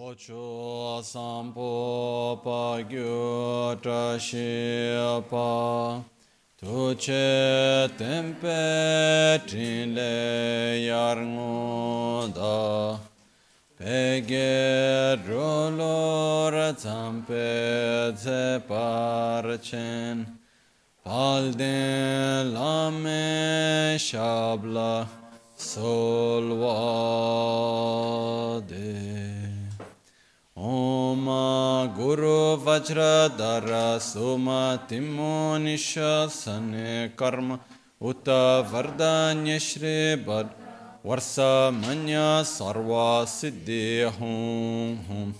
Ocho sampo pa gyu tra shi pa tu che tempe trin le yar ngu pe ge ro lo ra den la me shabla sol de Om Guru Vajradhara Soma Timo Nishasane Karma Uta Vardanya Shri Bad Varsa Manya Sarva Siddhi Hum Hum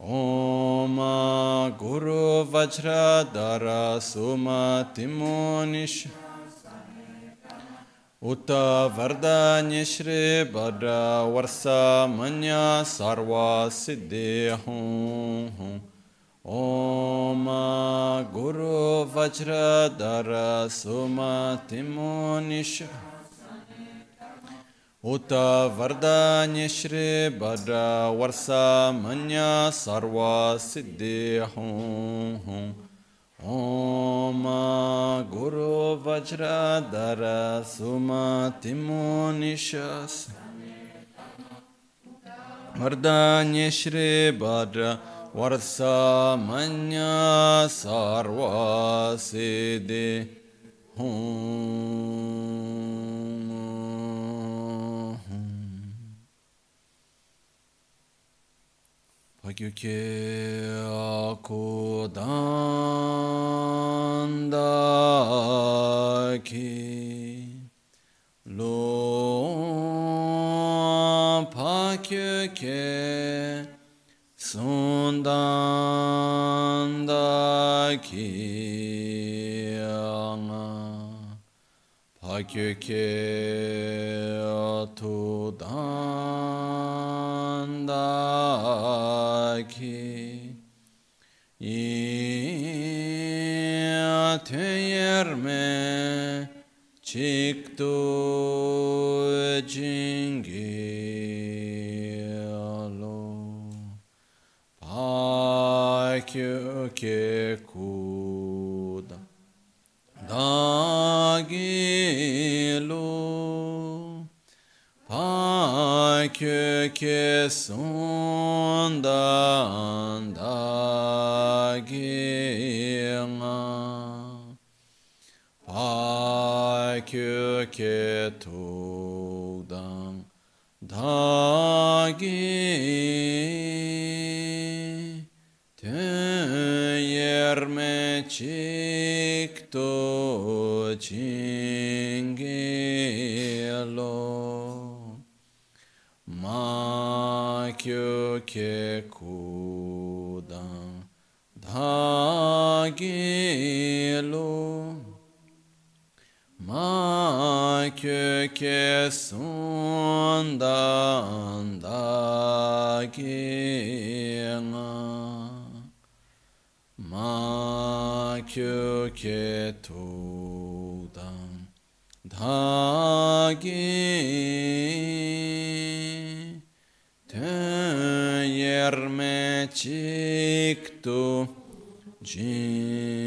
Om Guru Vajradhara Soma Timo Nishasane उत वरदान्य श्री भद्र वर्ष मन्य सर्व सिद्धि हूँ हूँ ओम गुरु वज्रधर सुमतिमुनिश उत वरदान्य श्री भद्र वर्ष मन्य सर्व सिद्धि हूँ हूँ ओम गुरु वज्रधर सुमतिमुनिशस वरदान्य श्री भद्र वर्ष मन्य सर्व सिद्धि Pagyuke akudandaki lo pagyuke sundandaki anga pagyuke atudandaki Yerme çıktı cingilo Pakyo ke kuda Dagilo Pakyo ke sundan dagina Pakyo ke tudang dagi Yerme çıktı cingilo Makyo ke kudan dagilo Makyo ke sundan dagina Makyo ke tudang dagi Yerme çıktı cingilo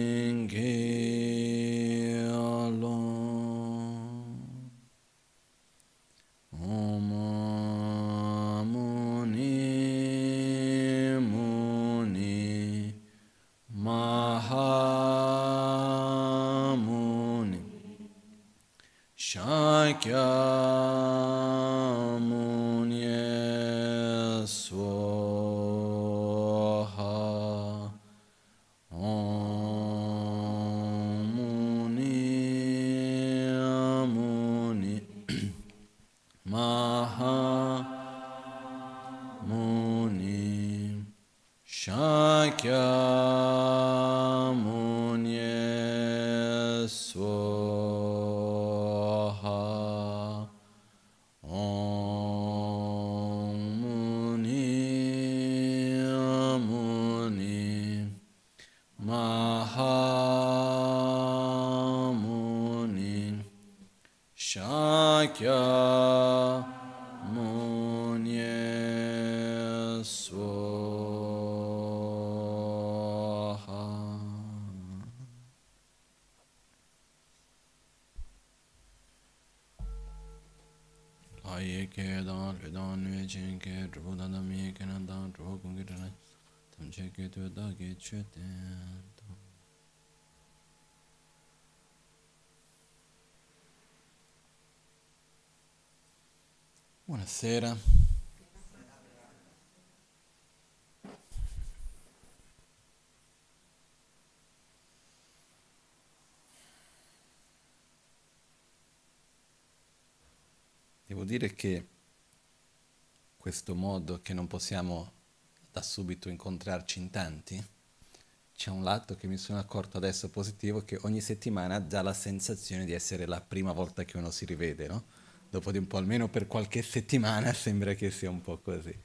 dire che questo modo che non possiamo da subito incontrarci in tanti, c'è un lato che mi sono accorto adesso positivo che ogni settimana dà la sensazione di essere la prima volta che uno si rivede, no? dopo di un po', almeno per qualche settimana, sembra che sia un po' così.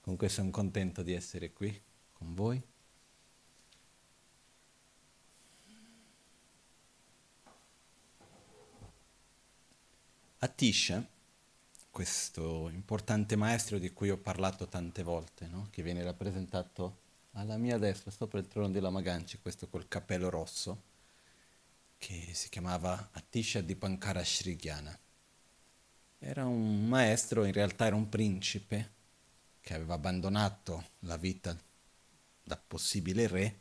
Comunque sono contento di essere qui con voi. Atisha, questo importante maestro di cui ho parlato tante volte, no? che viene rappresentato alla mia destra, sopra il trono della Maganci, questo col cappello rosso, che si chiamava Atisha Dipankara Shrigyana. Era un maestro, in realtà era un principe che aveva abbandonato la vita da possibile re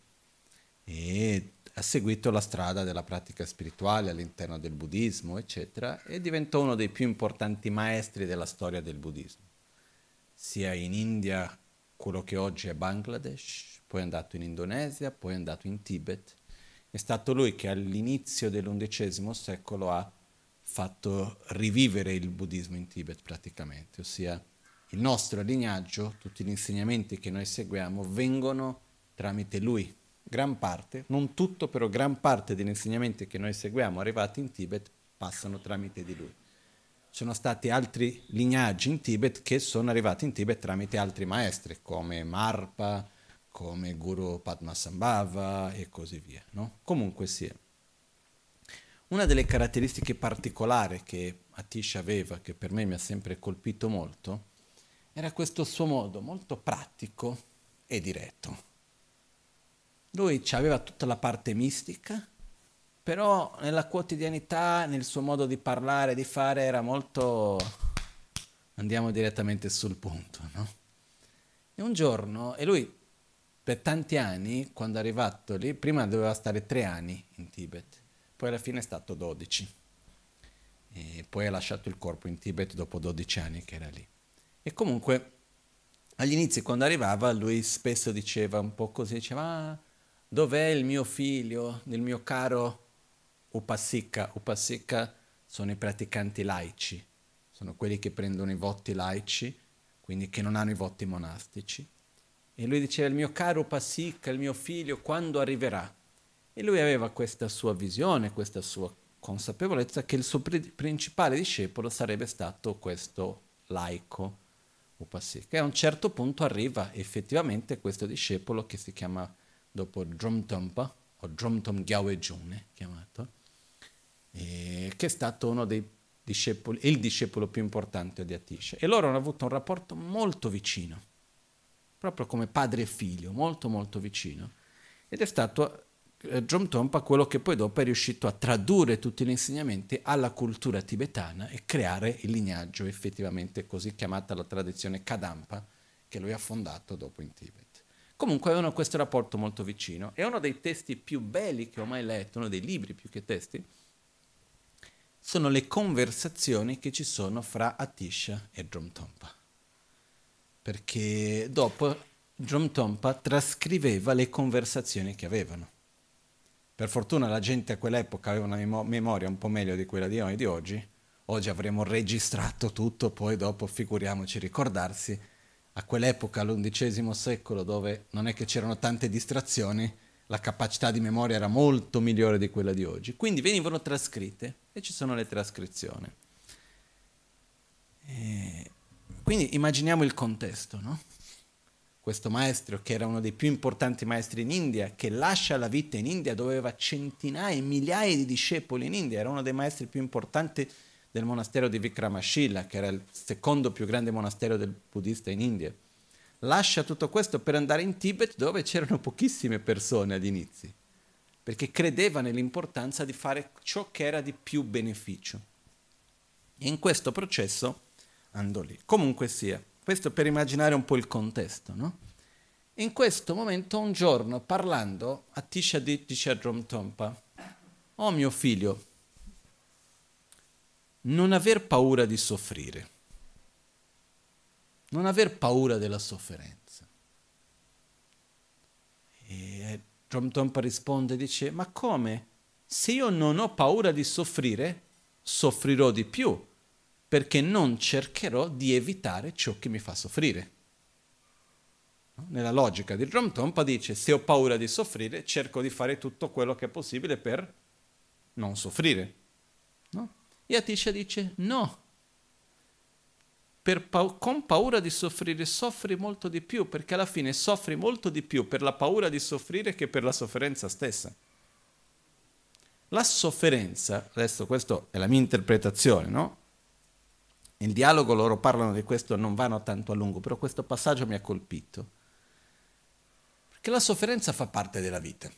e ha seguito la strada della pratica spirituale all'interno del buddismo, eccetera, e diventò uno dei più importanti maestri della storia del buddismo, sia in India, quello che oggi è Bangladesh, poi è andato in Indonesia, poi è andato in Tibet. È stato lui che all'inizio dell'undicesimo secolo ha fatto rivivere il buddismo in Tibet praticamente, ossia il nostro lignaggio, tutti gli insegnamenti che noi seguiamo vengono tramite lui. Gran parte, non tutto, però gran parte degli insegnamenti che noi seguiamo arrivati in Tibet passano tramite di lui. Ci sono stati altri lignaggi in Tibet che sono arrivati in Tibet tramite altri maestri, come Marpa, come Guru Padmasambhava e così via. No? Comunque sia. Una delle caratteristiche particolari che Atish aveva, che per me mi ha sempre colpito molto, era questo suo modo molto pratico e diretto. Lui aveva tutta la parte mistica, però nella quotidianità, nel suo modo di parlare, di fare, era molto... andiamo direttamente sul punto, no? E un giorno, e lui per tanti anni, quando è arrivato lì, prima doveva stare tre anni in Tibet, poi alla fine è stato 12. E poi ha lasciato il corpo in Tibet dopo 12 anni che era lì. E comunque agli inizi quando arrivava lui spesso diceva un po' così, diceva ah, dov'è il mio figlio, il mio caro Upasika? Upasika sono i praticanti laici, sono quelli che prendono i voti laici, quindi che non hanno i voti monastici. E lui diceva il mio caro Upasika, il mio figlio, quando arriverà? E lui aveva questa sua visione, questa sua consapevolezza che il suo principale discepolo sarebbe stato questo laico Upasika. E a un certo punto arriva effettivamente questo discepolo che si chiama dopo Dromtompa, o Dromtom Gyawe June chiamato, che è stato uno dei discepoli, il discepolo più importante di Atisha. E loro hanno avuto un rapporto molto vicino, proprio come padre e figlio, molto molto vicino. Ed è stato eh, Tompa quello che poi dopo è riuscito a tradurre tutti gli insegnamenti alla cultura tibetana e creare il lignaggio effettivamente così chiamata la tradizione Kadampa che lui ha fondato dopo in Tibet. Comunque avevano questo rapporto molto vicino e uno dei testi più belli che ho mai letto, uno dei libri più che testi, sono le conversazioni che ci sono fra Atisha e Dromtompa. Perché dopo Dromtompa trascriveva le conversazioni che avevano. Per fortuna la gente a quell'epoca aveva una memo- memoria un po' meglio di quella di noi di oggi. Oggi avremmo registrato tutto, poi dopo figuriamoci ricordarsi. A quell'epoca, all'undicesimo secolo, dove non è che c'erano tante distrazioni, la capacità di memoria era molto migliore di quella di oggi. Quindi venivano trascritte e ci sono le trascrizioni. E quindi immaginiamo il contesto, no? questo maestro che era uno dei più importanti maestri in India, che lascia la vita in India, dove aveva centinaia, migliaia di discepoli in India, era uno dei maestri più importanti del monastero di Vikramashila, che era il secondo più grande monastero del buddista in India. Lascia tutto questo per andare in Tibet dove c'erano pochissime persone agli inizi, perché credeva nell'importanza di fare ciò che era di più beneficio. E in questo processo andò lì. Comunque sia, questo per immaginare un po' il contesto, no? In questo momento, un giorno, parlando, a Tisha dice a Drom Tompa, oh mio figlio, non aver paura di soffrire, non aver paura della sofferenza. E Drom Tompa risponde, dice, ma come? Se io non ho paura di soffrire, soffrirò di più, perché non cercherò di evitare ciò che mi fa soffrire. Nella logica di Rom Tompa dice, se ho paura di soffrire, cerco di fare tutto quello che è possibile per non soffrire. E Atisha dice, no, pa- con paura di soffrire soffri molto di più, perché alla fine soffri molto di più per la paura di soffrire che per la sofferenza stessa. La sofferenza, adesso questa è la mia interpretazione, no? Il dialogo loro parlano di questo, non vanno tanto a lungo, però questo passaggio mi ha colpito. Perché la sofferenza fa parte della vita.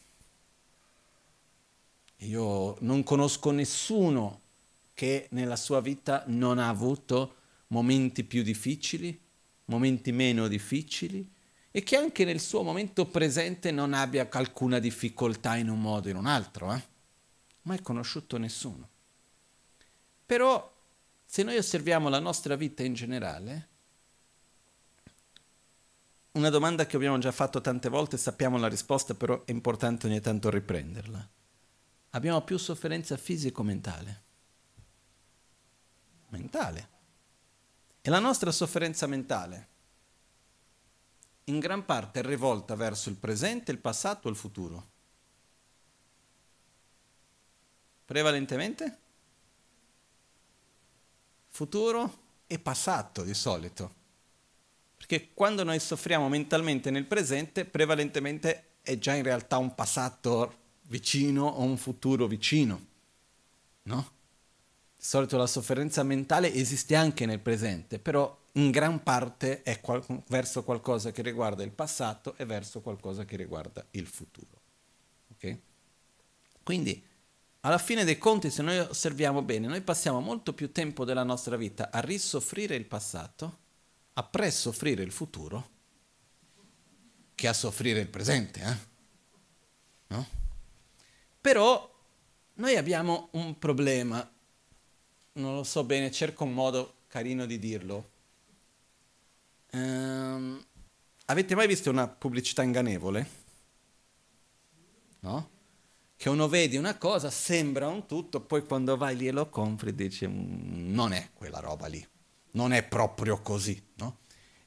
Io non conosco nessuno che nella sua vita non ha avuto momenti più difficili, momenti meno difficili e che anche nel suo momento presente non abbia alcuna difficoltà in un modo o in un altro. Eh? mai conosciuto nessuno. Però se noi osserviamo la nostra vita in generale, una domanda che abbiamo già fatto tante volte, sappiamo la risposta, però è importante ogni tanto riprenderla. Abbiamo più sofferenza o mentale? E la nostra sofferenza mentale in gran parte è rivolta verso il presente, il passato o il futuro? Prevalentemente? Futuro e passato di solito. Perché quando noi soffriamo mentalmente nel presente, prevalentemente è già in realtà un passato vicino o un futuro vicino. No? Di solito la sofferenza mentale esiste anche nel presente, però in gran parte è qual- verso qualcosa che riguarda il passato e verso qualcosa che riguarda il futuro. Okay? Quindi alla fine dei conti, se noi osserviamo bene, noi passiamo molto più tempo della nostra vita a risoffrire il passato, a pre-soffrire il futuro, che a soffrire il presente. Eh? No? Però noi abbiamo un problema, non lo so bene, cerco un modo carino di dirlo. Um, avete mai visto una pubblicità ingannevole? No? che uno vede una cosa, sembra un tutto, poi quando vai lì e lo compri dici mm, non è quella roba lì, non è proprio così, no?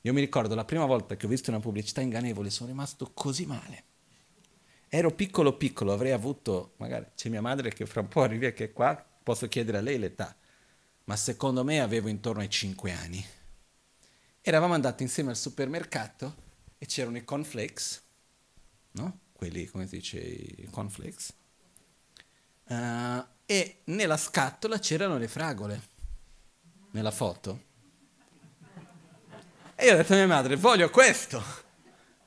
Io mi ricordo la prima volta che ho visto una pubblicità ingannevole, sono rimasto così male. Ero piccolo piccolo, avrei avuto, magari c'è mia madre che fra un po' arriva che è qua, posso chiedere a lei l'età, ma secondo me avevo intorno ai 5 anni. Eravamo andati insieme al supermercato e c'erano i cornflakes, no? Quelli, come si dice, i cornflakes Uh, e nella scatola c'erano le fragole, nella foto. E io ho detto a mia madre, voglio questo.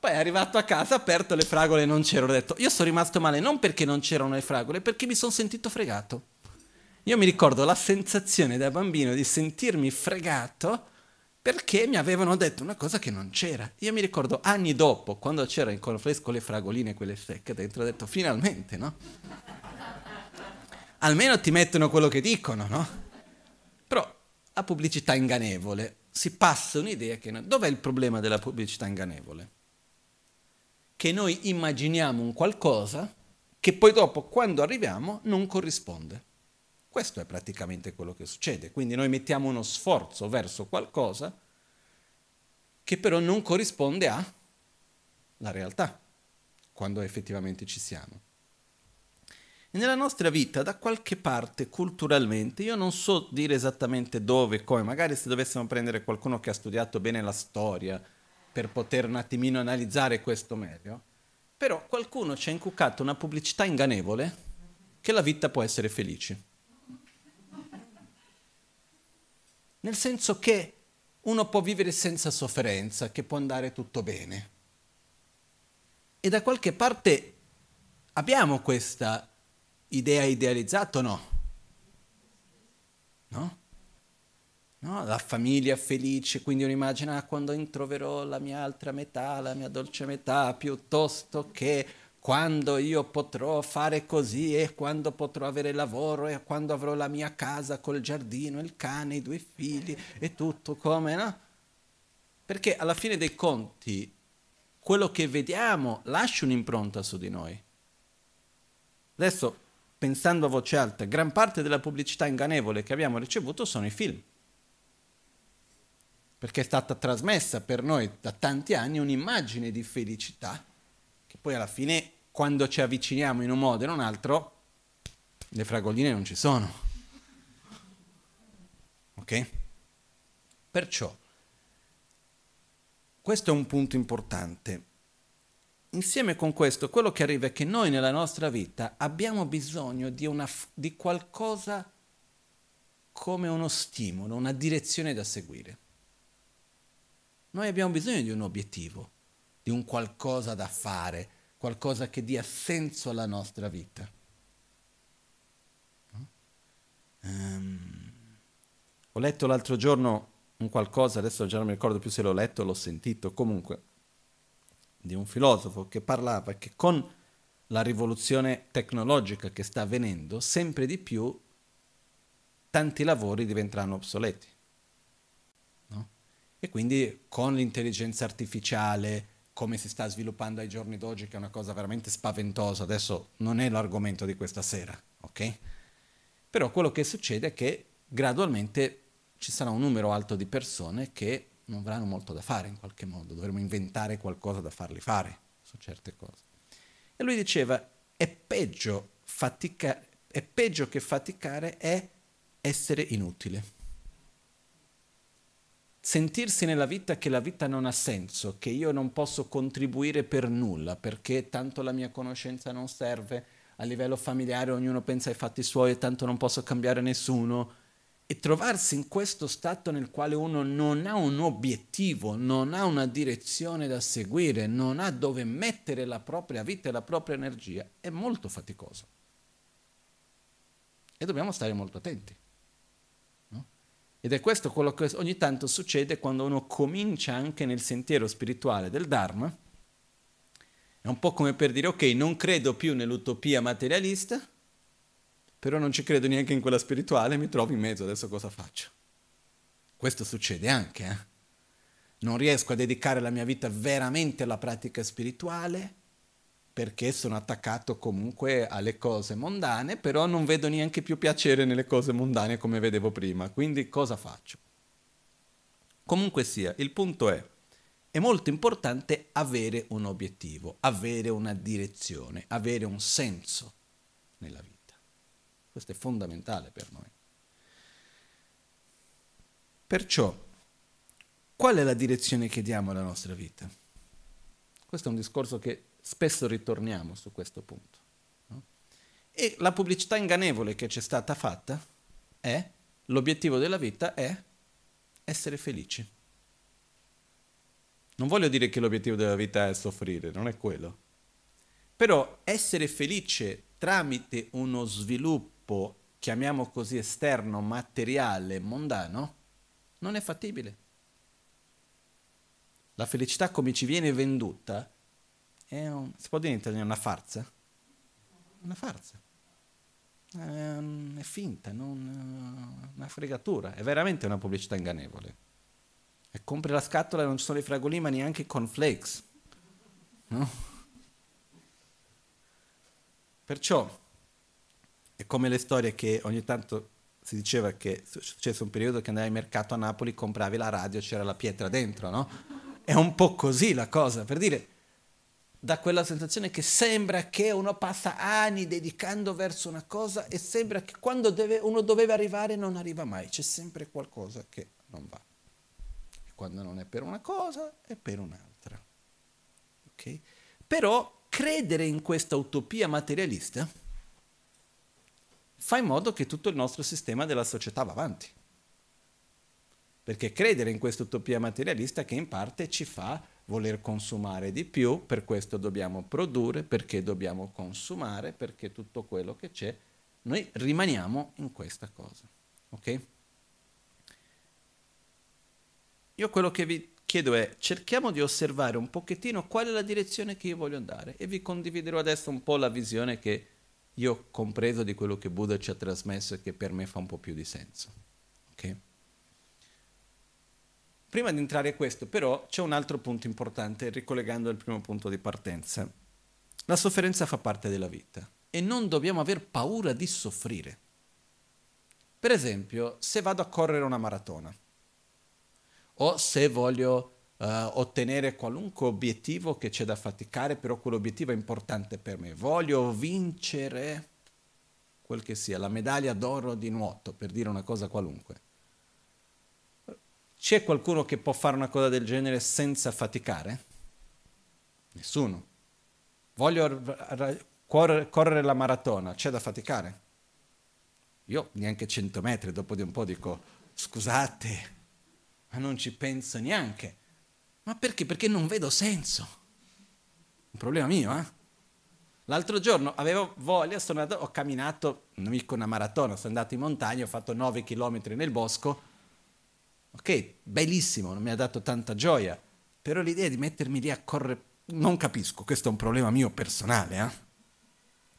Poi è arrivato a casa, aperto le fragole e non c'erano. Ho detto, io sono rimasto male non perché non c'erano le fragole, perché mi sono sentito fregato. Io mi ricordo la sensazione da bambino di sentirmi fregato perché mi avevano detto una cosa che non c'era. Io mi ricordo anni dopo, quando c'era il cornflakes le fragoline, quelle secche dentro, ho detto finalmente, no? almeno ti mettono quello che dicono, no? Però la pubblicità ingannevole, si passa un'idea che... Dov'è il problema della pubblicità ingannevole? Che noi immaginiamo un qualcosa che poi dopo, quando arriviamo, non corrisponde. Questo è praticamente quello che succede. Quindi noi mettiamo uno sforzo verso qualcosa che però non corrisponde alla realtà, quando effettivamente ci siamo. E nella nostra vita, da qualche parte, culturalmente, io non so dire esattamente dove, come, magari se dovessimo prendere qualcuno che ha studiato bene la storia per poter un attimino analizzare questo meglio, però qualcuno ci ha incuccato una pubblicità ingannevole che la vita può essere felice. Nel senso che uno può vivere senza sofferenza, che può andare tutto bene. E da qualche parte abbiamo questa idea idealizzata o no? No? no? la famiglia felice, quindi uno immagina ah, quando introverò la mia altra metà, la mia dolce metà, piuttosto che quando io potrò fare così e quando potrò avere lavoro e quando avrò la mia casa col giardino, il cane, i due figli e tutto come, no? Perché alla fine dei conti quello che vediamo lascia un'impronta su di noi. Adesso, pensando a voce alta, gran parte della pubblicità ingannevole che abbiamo ricevuto sono i film. Perché è stata trasmessa per noi da tanti anni un'immagine di felicità che poi alla fine, quando ci avviciniamo in un modo e in un altro, le fragoline non ci sono. Ok? Perciò, questo è un punto importante. Insieme con questo, quello che arriva è che noi nella nostra vita abbiamo bisogno di, una, di qualcosa come uno stimolo, una direzione da seguire. Noi abbiamo bisogno di un obiettivo, di un qualcosa da fare, qualcosa che dia senso alla nostra vita. Um, ho letto l'altro giorno un qualcosa, adesso già non mi ricordo più se l'ho letto o l'ho sentito, comunque, di un filosofo che parlava che con la rivoluzione tecnologica che sta avvenendo, sempre di più tanti lavori diventeranno obsoleti. No? E quindi con l'intelligenza artificiale, come si sta sviluppando ai giorni d'oggi, che è una cosa veramente spaventosa, adesso non è l'argomento di questa sera, ok? Però quello che succede è che gradualmente ci sarà un numero alto di persone che non avranno molto da fare in qualche modo, dovremo inventare qualcosa da farli fare su certe cose. E lui diceva, è peggio, fatica- è peggio che faticare è essere inutile. Sentirsi nella vita che la vita non ha senso, che io non posso contribuire per nulla, perché tanto la mia conoscenza non serve, a livello familiare ognuno pensa ai fatti suoi e tanto non posso cambiare nessuno, e trovarsi in questo stato nel quale uno non ha un obiettivo, non ha una direzione da seguire, non ha dove mettere la propria vita e la propria energia, è molto faticoso. E dobbiamo stare molto attenti. Ed è questo quello che ogni tanto succede quando uno comincia anche nel sentiero spirituale del Dharma. È un po' come per dire, ok, non credo più nell'utopia materialista, però non ci credo neanche in quella spirituale, mi trovo in mezzo, adesso cosa faccio? Questo succede anche, eh? Non riesco a dedicare la mia vita veramente alla pratica spirituale perché sono attaccato comunque alle cose mondane, però non vedo neanche più piacere nelle cose mondane come vedevo prima, quindi cosa faccio? Comunque sia, il punto è, è molto importante avere un obiettivo, avere una direzione, avere un senso nella vita. Questo è fondamentale per noi. Perciò, qual è la direzione che diamo alla nostra vita? Questo è un discorso che spesso ritorniamo su questo punto. No? E la pubblicità ingannevole che c'è stata fatta è, l'obiettivo della vita è essere felici. Non voglio dire che l'obiettivo della vita è soffrire, non è quello. Però essere felice tramite uno sviluppo chiamiamo così esterno, materiale, mondano, non è fattibile. La felicità come ci viene venduta è un, si può dire in italiano una farsa? Una farsa. È, è finta, non, una fregatura, è veramente una pubblicità ingannevole. E compri la scatola e non ci sono i fragolini, ma neanche i cornflakes. No? Perciò è come le storie che ogni tanto si diceva che c'è un periodo che andavi al mercato a Napoli, compravi la radio, c'era la pietra dentro, no? È un po' così la cosa, per dire, da quella sensazione che sembra che uno passa anni dedicando verso una cosa e sembra che quando deve, uno doveva arrivare non arriva mai, c'è sempre qualcosa che non va. E quando non è per una cosa è per un'altra. Okay? Però credere in questa utopia materialista fa in modo che tutto il nostro sistema della società va avanti. Perché credere in questa utopia materialista che in parte ci fa voler consumare di più, per questo dobbiamo produrre, perché dobbiamo consumare, perché tutto quello che c'è, noi rimaniamo in questa cosa. Ok? Io quello che vi chiedo è cerchiamo di osservare un pochettino qual è la direzione che io voglio andare e vi condividerò adesso un po' la visione che io ho compreso di quello che Buddha ci ha trasmesso e che per me fa un po' più di senso. Okay? Prima di entrare a questo però c'è un altro punto importante ricollegando al primo punto di partenza. La sofferenza fa parte della vita e non dobbiamo aver paura di soffrire. Per esempio, se vado a correre una maratona, o se voglio uh, ottenere qualunque obiettivo che c'è da faticare, però quell'obiettivo è importante per me. Voglio vincere quel che sia, la medaglia d'oro di nuoto, per dire una cosa qualunque. C'è qualcuno che può fare una cosa del genere senza faticare? Nessuno. Voglio correre la maratona, c'è da faticare? Io neanche 100 metri, dopo di un po' dico, scusate, ma non ci penso neanche. Ma perché? Perché non vedo senso. Un problema mio, eh? L'altro giorno avevo voglia, andato, ho camminato, non mica una maratona, sono andato in montagna, ho fatto 9 km nel bosco. Ok, bellissimo, non mi ha dato tanta gioia, però l'idea di mettermi lì a correre, non capisco, questo è un problema mio personale, eh?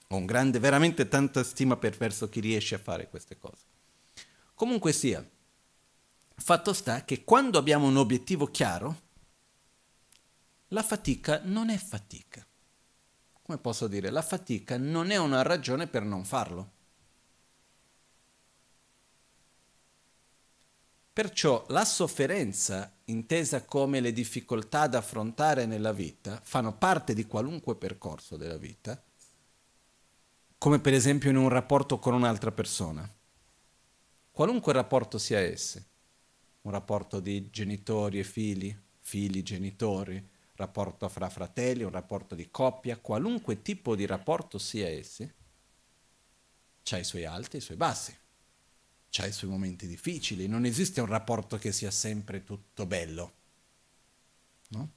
Ho un grande, veramente tanta stima per verso chi riesce a fare queste cose. Comunque sia, Fatto sta che quando abbiamo un obiettivo chiaro, la fatica non è fatica. Come posso dire? La fatica non è una ragione per non farlo. Perciò la sofferenza, intesa come le difficoltà da affrontare nella vita, fanno parte di qualunque percorso della vita, come per esempio in un rapporto con un'altra persona. Qualunque rapporto sia esse un rapporto di genitori e figli, figli, genitori, rapporto fra fratelli, un rapporto di coppia, qualunque tipo di rapporto sia esse, ha i suoi alti e i suoi bassi, ha i suoi momenti difficili, non esiste un rapporto che sia sempre tutto bello. No?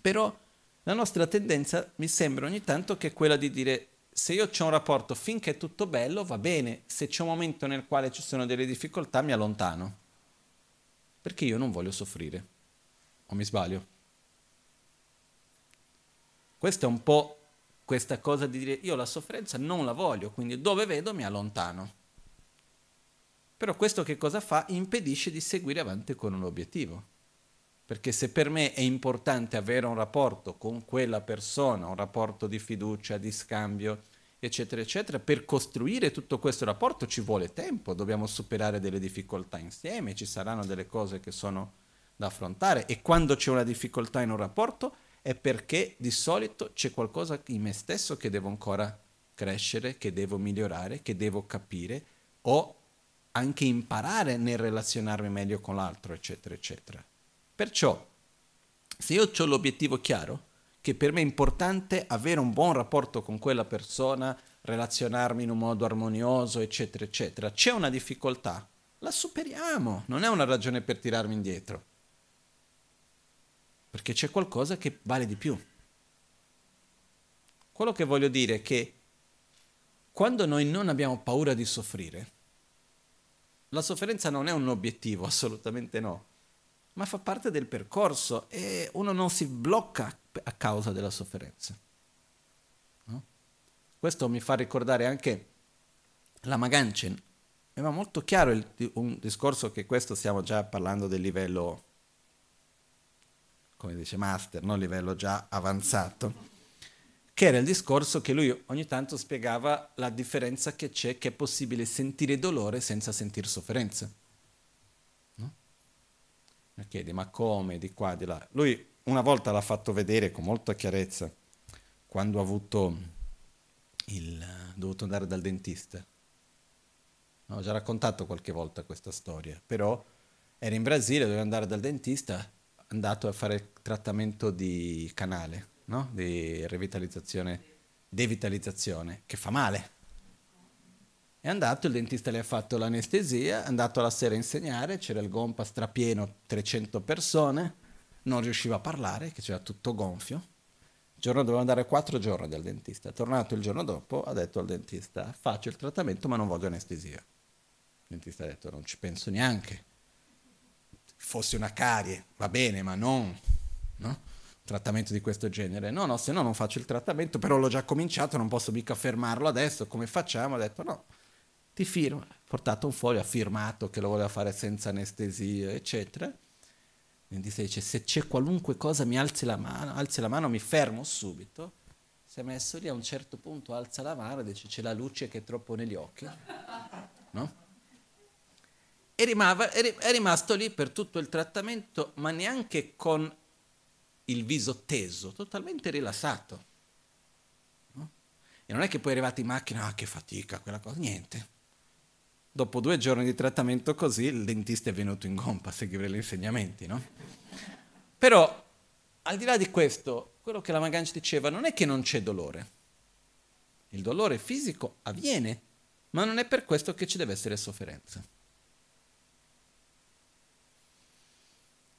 Però la nostra tendenza mi sembra ogni tanto che è quella di dire se io ho un rapporto finché è tutto bello va bene, se c'è un momento nel quale ci sono delle difficoltà mi allontano perché io non voglio soffrire. O mi sbaglio? Questa è un po' questa cosa di dire io la sofferenza non la voglio, quindi dove vedo mi allontano. Però questo che cosa fa? Impedisce di seguire avanti con un obiettivo. Perché se per me è importante avere un rapporto con quella persona, un rapporto di fiducia, di scambio, eccetera, eccetera. Per costruire tutto questo rapporto ci vuole tempo, dobbiamo superare delle difficoltà insieme, ci saranno delle cose che sono da affrontare e quando c'è una difficoltà in un rapporto è perché di solito c'è qualcosa in me stesso che devo ancora crescere, che devo migliorare, che devo capire o anche imparare nel relazionarmi meglio con l'altro, eccetera, eccetera. Perciò, se io ho l'obiettivo chiaro, che per me è importante avere un buon rapporto con quella persona, relazionarmi in un modo armonioso, eccetera, eccetera. C'è una difficoltà, la superiamo, non è una ragione per tirarmi indietro, perché c'è qualcosa che vale di più. Quello che voglio dire è che quando noi non abbiamo paura di soffrire, la sofferenza non è un obiettivo, assolutamente no, ma fa parte del percorso e uno non si blocca a causa della sofferenza. No? Questo mi fa ricordare anche la Maganchen. Era molto chiaro il, un discorso che questo stiamo già parlando del livello, come dice master, no? livello già avanzato, che era il discorso che lui ogni tanto spiegava la differenza che c'è, che è possibile sentire dolore senza sentire sofferenza. No? Chiedi, ma come, di qua, di là? Lui una volta l'ha fatto vedere con molta chiarezza quando ha avuto il, dovuto andare dal dentista. No, ho già raccontato qualche volta questa storia, però era in Brasile, doveva andare dal dentista, è andato a fare il trattamento di canale, no? di revitalizzazione, devitalizzazione, che fa male. È andato, il dentista le ha fatto l'anestesia, è andato alla sera a insegnare, c'era il gompa strapieno, 300 persone, non riusciva a parlare, che c'era tutto gonfio. Il giorno doveva andare quattro giorni dal dentista. Tornato il giorno dopo, ha detto al dentista, faccio il trattamento ma non voglio anestesia. Il dentista ha detto, non ci penso neanche. fosse una carie, va bene, ma non, no? Trattamento di questo genere. No, no, se no non faccio il trattamento, però l'ho già cominciato, non posso mica fermarlo adesso, come facciamo? Ha detto no, ti firmo. Ha portato un foglio, ha firmato che lo voleva fare senza anestesia, eccetera. Il dentista dice, se c'è qualunque cosa mi alzi la mano, alzi la mano, mi fermo subito. Si è messo lì a un certo punto, alza la mano e dice, c'è la luce che è troppo negli occhi. No? E rimava, è rimasto lì per tutto il trattamento, ma neanche con il viso teso, totalmente rilassato. No? E non è che poi è arrivato in macchina, ah che fatica quella cosa, niente. Dopo due giorni di trattamento così, il dentista è venuto in gompa a seguire gli insegnamenti, no? Però, al di là di questo, quello che la Maganci diceva non è che non c'è dolore. Il dolore fisico avviene, ma non è per questo che ci deve essere sofferenza.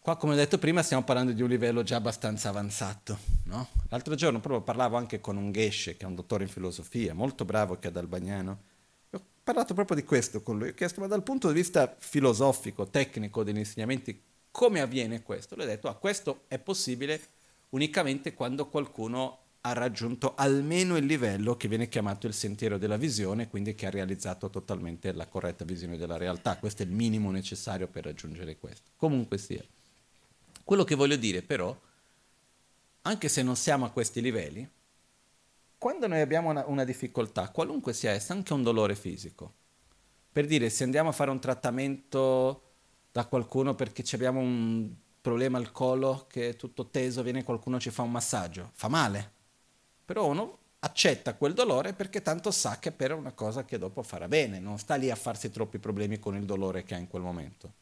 Qua, come ho detto prima, stiamo parlando di un livello già abbastanza avanzato. No? L'altro giorno proprio parlavo anche con un Geshe, che è un dottore in filosofia, molto bravo che è ad Albagnano. Ho parlato proprio di questo con lui. Ho chiesto, ma dal punto di vista filosofico, tecnico degli insegnamenti, come avviene questo? Lui ha detto, ah, questo è possibile unicamente quando qualcuno ha raggiunto almeno il livello che viene chiamato il sentiero della visione, quindi che ha realizzato totalmente la corretta visione della realtà. Questo è il minimo necessario per raggiungere questo. Comunque sia. Quello che voglio dire però, anche se non siamo a questi livelli, quando noi abbiamo una, una difficoltà, qualunque sia essa, anche un dolore fisico, per dire se andiamo a fare un trattamento da qualcuno perché abbiamo un problema al collo che è tutto teso, viene qualcuno ci fa un massaggio, fa male, però uno accetta quel dolore perché tanto sa che per una cosa che dopo farà bene, non sta lì a farsi troppi problemi con il dolore che ha in quel momento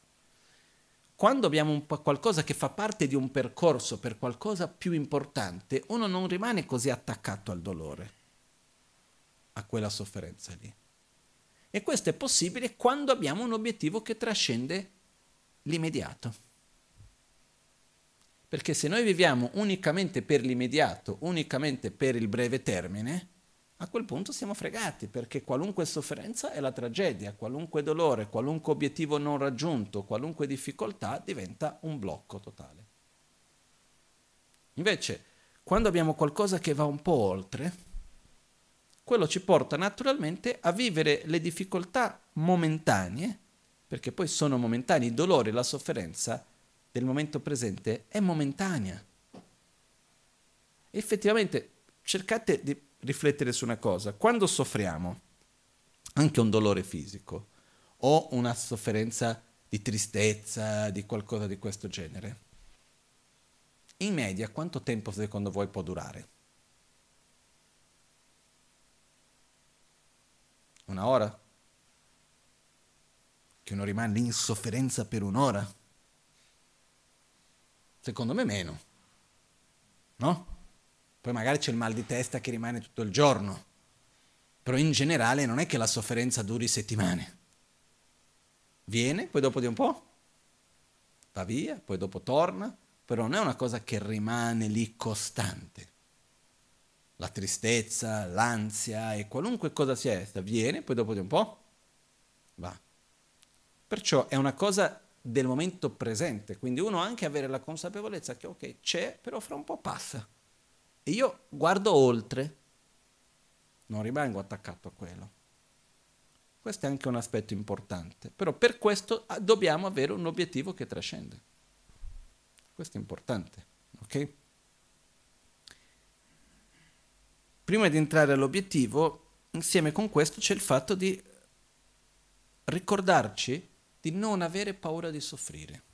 quando abbiamo qualcosa che fa parte di un percorso per qualcosa più importante, uno non rimane così attaccato al dolore, a quella sofferenza lì. E questo è possibile quando abbiamo un obiettivo che trascende l'immediato. Perché se noi viviamo unicamente per l'immediato, unicamente per il breve termine, a quel punto siamo fregati perché qualunque sofferenza è la tragedia, qualunque dolore, qualunque obiettivo non raggiunto, qualunque difficoltà diventa un blocco totale. Invece, quando abbiamo qualcosa che va un po' oltre, quello ci porta naturalmente a vivere le difficoltà momentanee, perché poi sono momentanei, il dolore, la sofferenza del momento presente è momentanea. Effettivamente cercate di riflettere su una cosa. Quando soffriamo, anche un dolore fisico, o una sofferenza di tristezza, di qualcosa di questo genere, in media quanto tempo secondo voi può durare? Una ora? Che uno rimane in sofferenza per un'ora? Secondo me meno. No? Poi magari c'è il mal di testa che rimane tutto il giorno. Però in generale non è che la sofferenza duri settimane. Viene, poi dopo di un po' va via, poi dopo torna, però non è una cosa che rimane lì costante. La tristezza, l'ansia e qualunque cosa sia essa viene, poi dopo di un po' va. Perciò è una cosa del momento presente, quindi uno anche avere la consapevolezza che ok, c'è, però fra un po' passa. E io guardo oltre, non rimango attaccato a quello. Questo è anche un aspetto importante, però per questo ah, dobbiamo avere un obiettivo che trascende. Questo è importante, ok? Prima di entrare all'obiettivo, insieme con questo c'è il fatto di ricordarci di non avere paura di soffrire.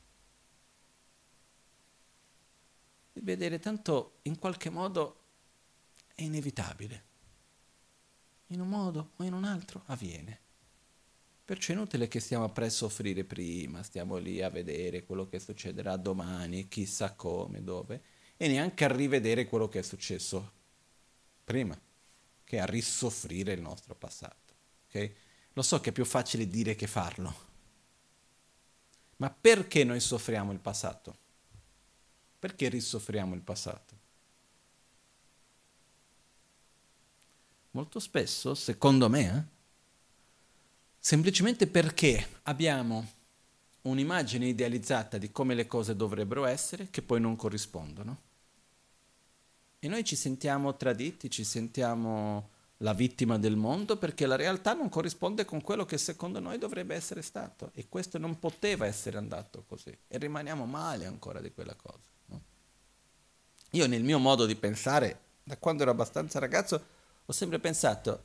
Di vedere tanto in qualche modo è inevitabile. In un modo o in un altro avviene. Perciò è inutile che stiamo a soffrire prima, stiamo lì a vedere quello che succederà domani, chissà come, dove, e neanche a rivedere quello che è successo prima, che a risoffrire il nostro passato. Okay? Lo so che è più facile dire che farlo, ma perché noi soffriamo il passato? Perché risoffriamo il passato? Molto spesso, secondo me, eh, semplicemente perché abbiamo un'immagine idealizzata di come le cose dovrebbero essere che poi non corrispondono. E noi ci sentiamo traditi, ci sentiamo la vittima del mondo perché la realtà non corrisponde con quello che secondo noi dovrebbe essere stato e questo non poteva essere andato così e rimaniamo male ancora di quella cosa. Io nel mio modo di pensare, da quando ero abbastanza ragazzo, ho sempre pensato,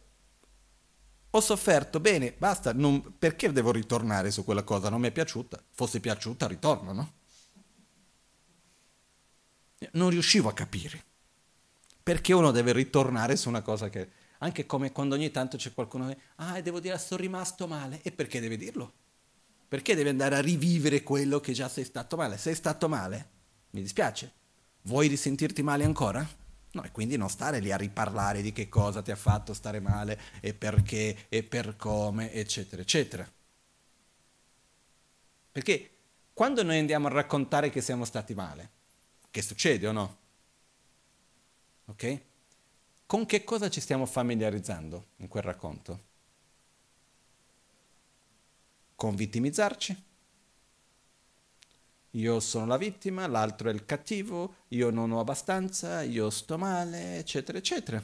ho sofferto, bene, basta, non, perché devo ritornare su quella cosa? Non mi è piaciuta, fosse piaciuta ritorno, no? Non riuscivo a capire perché uno deve ritornare su una cosa che anche come quando ogni tanto c'è qualcuno che, ah, devo dire, sono rimasto male. E perché deve dirlo? Perché devi andare a rivivere quello che già sei stato male? Sei stato male? Mi dispiace. Vuoi risentirti male ancora? No, e quindi non stare lì a riparlare di che cosa ti ha fatto stare male e perché e per come, eccetera, eccetera. Perché quando noi andiamo a raccontare che siamo stati male, che succede o no? Ok? con che cosa ci stiamo familiarizzando in quel racconto? Con vittimizzarci? Io sono la vittima, l'altro è il cattivo, io non ho abbastanza, io sto male, eccetera, eccetera.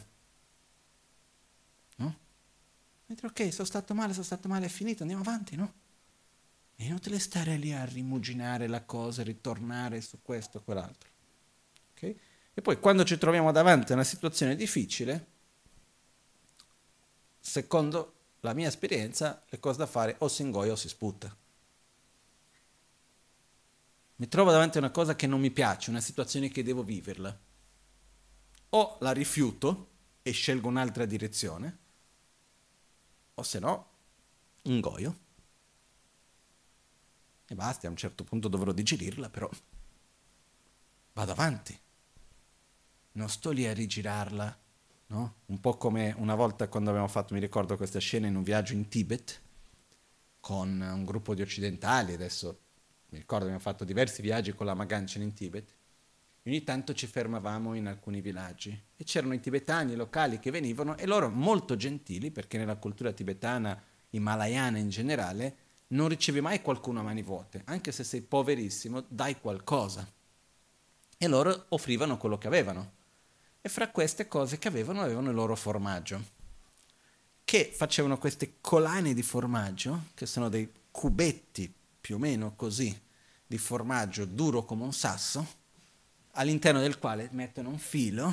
No? Mentre ok, sono stato male, sono stato male, è finito, andiamo avanti, no? È inutile stare lì a rimuginare la cosa, ritornare su questo o quell'altro. Ok? E poi quando ci troviamo davanti a una situazione difficile, secondo la mia esperienza, le cose da fare o si ingoia o si sputta. Mi trovo davanti a una cosa che non mi piace, una situazione che devo viverla. O la rifiuto e scelgo un'altra direzione, o se no, ingoio. E basta, a un certo punto dovrò digerirla, però vado avanti non sto lì a rigirarla, no? Un po' come una volta quando abbiamo fatto, mi ricordo questa scena in un viaggio in Tibet con un gruppo di occidentali, adesso mi ricordo abbiamo fatto diversi viaggi con la Maganchen in Tibet, ogni tanto ci fermavamo in alcuni villaggi e c'erano i tibetani locali che venivano e loro molto gentili, perché nella cultura tibetana, himalayana in generale, non ricevi mai qualcuno a mani vuote, anche se sei poverissimo, dai qualcosa. E loro offrivano quello che avevano e fra queste cose che avevano avevano il loro formaggio, che facevano queste colane di formaggio, che sono dei cubetti più o meno così, di formaggio duro come un sasso, all'interno del quale mettono un filo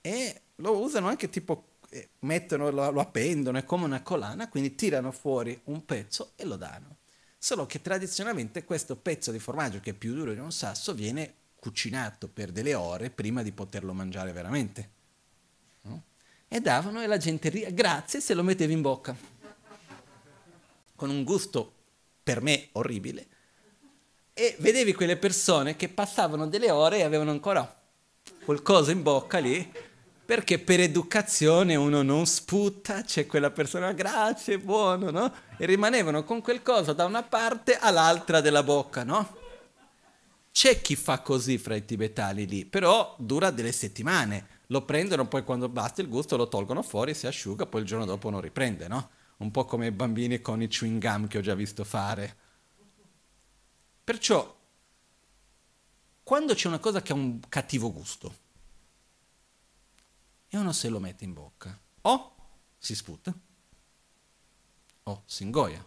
e lo usano anche tipo, eh, mettono, lo, lo appendono, è come una colana, quindi tirano fuori un pezzo e lo danno. Solo che tradizionalmente questo pezzo di formaggio, che è più duro di un sasso, viene cucinato per delle ore prima di poterlo mangiare veramente. No? E davano e la gente ria, grazie se lo mettevi in bocca. Con un gusto per me orribile. E vedevi quelle persone che passavano delle ore e avevano ancora qualcosa in bocca lì, perché per educazione uno non sputta, c'è quella persona, grazie, buono, no? E rimanevano con quel coso da una parte all'altra della bocca, no? C'è chi fa così fra i tibetani lì, però dura delle settimane. Lo prendono, poi quando basta il gusto lo tolgono fuori, si asciuga, poi il giorno dopo non riprende, no? Un po' come i bambini con i chewing gum che ho già visto fare. Perciò, quando c'è una cosa che ha un cattivo gusto, e uno se lo mette in bocca, o si sputa, o si ingoia.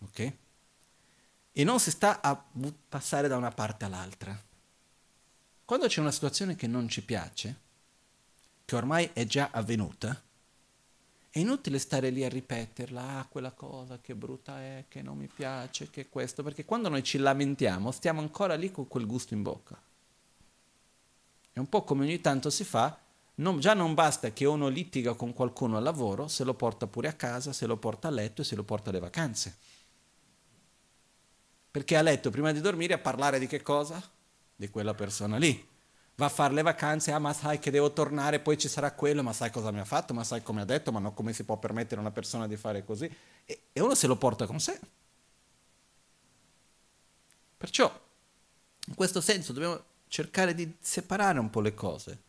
Ok? e non si sta a passare da una parte all'altra. Quando c'è una situazione che non ci piace, che ormai è già avvenuta, è inutile stare lì a ripeterla, ah, quella cosa che brutta è, che non mi piace, che questo, perché quando noi ci lamentiamo stiamo ancora lì con quel gusto in bocca. È un po' come ogni tanto si fa, non, già non basta che uno litiga con qualcuno al lavoro, se lo porta pure a casa, se lo porta a letto e se lo porta alle vacanze perché ha letto prima di dormire a parlare di che cosa? Di quella persona lì. Va a fare le vacanze, ah ma sai che devo tornare, poi ci sarà quello, ma sai cosa mi ha fatto, ma sai come ha detto, ma no, come si può permettere a una persona di fare così? E, e uno se lo porta con sé. Perciò, in questo senso, dobbiamo cercare di separare un po' le cose.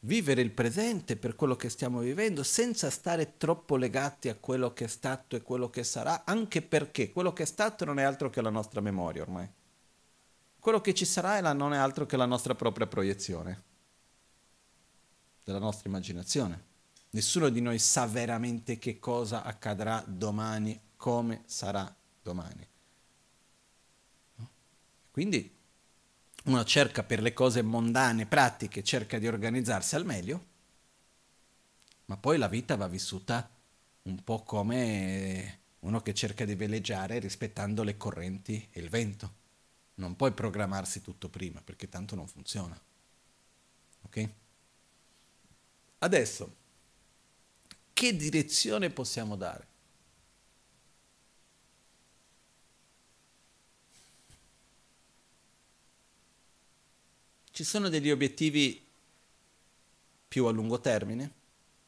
vivere il presente per quello che stiamo vivendo senza stare troppo legati a quello che è stato e quello che sarà, anche perché quello che è stato non è altro che la nostra memoria ormai. Quello che ci sarà non è altro che la nostra propria proiezione, della nostra immaginazione. Nessuno di noi sa veramente che cosa accadrà domani, come sarà domani. Quindi uno cerca per le cose mondane, pratiche, cerca di organizzarsi al meglio, ma poi la vita va vissuta un po' come uno che cerca di veleggiare rispettando le correnti e il vento. Non puoi programmarsi tutto prima perché tanto non funziona. Ok? Adesso, che direzione possiamo dare? Ci sono degli obiettivi più a lungo termine,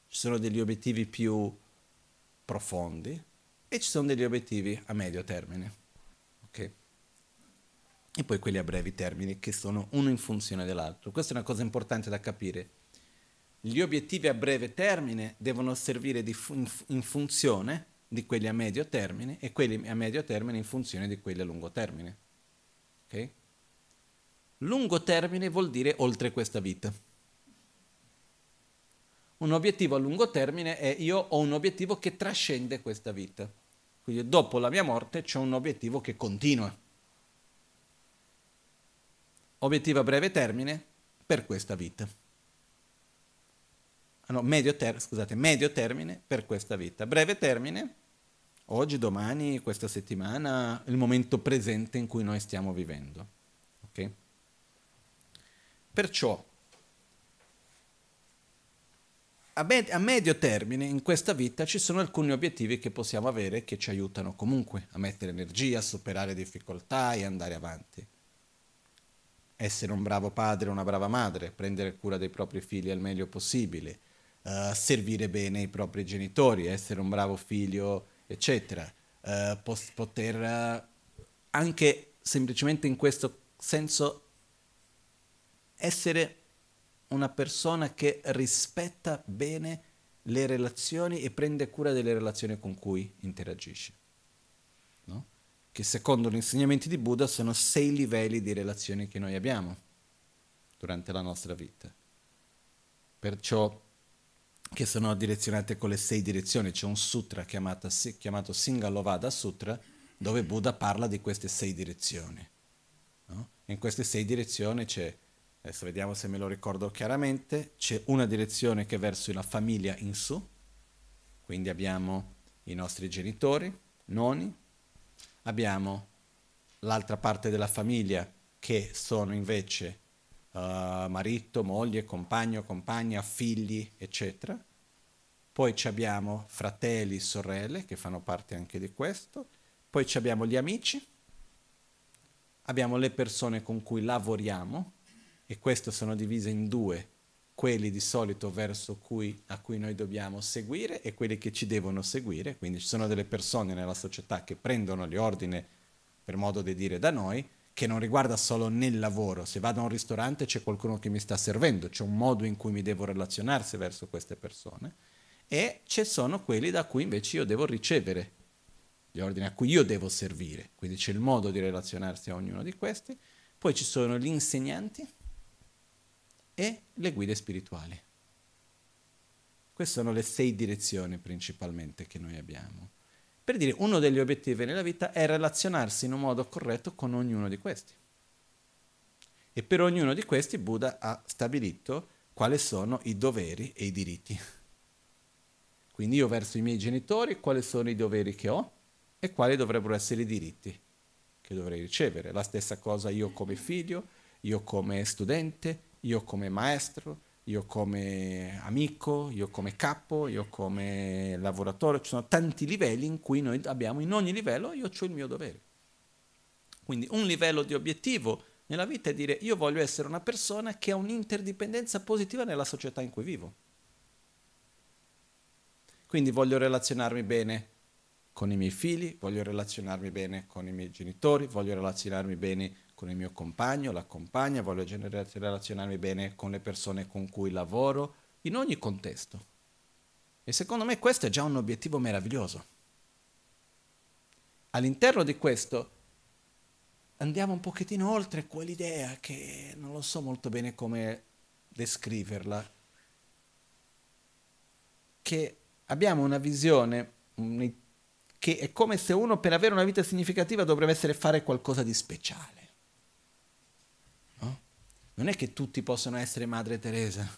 ci sono degli obiettivi più profondi e ci sono degli obiettivi a medio termine. Okay? E poi quelli a brevi termini che sono uno in funzione dell'altro. Questa è una cosa importante da capire. Gli obiettivi a breve termine devono servire fu- in funzione di quelli a medio termine e quelli a medio termine in funzione di quelli a lungo termine. Okay? Lungo termine vuol dire oltre questa vita. Un obiettivo a lungo termine è io ho un obiettivo che trascende questa vita. Quindi dopo la mia morte c'è un obiettivo che continua. Obiettivo a breve termine per questa vita. Ah no, medio, ter- scusate, medio termine per questa vita. Breve termine, oggi, domani, questa settimana, il momento presente in cui noi stiamo vivendo. Okay? Perciò, a, med- a medio termine, in questa vita ci sono alcuni obiettivi che possiamo avere che ci aiutano comunque a mettere energia, a superare difficoltà e andare avanti. Essere un bravo padre o una brava madre, prendere cura dei propri figli al meglio possibile, uh, servire bene i propri genitori, essere un bravo figlio, eccetera. Uh, poter uh, anche semplicemente in questo senso essere una persona che rispetta bene le relazioni e prende cura delle relazioni con cui interagisce. Che secondo gli insegnamenti di Buddha sono sei livelli di relazioni che noi abbiamo durante la nostra vita. Perciò che sono direzionate con le sei direzioni. C'è un sutra chiamato, chiamato Singalovada Sutra dove Buddha parla di queste sei direzioni. No? In queste sei direzioni c'è adesso vediamo se me lo ricordo chiaramente, c'è una direzione che è verso la famiglia in su, quindi abbiamo i nostri genitori, nonni, abbiamo l'altra parte della famiglia che sono invece uh, marito, moglie, compagno, compagna, figli, eccetera. Poi abbiamo fratelli, sorelle che fanno parte anche di questo. Poi abbiamo gli amici, abbiamo le persone con cui lavoriamo, e queste sono divise in due, quelli di solito verso cui, a cui noi dobbiamo seguire e quelli che ci devono seguire, quindi ci sono delle persone nella società che prendono gli ordini, per modo di dire, da noi, che non riguarda solo nel lavoro, se vado a un ristorante c'è qualcuno che mi sta servendo, c'è un modo in cui mi devo relazionarsi verso queste persone e ci sono quelli da cui invece io devo ricevere gli ordini, a cui io devo servire, quindi c'è il modo di relazionarsi a ognuno di questi, poi ci sono gli insegnanti, e le guide spirituali. Queste sono le sei direzioni principalmente che noi abbiamo. Per dire, uno degli obiettivi nella vita è relazionarsi in un modo corretto con ognuno di questi. E per ognuno di questi Buddha ha stabilito quali sono i doveri e i diritti. Quindi io verso i miei genitori quali sono i doveri che ho e quali dovrebbero essere i diritti che dovrei ricevere. La stessa cosa io come figlio, io come studente, io come maestro, io come amico, io come capo, io come lavoratore, ci sono tanti livelli in cui noi abbiamo, in ogni livello io ho il mio dovere. Quindi un livello di obiettivo nella vita è dire io voglio essere una persona che ha un'interdipendenza positiva nella società in cui vivo. Quindi voglio relazionarmi bene con i miei figli, voglio relazionarmi bene con i miei genitori, voglio relazionarmi bene con il mio compagno, la compagna, voglio relazionarmi bene con le persone con cui lavoro, in ogni contesto. E secondo me questo è già un obiettivo meraviglioso. All'interno di questo andiamo un pochettino oltre quell'idea che non lo so molto bene come descriverla, che abbiamo una visione che è come se uno per avere una vita significativa dovrebbe essere fare qualcosa di speciale. No? Non è che tutti possono essere Madre Teresa,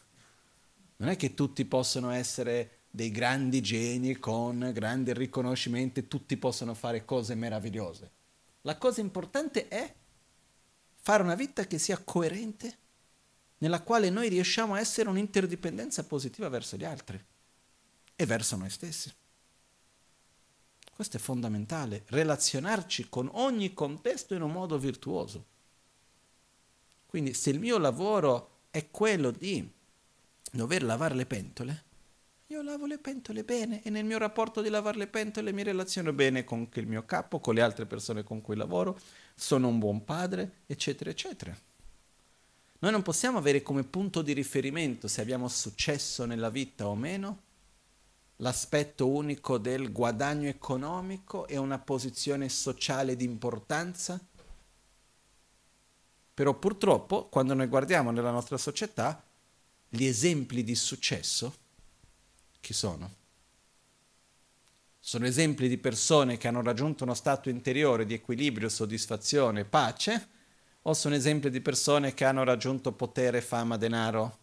non è che tutti possono essere dei grandi geni con grandi riconoscimenti, tutti possono fare cose meravigliose. La cosa importante è fare una vita che sia coerente, nella quale noi riusciamo a essere un'interdipendenza positiva verso gli altri e verso noi stessi. Questo è fondamentale, relazionarci con ogni contesto in un modo virtuoso. Quindi se il mio lavoro è quello di dover lavare le pentole, io lavo le pentole bene e nel mio rapporto di lavare le pentole mi relaziono bene con il mio capo, con le altre persone con cui lavoro, sono un buon padre, eccetera, eccetera. Noi non possiamo avere come punto di riferimento se abbiamo successo nella vita o meno l'aspetto unico del guadagno economico e una posizione sociale di importanza? Però purtroppo, quando noi guardiamo nella nostra società, gli esempi di successo, chi sono? Sono esempi di persone che hanno raggiunto uno stato interiore di equilibrio, soddisfazione, pace, o sono esempi di persone che hanno raggiunto potere, fama, denaro?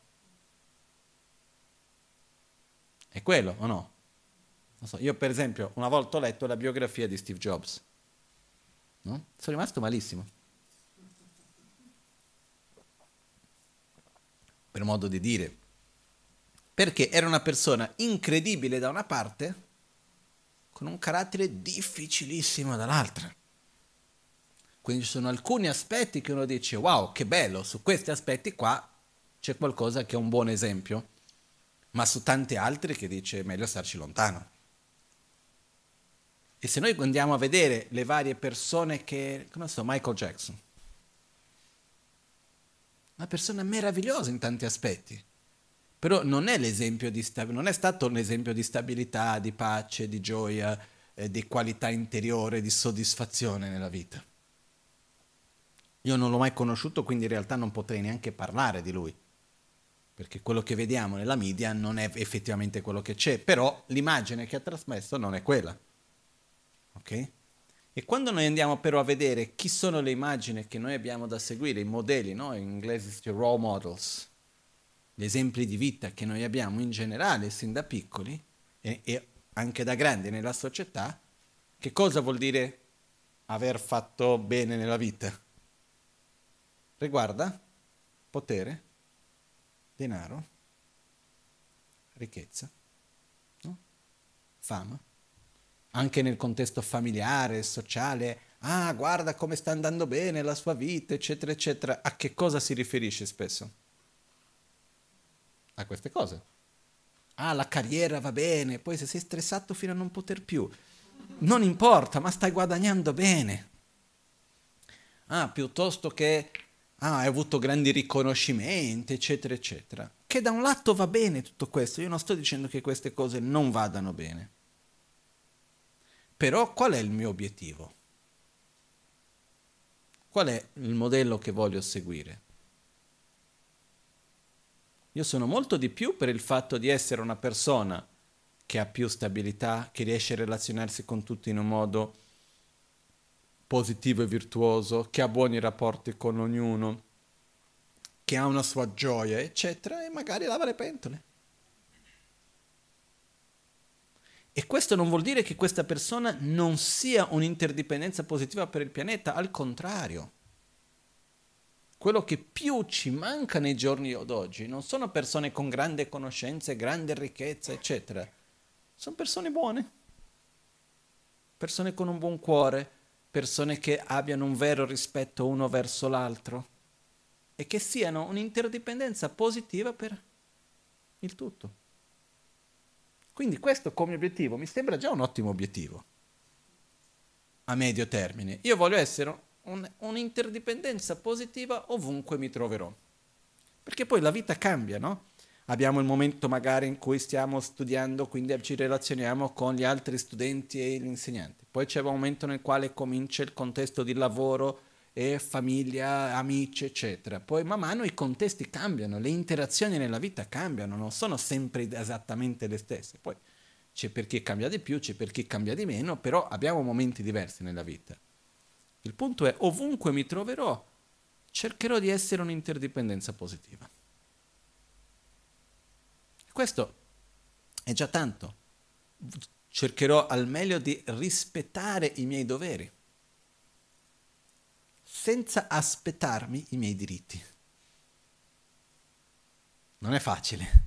È quello o no? So, io per esempio una volta ho letto la biografia di Steve Jobs. No? Sono rimasto malissimo. Per modo di dire. Perché era una persona incredibile da una parte, con un carattere difficilissimo dall'altra. Quindi ci sono alcuni aspetti che uno dice, wow, che bello, su questi aspetti qua c'è qualcosa che è un buon esempio ma su tanti altri che dice meglio starci lontano. E se noi andiamo a vedere le varie persone che, come so, Michael Jackson, una persona meravigliosa in tanti aspetti, però non è, di non è stato un esempio di stabilità, di pace, di gioia, eh, di qualità interiore, di soddisfazione nella vita. Io non l'ho mai conosciuto, quindi in realtà non potrei neanche parlare di lui perché quello che vediamo nella media non è effettivamente quello che c'è, però l'immagine che ha trasmesso non è quella. Ok? E quando noi andiamo però a vedere chi sono le immagini che noi abbiamo da seguire, i modelli, no? in inglese si dice role models, gli esempi di vita che noi abbiamo in generale sin da piccoli e, e anche da grandi nella società, che cosa vuol dire aver fatto bene nella vita? Riguarda potere, denaro, ricchezza, no? fama, anche nel contesto familiare, sociale, ah guarda come sta andando bene la sua vita, eccetera, eccetera, a che cosa si riferisce spesso? A queste cose. Ah, la carriera va bene, poi se sei stressato fino a non poter più, non importa, ma stai guadagnando bene. Ah, piuttosto che ah, hai avuto grandi riconoscimenti, eccetera, eccetera. Che da un lato va bene tutto questo, io non sto dicendo che queste cose non vadano bene. Però qual è il mio obiettivo? Qual è il modello che voglio seguire? Io sono molto di più per il fatto di essere una persona che ha più stabilità, che riesce a relazionarsi con tutti in un modo positivo e virtuoso, che ha buoni rapporti con ognuno, che ha una sua gioia, eccetera, e magari lava le pentole. E questo non vuol dire che questa persona non sia un'interdipendenza positiva per il pianeta, al contrario. Quello che più ci manca nei giorni d'oggi non sono persone con grande conoscenza, grande ricchezza, eccetera. Sono persone buone, persone con un buon cuore, persone che abbiano un vero rispetto uno verso l'altro e che siano un'interdipendenza positiva per il tutto. Quindi questo come obiettivo mi sembra già un ottimo obiettivo a medio termine. Io voglio essere un, un'interdipendenza positiva ovunque mi troverò. Perché poi la vita cambia, no? Abbiamo il momento magari in cui stiamo studiando, quindi ci relazioniamo con gli altri studenti e gli insegnanti. Poi c'è un momento nel quale comincia il contesto di lavoro e famiglia, amici, eccetera. Poi man mano i contesti cambiano, le interazioni nella vita cambiano, non sono sempre esattamente le stesse. Poi c'è per chi cambia di più, c'è per chi cambia di meno, però abbiamo momenti diversi nella vita. Il punto è, ovunque mi troverò, cercherò di essere un'interdipendenza positiva. Questo è già tanto. Cercherò al meglio di rispettare i miei doveri senza aspettarmi i miei diritti. Non è facile.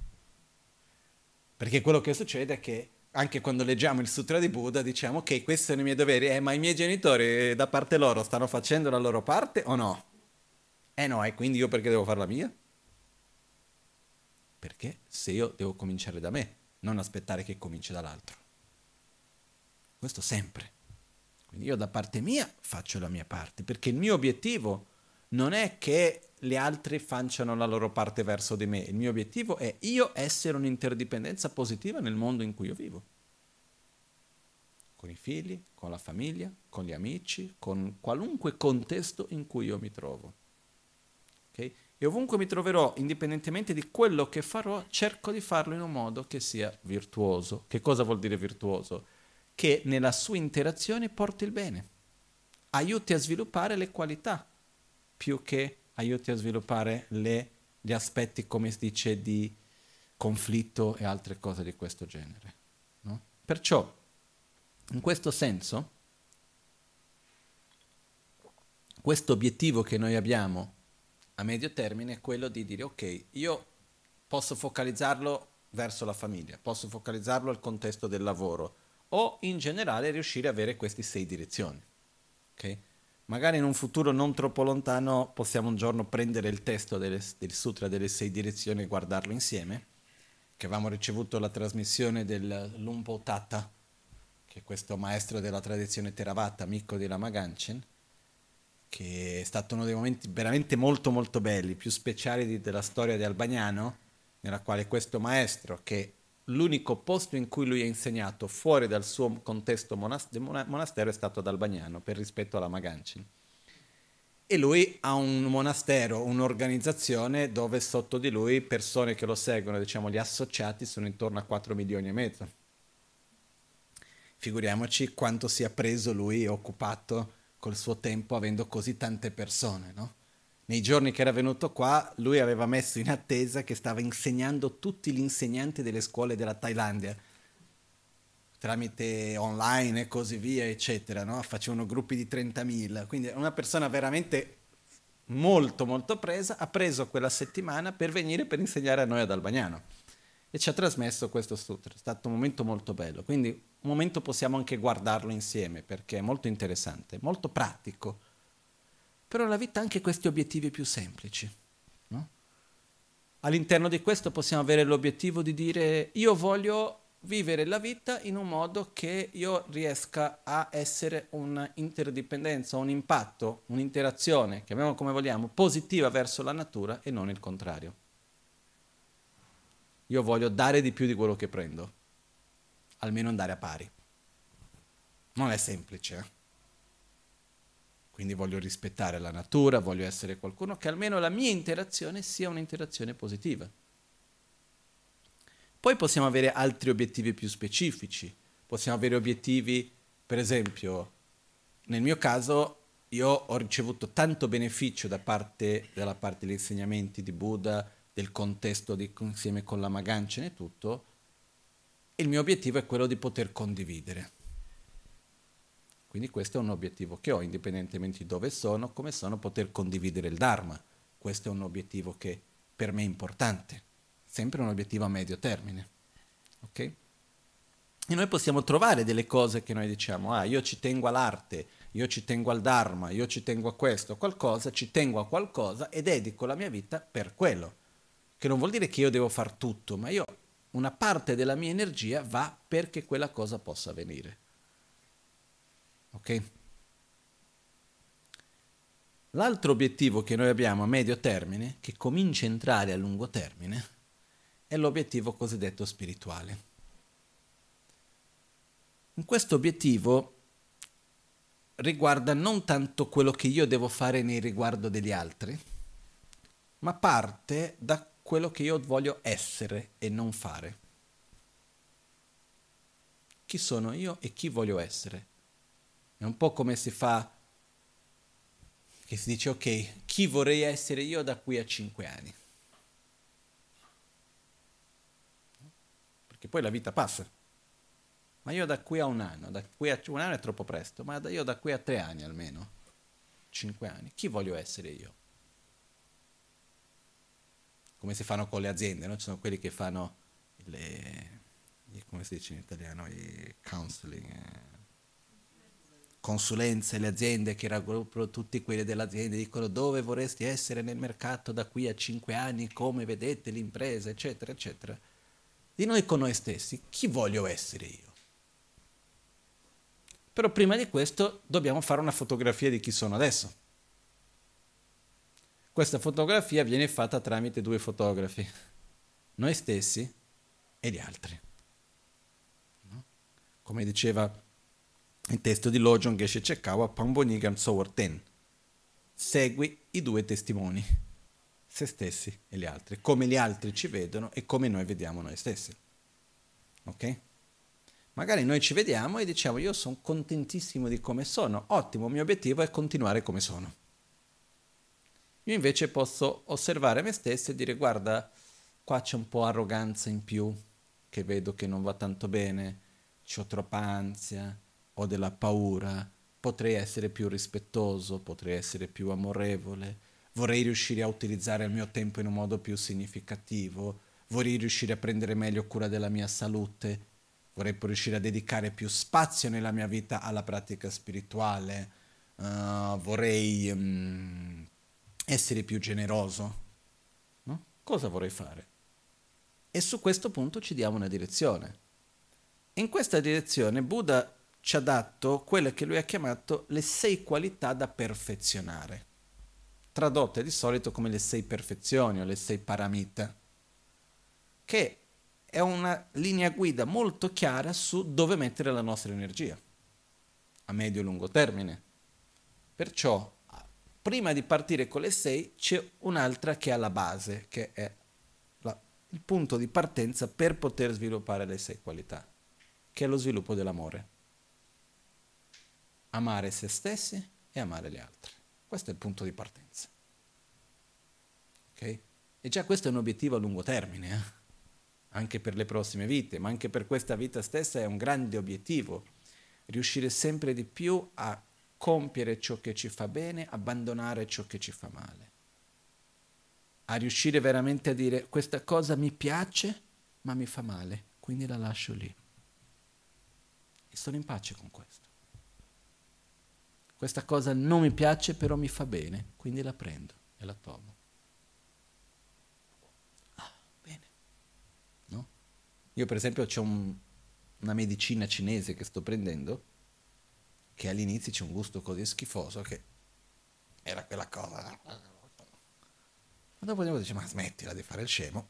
Perché quello che succede è che anche quando leggiamo il Sutra di Buddha diciamo ok, questi sono i miei doveri, eh, ma i miei genitori eh, da parte loro stanno facendo la loro parte o no? Eh no, e quindi io perché devo fare la mia? Perché se io devo cominciare da me, non aspettare che cominci dall'altro. Questo sempre. Quindi io da parte mia faccio la mia parte, perché il mio obiettivo non è che gli altri facciano la loro parte verso di me, il mio obiettivo è io essere un'interdipendenza positiva nel mondo in cui io vivo. Con i figli, con la famiglia, con gli amici, con qualunque contesto in cui io mi trovo. Okay? E ovunque mi troverò, indipendentemente di quello che farò, cerco di farlo in un modo che sia virtuoso. Che cosa vuol dire virtuoso? Che nella sua interazione porti il bene, aiuti a sviluppare le qualità, più che aiuti a sviluppare le, gli aspetti, come si dice, di conflitto e altre cose di questo genere. No? Perciò, in questo senso, questo obiettivo che noi abbiamo a medio termine è quello di dire ok, io posso focalizzarlo verso la famiglia, posso focalizzarlo al contesto del lavoro, o in generale riuscire ad avere queste sei direzioni. Okay? Magari in un futuro non troppo lontano possiamo un giorno prendere il testo delle, del Sutra delle sei direzioni e guardarlo insieme, che avevamo ricevuto la trasmissione del Lumpo Tata, che è questo maestro della tradizione Theravada, amico di Lama Ganchen, che è stato uno dei momenti veramente molto molto belli, più speciali di, della storia di Albagnano, nella quale questo maestro, che l'unico posto in cui lui ha insegnato fuori dal suo contesto monas- monastero è stato ad Albagnano, per rispetto alla Magancin. E lui ha un monastero, un'organizzazione dove sotto di lui persone che lo seguono, diciamo gli associati, sono intorno a 4 milioni e mezzo. Figuriamoci quanto sia preso lui e occupato col suo tempo avendo così tante persone, no? Nei giorni che era venuto qua, lui aveva messo in attesa che stava insegnando tutti gli insegnanti delle scuole della Thailandia, tramite online e così via, eccetera, no? facevano gruppi di 30.000, quindi una persona veramente molto molto presa, ha preso quella settimana per venire per insegnare a noi ad Albagnano. E ci ha trasmesso questo sutra, è stato un momento molto bello, quindi un momento possiamo anche guardarlo insieme perché è molto interessante, molto pratico però la vita ha anche questi obiettivi più semplici. No? All'interno di questo possiamo avere l'obiettivo di dire io voglio vivere la vita in un modo che io riesca a essere un'interdipendenza, un impatto, un'interazione, chiamiamola come vogliamo, positiva verso la natura e non il contrario. Io voglio dare di più di quello che prendo, almeno andare a pari. Non è semplice. Eh? Quindi voglio rispettare la natura, voglio essere qualcuno che almeno la mia interazione sia un'interazione positiva. Poi possiamo avere altri obiettivi più specifici. Possiamo avere obiettivi, per esempio, nel mio caso io ho ricevuto tanto beneficio da parte, dalla parte degli insegnamenti di Buddha, del contesto di, insieme con la Maganchen e tutto, il mio obiettivo è quello di poter condividere. Quindi questo è un obiettivo che ho, indipendentemente di dove sono, come sono, poter condividere il Dharma. Questo è un obiettivo che per me è importante, sempre un obiettivo a medio termine. Ok? E noi possiamo trovare delle cose che noi diciamo, ah, io ci tengo all'arte, io ci tengo al Dharma, io ci tengo a questo, a qualcosa, ci tengo a qualcosa e dedico la mia vita per quello. Che non vuol dire che io devo fare tutto, ma io una parte della mia energia va perché quella cosa possa avvenire. Ok? L'altro obiettivo che noi abbiamo a medio termine, che comincia a entrare a lungo termine, è l'obiettivo cosiddetto spirituale. In questo obiettivo riguarda non tanto quello che io devo fare nei riguardo degli altri, ma parte da quello che io voglio essere e non fare. Chi sono io e chi voglio essere? È un po' come si fa, che si dice ok, chi vorrei essere io da qui a cinque anni? Perché poi la vita passa. Ma io da qui a un anno, da qui a un anno è troppo presto, ma io da qui a tre anni almeno, cinque anni, chi voglio essere io? Come si fanno con le aziende, no? Ci sono quelli che fanno le, come si dice in italiano, i counseling, eh, consulenze, le aziende che raggruppano tutti quelli dell'azienda, dicono dove vorresti essere nel mercato da qui a cinque anni, come vedete l'impresa, eccetera, eccetera. Di noi con noi stessi, chi voglio essere io? Però prima di questo dobbiamo fare una fotografia di chi sono adesso. Questa fotografia viene fatta tramite due fotografi, noi stessi e gli altri. Come diceva il testo di Lojon Geshe Chekawa, Pambonigan Sower Ten. Segui i due testimoni, se stessi e gli altri, come gli altri ci vedono e come noi vediamo noi stessi. Ok? Magari noi ci vediamo e diciamo io sono contentissimo di come sono, ottimo, il mio obiettivo è continuare come sono. Io invece posso osservare me stesso e dire guarda, qua c'è un po' arroganza in più, che vedo che non va tanto bene, ho troppa ansia, ho della paura, potrei essere più rispettoso, potrei essere più amorevole, vorrei riuscire a utilizzare il mio tempo in un modo più significativo, vorrei riuscire a prendere meglio cura della mia salute, vorrei riuscire a dedicare più spazio nella mia vita alla pratica spirituale, uh, vorrei um, essere più generoso. No? Cosa vorrei fare? E su questo punto ci diamo una direzione. In questa direzione Buddha ci ha dato quelle che lui ha chiamato le sei qualità da perfezionare, tradotte di solito come le sei perfezioni o le sei paramita, che è una linea guida molto chiara su dove mettere la nostra energia, a medio e lungo termine. Perciò, prima di partire con le sei, c'è un'altra che è alla base, che è la, il punto di partenza per poter sviluppare le sei qualità, che è lo sviluppo dell'amore. Amare se stessi e amare gli altri. Questo è il punto di partenza. Ok? E già questo è un obiettivo a lungo termine, eh? anche per le prossime vite, ma anche per questa vita stessa è un grande obiettivo, riuscire sempre di più a compiere ciò che ci fa bene, abbandonare ciò che ci fa male, a riuscire veramente a dire questa cosa mi piace ma mi fa male, quindi la lascio lì. E sono in pace con questo. Questa cosa non mi piace però mi fa bene, quindi la prendo e la tolgo. Io per esempio ho un, una medicina cinese che sto prendendo, che all'inizio c'è un gusto così schifoso che era quella cosa. Ma dopo devo dire, ma smettila di fare il scemo,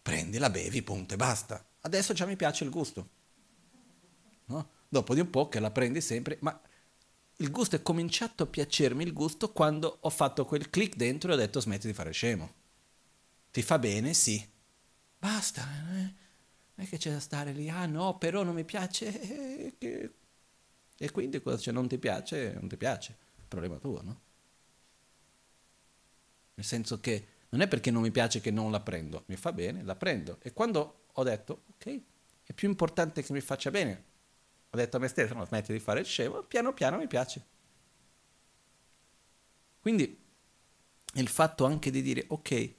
prendila, bevi, punto e basta. Adesso già mi piace il gusto. No? Dopo di un po' che la prendi sempre, ma il gusto è cominciato a piacermi il gusto quando ho fatto quel click dentro e ho detto smetti di fare scemo. Ti fa bene? Sì. Basta, eh? non è che c'è da stare lì, ah no, però non mi piace. Eh, e quindi cosa c'è? Non ti piace? Non ti piace. Problema tuo, no? Nel senso che non è perché non mi piace che non la prendo, mi fa bene, la prendo. E quando ho detto, ok, è più importante che mi faccia bene, ho detto a me stesso, no, smetti di fare il scemo, piano piano mi piace. Quindi il fatto anche di dire, ok,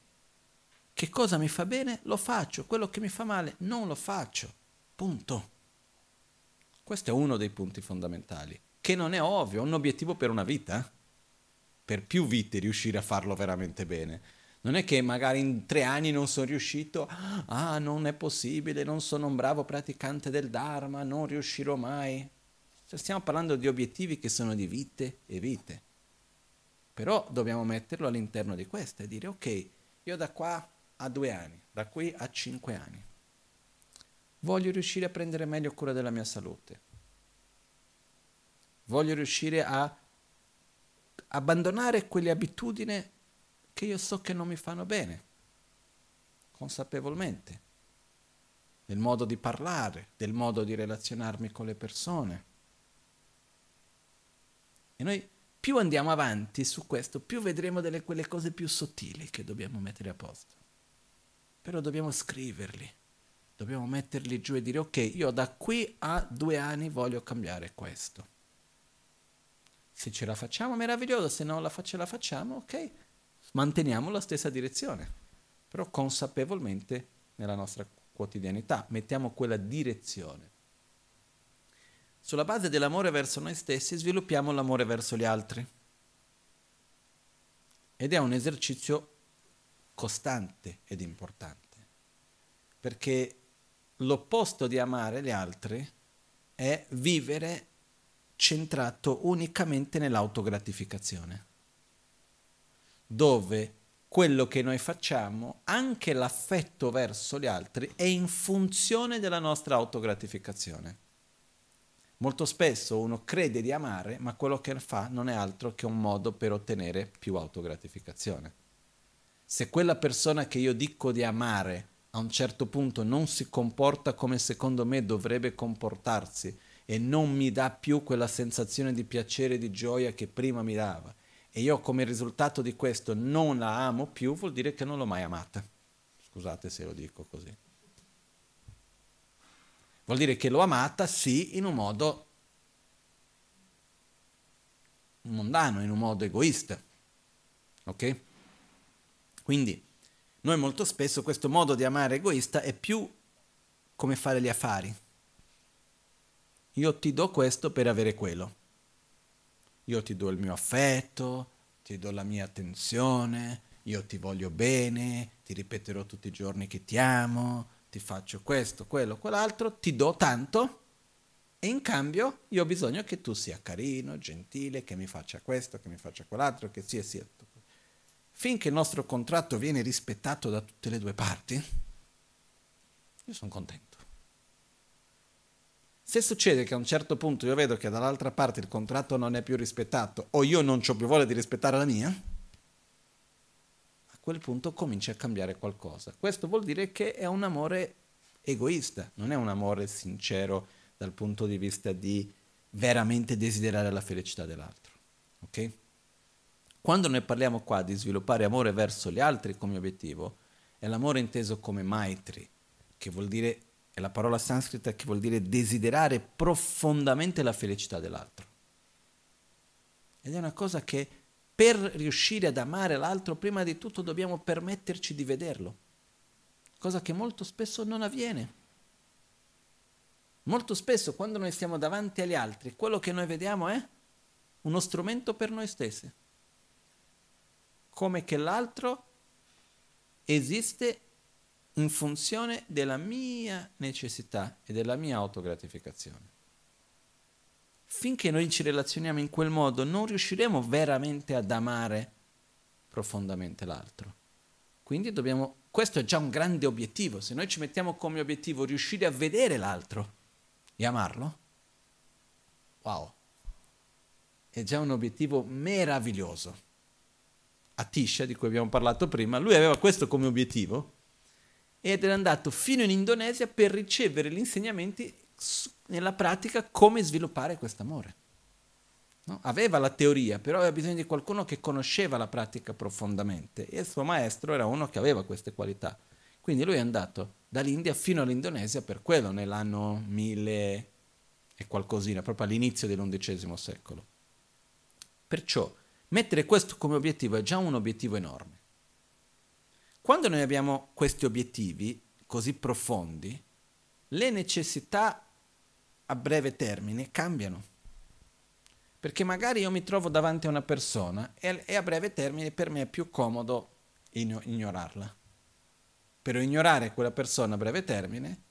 che cosa mi fa bene lo faccio, quello che mi fa male non lo faccio. Punto. Questo è uno dei punti fondamentali, che non è ovvio, è un obiettivo per una vita, eh? per più vite riuscire a farlo veramente bene. Non è che magari in tre anni non sono riuscito, ah non è possibile, non sono un bravo praticante del Dharma, non riuscirò mai. Stiamo parlando di obiettivi che sono di vite e vite. Però dobbiamo metterlo all'interno di questo e dire ok, io da qua a due anni, da qui a cinque anni, voglio riuscire a prendere meglio cura della mia salute. Voglio riuscire a abbandonare quelle abitudini che io so che non mi fanno bene, consapevolmente, del modo di parlare, del modo di relazionarmi con le persone. E noi più andiamo avanti su questo, più vedremo delle quelle cose più sottili che dobbiamo mettere a posto. Però dobbiamo scriverli, dobbiamo metterli giù e dire ok, io da qui a due anni voglio cambiare questo. Se ce la facciamo, meraviglioso, se non la, ce la facciamo, ok, manteniamo la stessa direzione, però consapevolmente nella nostra quotidianità, mettiamo quella direzione. Sulla base dell'amore verso noi stessi sviluppiamo l'amore verso gli altri. Ed è un esercizio costante ed importante, perché l'opposto di amare gli altri è vivere centrato unicamente nell'autogratificazione, dove quello che noi facciamo, anche l'affetto verso gli altri, è in funzione della nostra autogratificazione. Molto spesso uno crede di amare, ma quello che fa non è altro che un modo per ottenere più autogratificazione. Se quella persona che io dico di amare a un certo punto non si comporta come secondo me dovrebbe comportarsi e non mi dà più quella sensazione di piacere e di gioia che prima mi dava e io come risultato di questo non la amo più, vuol dire che non l'ho mai amata. Scusate se lo dico così. Vuol dire che l'ho amata, sì, in un modo mondano, in un modo egoista. Ok? Quindi noi molto spesso questo modo di amare egoista è più come fare gli affari. Io ti do questo per avere quello. Io ti do il mio affetto, ti do la mia attenzione, io ti voglio bene, ti ripeterò tutti i giorni che ti amo, ti faccio questo, quello, quell'altro, ti do tanto e in cambio io ho bisogno che tu sia carino, gentile, che mi faccia questo, che mi faccia quell'altro, che sia sia. Finché il nostro contratto viene rispettato da tutte le due parti, io sono contento. Se succede che a un certo punto io vedo che dall'altra parte il contratto non è più rispettato o io non ho più voglia di rispettare la mia, a quel punto comincia a cambiare qualcosa. Questo vuol dire che è un amore egoista, non è un amore sincero dal punto di vista di veramente desiderare la felicità dell'altro. Ok? Quando noi parliamo qua di sviluppare amore verso gli altri come obiettivo, è l'amore inteso come maitri, che vuol dire è la parola sanscrita che vuol dire desiderare profondamente la felicità dell'altro. Ed è una cosa che per riuscire ad amare l'altro, prima di tutto dobbiamo permetterci di vederlo, cosa che molto spesso non avviene. Molto spesso quando noi stiamo davanti agli altri, quello che noi vediamo è uno strumento per noi stessi. Come che l'altro esiste in funzione della mia necessità e della mia autogratificazione. Finché noi ci relazioniamo in quel modo non riusciremo veramente ad amare profondamente l'altro. Quindi dobbiamo, questo è già un grande obiettivo, se noi ci mettiamo come obiettivo riuscire a vedere l'altro e amarlo, wow, è già un obiettivo meraviglioso. Atisha, di cui abbiamo parlato prima, lui aveva questo come obiettivo ed era andato fino in Indonesia per ricevere gli insegnamenti nella pratica come sviluppare questo amore. No? Aveva la teoria, però aveva bisogno di qualcuno che conosceva la pratica profondamente e il suo maestro era uno che aveva queste qualità. Quindi lui è andato dall'India fino all'Indonesia per quello nell'anno 1000 e qualcosina, proprio all'inizio dell'undicesimo secolo. Perciò mettere questo come obiettivo è già un obiettivo enorme. Quando noi abbiamo questi obiettivi così profondi, le necessità a breve termine cambiano. Perché magari io mi trovo davanti a una persona e, a breve termine per me è più comodo ignorarla. Però ignorare quella persona a breve termine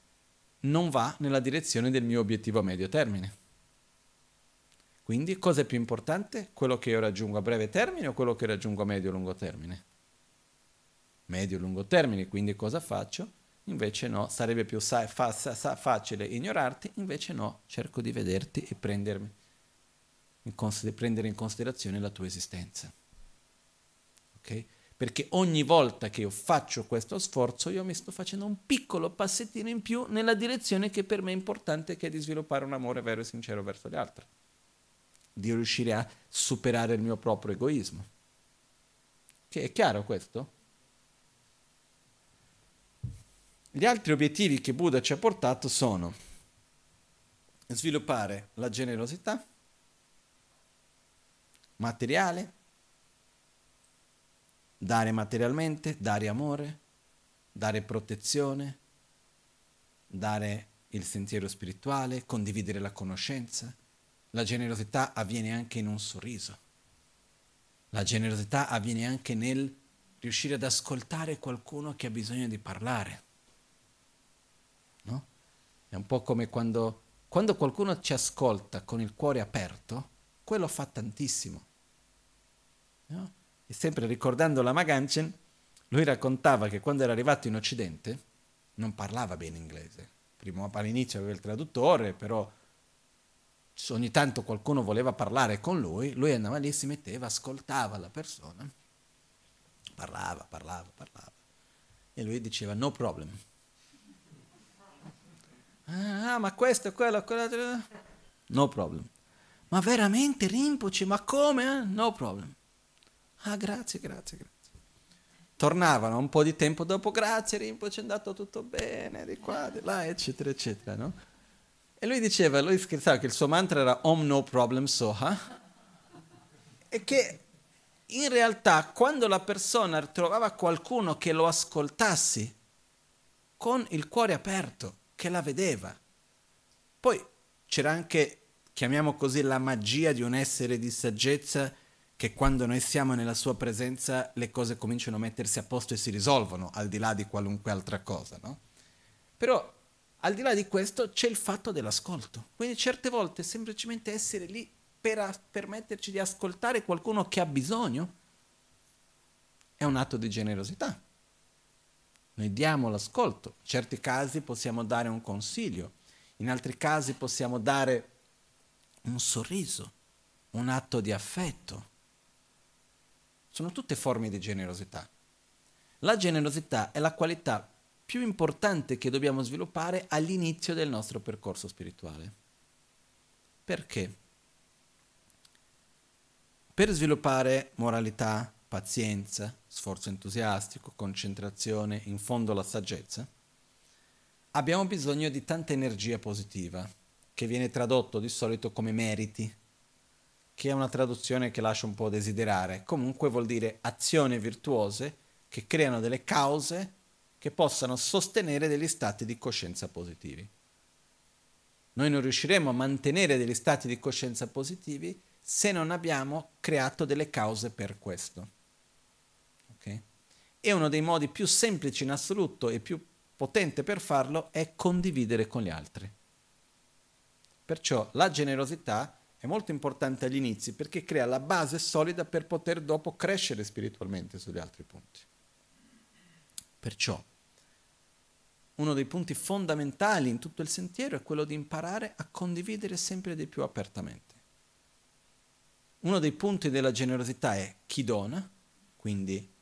non va nella direzione del mio obiettivo a medio termine. Quindi cosa è più importante? Quello che io raggiungo a breve termine o quello che raggiungo a medio-lungo termine? Medio-lungo termine, quindi cosa faccio? Invece no, sarebbe più sa- fa- sa- facile ignorarti, invece no, cerco di vederti e prendermi in cons- prendere in considerazione la tua esistenza. Ok? Perché ogni volta che io faccio questo sforzo, io mi sto facendo un piccolo passettino in più nella direzione che per me è importante, che è di sviluppare un amore vero e sincero verso gli altri di riuscire a superare il mio proprio egoismo. Che è chiaro questo? Gli altri obiettivi che Buddha ci ha portato sono sviluppare la generosità materiale, dare materialmente, dare amore, dare protezione, dare il sentiero spirituale, condividere la conoscenza, la generosità avviene anche in un sorriso. La generosità avviene anche nel riuscire ad ascoltare qualcuno che ha bisogno di parlare. No? È un po' come quando, quando qualcuno ci ascolta con il cuore aperto, quello fa tantissimo. No? E sempre ricordando la Maganchen, lui raccontava che quando era arrivato in Occidente non parlava bene inglese. Prima all'inizio aveva il traduttore, però ogni tanto qualcuno voleva parlare con lui, lui andava lì, si metteva, ascoltava la persona, parlava, parlava, parlava. E lui diceva no problem. Ah, ma questo, quello, quello, no problem. Ma veramente Rinpoche, ma come? No problem. Ah, grazie, grazie, grazie. Tornavano un po' di tempo dopo, grazie Rinpoche, è andato tutto bene, di qua, di là, eccetera, eccetera, no? E lui diceva, lui scherzava che il suo mantra era Om no problem soha, e che in realtà quando la persona trovava qualcuno che lo ascoltassi con il cuore aperto, che la vedeva, poi c'era anche, chiamiamo così, la magia di un essere di saggezza che quando noi siamo nella sua presenza le cose cominciano a mettersi a posto e si risolvono, al di là di qualunque altra cosa, no? Però al di là di questo c'è il fatto dell'ascolto. Quindi certe volte semplicemente essere lì per permetterci di ascoltare qualcuno che ha bisogno è un atto di generosità. Noi diamo l'ascolto, in certi casi possiamo dare un consiglio, in altri casi possiamo dare un sorriso, un atto di affetto. Sono tutte forme di generosità. La generosità è la qualità più importante che dobbiamo sviluppare all'inizio del nostro percorso spirituale. Perché? Per sviluppare moralità, pazienza, sforzo entusiastico, concentrazione, in fondo la saggezza, abbiamo bisogno di tanta energia positiva, che viene tradotto di solito come meriti, che è una traduzione che lascia un po' desiderare. Comunque vuol dire azioni virtuose che creano delle cause che possano sostenere degli stati di coscienza positivi. Noi non riusciremo a mantenere degli stati di coscienza positivi se non abbiamo creato delle cause per questo. E uno dei modi più semplici in assoluto e più potente per farlo è condividere con gli altri. Perciò la generosità è molto importante agli inizi perché crea la base solida per poter dopo crescere spiritualmente sugli altri punti. Perciò uno dei punti fondamentali in tutto il sentiero è quello di imparare a condividere sempre di più apertamente. Uno dei punti della generosità è chi dona, quindi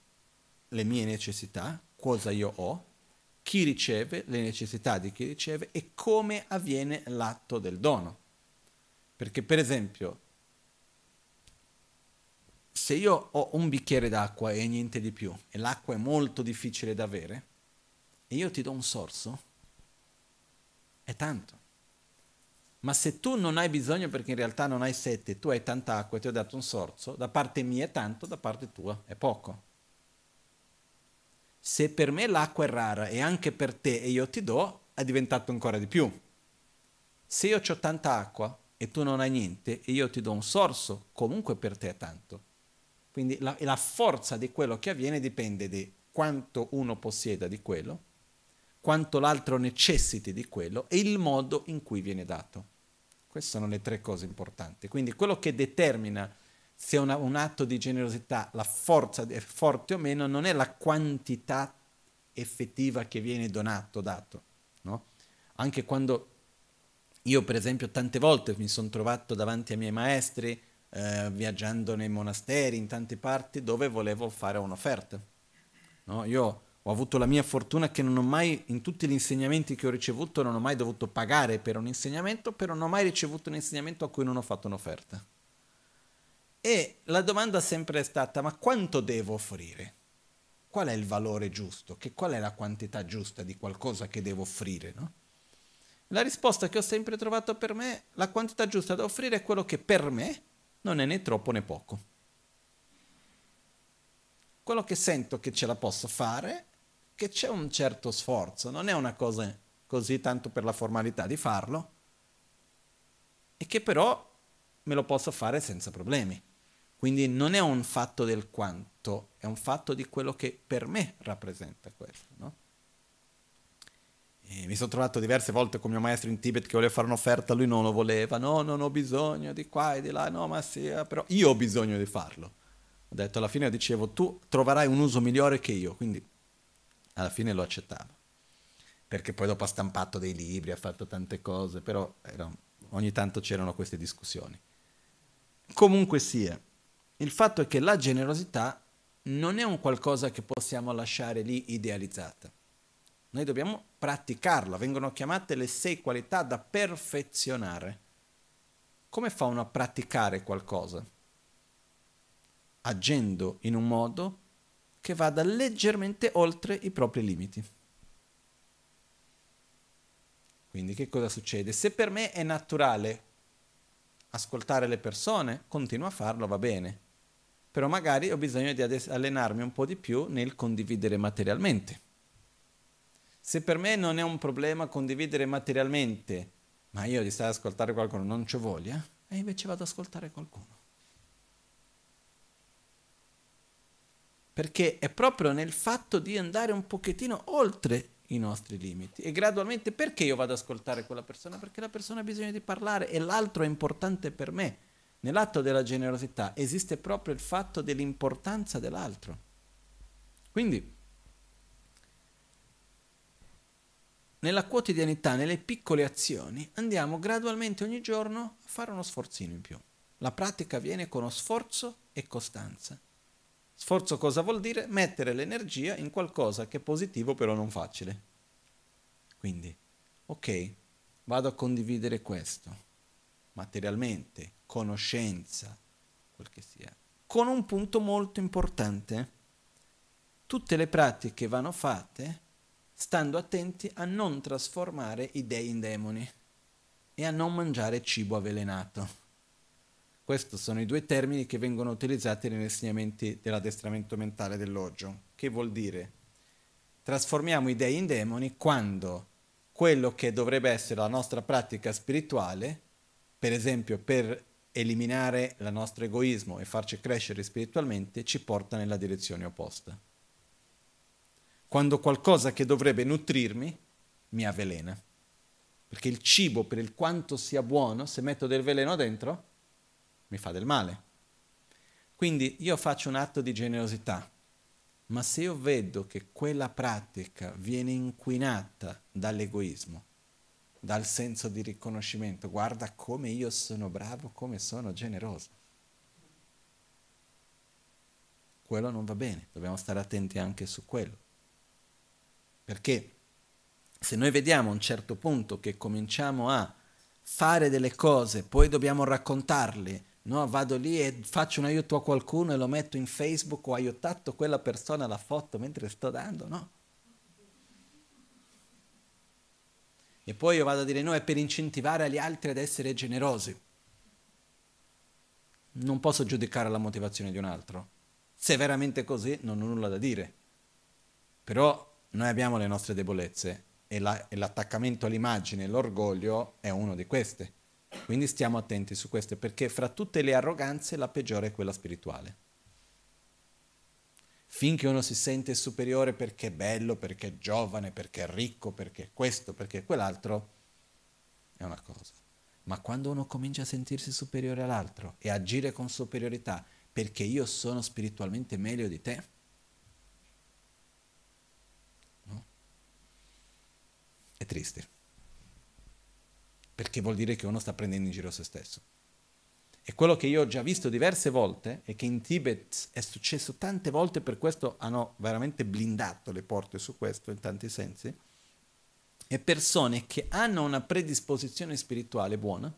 le mie necessità, cosa io ho, chi riceve, le necessità di chi riceve e come avviene l'atto del dono. Perché per esempio, se io ho un bicchiere d'acqua e niente di più, e l'acqua è molto difficile da avere, e io ti do un sorso, è tanto. Ma se tu non hai bisogno perché in realtà non hai sete, tu hai tanta acqua e ti ho dato un sorso, da parte mia è tanto, da parte tua è poco. Se per me l'acqua è rara e anche per te e io ti do, è diventato ancora di più. Se io ho tanta acqua e tu non hai niente e io ti do un sorso, comunque per te è tanto. Quindi la, la forza di quello che avviene dipende di quanto uno possieda di quello quanto l'altro necessiti di quello e il modo in cui viene dato. Queste sono le tre cose importanti. Quindi quello che determina se una, un atto di generosità, la forza è forte o meno, non è la quantità effettiva che viene donato, dato. No? Anche quando io, per esempio, tante volte mi sono trovato davanti ai miei maestri, eh, viaggiando nei monasteri, in tante parti, dove volevo fare un'offerta. No? Io ho avuto la mia fortuna che non ho mai, in tutti gli insegnamenti che ho ricevuto, non ho mai dovuto pagare per un insegnamento, però non ho mai ricevuto un insegnamento a cui non ho fatto un'offerta. E la domanda sempre è stata, ma quanto devo offrire? Qual è il valore giusto? Che qual è la quantità giusta di qualcosa che devo offrire? No? La risposta che ho sempre trovato per me, la quantità giusta da offrire è quello che per me non è né troppo né poco. Quello che sento che ce la posso fare che c'è un certo sforzo, non è una cosa così tanto per la formalità di farlo, e che però me lo posso fare senza problemi. Quindi non è un fatto del quanto, è un fatto di quello che per me rappresenta questo. No? mi sono trovato diverse volte con mio maestro in Tibet che voleva fare un'offerta, lui non lo voleva, no, non ho bisogno di qua e di là, no, ma sì, eh, però io ho bisogno di farlo. Ho detto alla fine, dicevo, tu troverai un uso migliore che io, quindi alla fine lo accettava. Perché poi dopo ha stampato dei libri, ha fatto tante cose, però era, ogni tanto c'erano queste discussioni. Comunque sia, il fatto è che la generosità non è un qualcosa che possiamo lasciare lì idealizzata. Noi dobbiamo praticarla, vengono chiamate le sei qualità da perfezionare. Come fa uno a praticare qualcosa? Agendo in un modo che vada leggermente oltre i propri limiti. Quindi che cosa succede? Se per me è naturale ascoltare le persone, continuo a farlo, va bene. Però magari ho bisogno di allenarmi un po' di più nel condividere materialmente. Se per me non è un problema condividere materialmente, ma io di stare ad ascoltare qualcuno non c'ho voglia, e invece vado ad ascoltare qualcuno. perché è proprio nel fatto di andare un pochettino oltre i nostri limiti e gradualmente perché io vado ad ascoltare quella persona? Perché la persona ha bisogno di parlare e l'altro è importante per me. Nell'atto della generosità esiste proprio il fatto dell'importanza dell'altro. Quindi, nella quotidianità, nelle piccole azioni, andiamo gradualmente ogni giorno a fare uno sforzino in più. La pratica avviene con sforzo e costanza. Sforzo cosa vuol dire? Mettere l'energia in qualcosa che è positivo però non facile. Quindi, ok, vado a condividere questo, materialmente, conoscenza, quel che sia, con un punto molto importante. Tutte le pratiche vanno fatte stando attenti a non trasformare i dei in demoni e a non mangiare cibo avvelenato. Questi sono i due termini che vengono utilizzati negli insegnamenti dell'addestramento mentale dell'Oggio, che vuol dire trasformiamo i dei in demoni quando quello che dovrebbe essere la nostra pratica spirituale, per esempio per eliminare il nostro egoismo e farci crescere spiritualmente, ci porta nella direzione opposta. Quando qualcosa che dovrebbe nutrirmi mi avvelena. Perché il cibo, per il quanto sia buono, se metto del veleno dentro, mi fa del male. Quindi io faccio un atto di generosità, ma se io vedo che quella pratica viene inquinata dall'egoismo, dal senso di riconoscimento, guarda come io sono bravo, come sono generoso. Quello non va bene, dobbiamo stare attenti anche su quello. Perché se noi vediamo a un certo punto che cominciamo a fare delle cose, poi dobbiamo raccontarle, No, vado lì e faccio un aiuto a qualcuno e lo metto in Facebook, ho aiutato quella persona alla foto mentre sto dando, no? E poi io vado a dire no, è per incentivare gli altri ad essere generosi. Non posso giudicare la motivazione di un altro. Se è veramente così, non ho nulla da dire. Però noi abbiamo le nostre debolezze e, la, e l'attaccamento all'immagine, l'orgoglio è uno di queste. Quindi stiamo attenti su questo, perché fra tutte le arroganze la peggiore è quella spirituale. Finché uno si sente superiore perché è bello, perché è giovane, perché è ricco, perché è questo, perché è quell'altro, è una cosa. Ma quando uno comincia a sentirsi superiore all'altro e agire con superiorità perché io sono spiritualmente meglio di te, no? è triste. Perché vuol dire che uno sta prendendo in giro se stesso. E quello che io ho già visto diverse volte e che in Tibet è successo tante volte, per questo hanno veramente blindato le porte su questo in tanti sensi, è persone che hanno una predisposizione spirituale buona,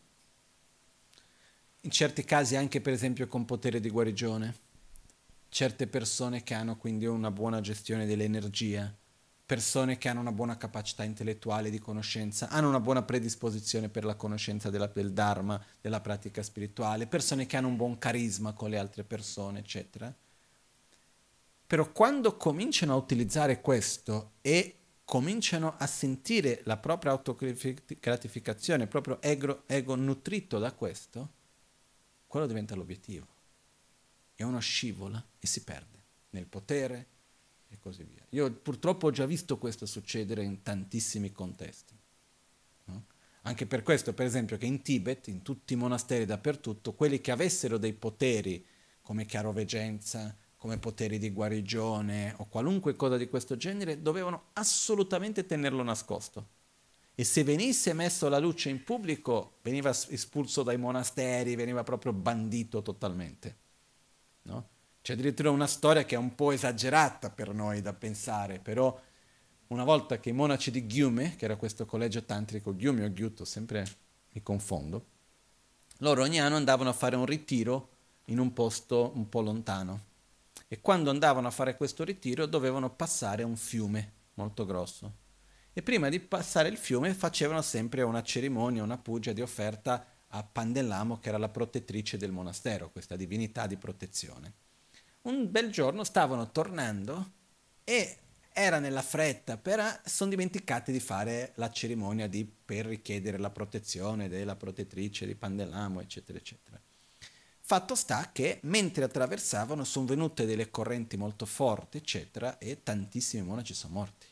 in certi casi anche per esempio con potere di guarigione, certe persone che hanno quindi una buona gestione dell'energia, persone che hanno una buona capacità intellettuale di conoscenza, hanno una buona predisposizione per la conoscenza della, del Dharma, della pratica spirituale, persone che hanno un buon carisma con le altre persone, eccetera. Però quando cominciano a utilizzare questo e cominciano a sentire la propria autogratificazione, il proprio ego, ego nutrito da questo, quello diventa l'obiettivo. E uno scivola e si perde nel potere, e così via. Io purtroppo ho già visto questo succedere in tantissimi contesti. No? Anche per questo, per esempio, che in Tibet, in tutti i monasteri dappertutto, quelli che avessero dei poteri come chiaroveggenza, come poteri di guarigione o qualunque cosa di questo genere, dovevano assolutamente tenerlo nascosto. E se venisse messo alla luce in pubblico, veniva espulso dai monasteri, veniva proprio bandito totalmente. No? C'è addirittura una storia che è un po' esagerata per noi da pensare, però una volta che i monaci di Gyume, che era questo collegio tantrico, Gyume o Gyuto, sempre mi confondo, loro ogni anno andavano a fare un ritiro in un posto un po' lontano. E quando andavano a fare questo ritiro dovevano passare un fiume molto grosso. E prima di passare il fiume facevano sempre una cerimonia, una pugia di offerta a Pandellamo, che era la protettrice del monastero, questa divinità di protezione un bel giorno stavano tornando e era nella fretta, però sono dimenticati di fare la cerimonia di, per richiedere la protezione della protettrice di Pandelamo, eccetera, eccetera. Fatto sta che mentre attraversavano sono venute delle correnti molto forti, eccetera, e tantissimi monaci sono morti.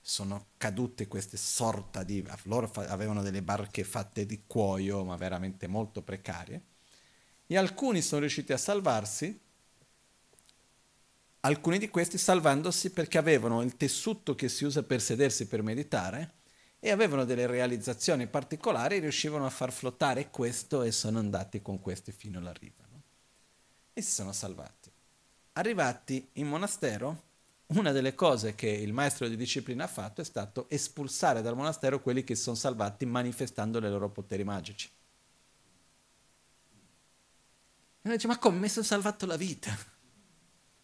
Sono cadute queste sorta di... loro fa, avevano delle barche fatte di cuoio, ma veramente molto precarie, e alcuni sono riusciti a salvarsi, alcuni di questi salvandosi perché avevano il tessuto che si usa per sedersi per meditare e avevano delle realizzazioni particolari, riuscivano a far flottare questo e sono andati con questi fino alla riva. No? E si sono salvati. Arrivati in monastero, una delle cose che il maestro di disciplina ha fatto è stato espulsare dal monastero quelli che si sono salvati manifestando i loro poteri magici. E uno dice, ma come mi sono salvato la vita?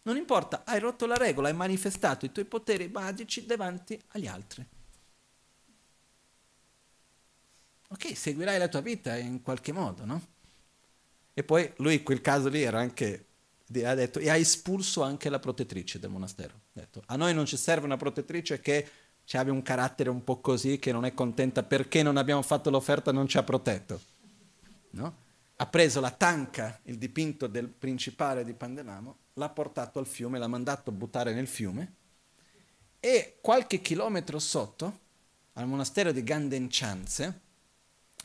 Non importa, hai rotto la regola, hai manifestato i tuoi poteri magici davanti agli altri. Ok, seguirai la tua vita in qualche modo, no? E poi lui quel caso lì era anche, ha detto, e ha espulso anche la protettrice del monastero. Ha detto, a noi non ci serve una protettrice che abbia un carattere un po' così, che non è contenta perché non abbiamo fatto l'offerta non ci ha protetto. No? Ha preso la tanca, il dipinto del principale di Pandelamo, l'ha portato al fiume, l'ha mandato a buttare nel fiume e qualche chilometro sotto, al monastero di Gandencianze,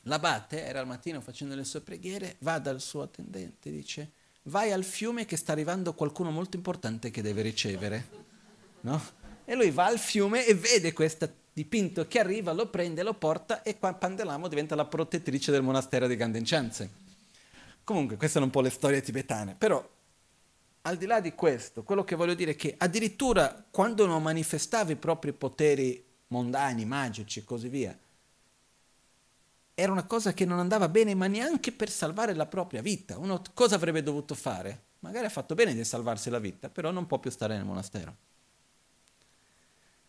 l'abate era al mattino facendo le sue preghiere, va dal suo attendente e dice vai al fiume che sta arrivando qualcuno molto importante che deve ricevere. No? E lui va al fiume e vede questo dipinto che arriva, lo prende, lo porta e qua Pandelamo diventa la protettrice del monastero di Gandencianze. Comunque, queste sono un po' le storie tibetane, però al di là di questo, quello che voglio dire è che addirittura quando non manifestava i propri poteri mondani, magici e così via, era una cosa che non andava bene, ma neanche per salvare la propria vita. Uno cosa avrebbe dovuto fare? Magari ha fatto bene di salvarsi la vita, però non può più stare nel monastero.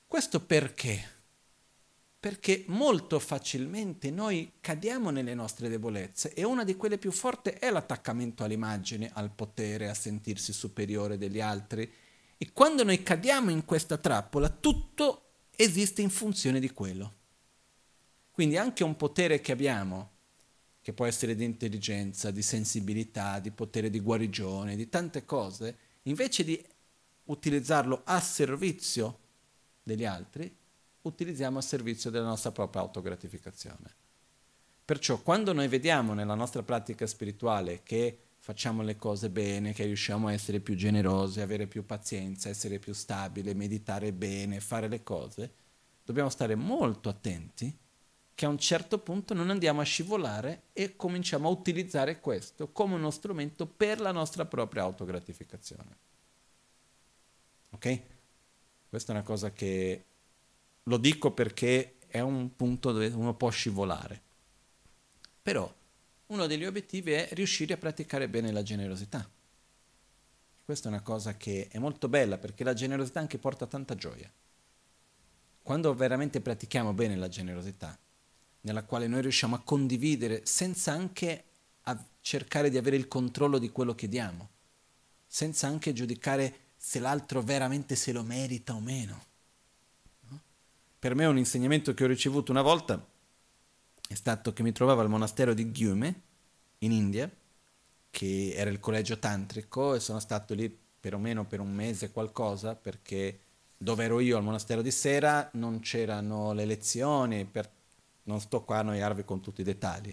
Questo perché? Perché molto facilmente noi cadiamo nelle nostre debolezze e una di quelle più forti è l'attaccamento all'immagine, al potere, a sentirsi superiore degli altri. E quando noi cadiamo in questa trappola, tutto esiste in funzione di quello. Quindi anche un potere che abbiamo, che può essere di intelligenza, di sensibilità, di potere di guarigione, di tante cose, invece di utilizzarlo a servizio degli altri, utilizziamo a servizio della nostra propria autogratificazione. Perciò quando noi vediamo nella nostra pratica spirituale che facciamo le cose bene, che riusciamo a essere più generosi, avere più pazienza, essere più stabili, meditare bene, fare le cose, dobbiamo stare molto attenti che a un certo punto non andiamo a scivolare e cominciamo a utilizzare questo come uno strumento per la nostra propria autogratificazione. Ok? Questa è una cosa che lo dico perché è un punto dove uno può scivolare. Però uno degli obiettivi è riuscire a praticare bene la generosità. Questa è una cosa che è molto bella perché la generosità anche porta tanta gioia. Quando veramente pratichiamo bene la generosità, nella quale noi riusciamo a condividere senza anche a cercare di avere il controllo di quello che diamo, senza anche giudicare se l'altro veramente se lo merita o meno. Per me un insegnamento che ho ricevuto una volta è stato che mi trovavo al monastero di Gyume in India, che era il collegio tantrico e sono stato lì per o meno per un mese qualcosa perché dove ero io al monastero di sera non c'erano le lezioni, per... non sto qua a noiarvi con tutti i dettagli,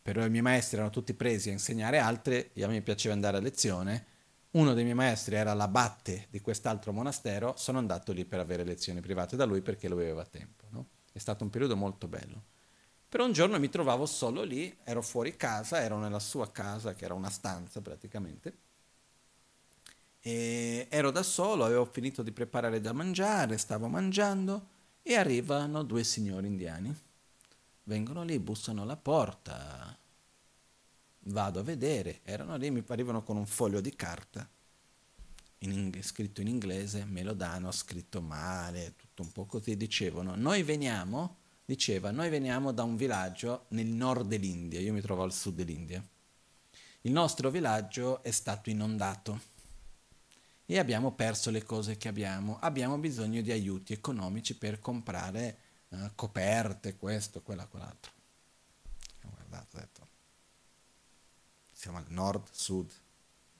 però i miei maestri erano tutti presi a insegnare altri e a me piaceva andare a lezione. Uno dei miei maestri era l'abate di quest'altro monastero, sono andato lì per avere lezioni private da lui perché lui aveva tempo. No? È stato un periodo molto bello. Però un giorno mi trovavo solo lì, ero fuori casa, ero nella sua casa, che era una stanza praticamente, e ero da solo, avevo finito di preparare da mangiare, stavo mangiando e arrivano due signori indiani. Vengono lì, bussano alla porta, vado a vedere, erano lì, mi arrivano con un foglio di carta in, scritto in inglese, me lo danno, scritto male, tutto un po' così, dicevano, noi veniamo diceva, noi veniamo da un villaggio nel nord dell'India, io mi trovo al sud dell'India. Il nostro villaggio è stato inondato e abbiamo perso le cose che abbiamo. Abbiamo bisogno di aiuti economici per comprare uh, coperte, questo, quella, quell'altro. Detto, siamo al nord, sud,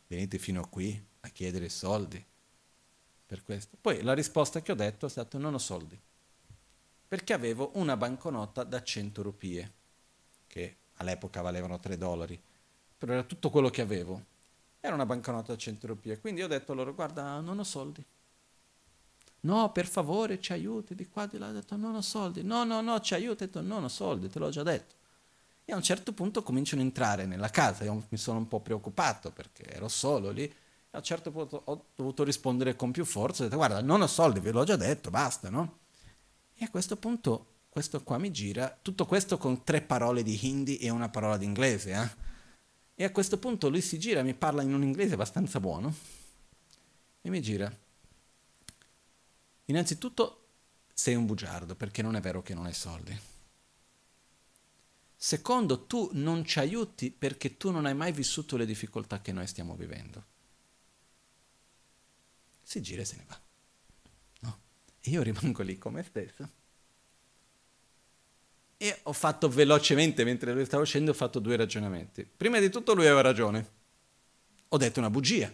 venite fino qui a chiedere soldi per questo. Poi la risposta che ho detto è stata non ho soldi perché avevo una banconota da 100 rupie, che all'epoca valevano 3 dollari, però era tutto quello che avevo. Era una banconota da 100 rupie, quindi ho detto loro, guarda, non ho soldi. No, per favore, ci aiuti, di qua, di là. Ho detto, non ho soldi. No, no, no, ci aiuti. Ho detto, non ho soldi, te l'ho già detto. E a un certo punto cominciano a entrare nella casa. Io mi sono un po' preoccupato perché ero solo lì. A un certo punto ho dovuto rispondere con più forza. Ho detto, guarda, non ho soldi, ve l'ho già detto, basta, no? E a questo punto questo qua mi gira, tutto questo con tre parole di hindi e una parola di inglese. Eh? E a questo punto lui si gira, mi parla in un inglese abbastanza buono e mi gira. Innanzitutto sei un bugiardo perché non è vero che non hai soldi. Secondo, tu non ci aiuti perché tu non hai mai vissuto le difficoltà che noi stiamo vivendo. Si gira e se ne va. E io rimango lì come stesso. E ho fatto velocemente, mentre lui stava uscendo, ho fatto due ragionamenti. Prima di tutto lui aveva ragione. Ho detto una bugia.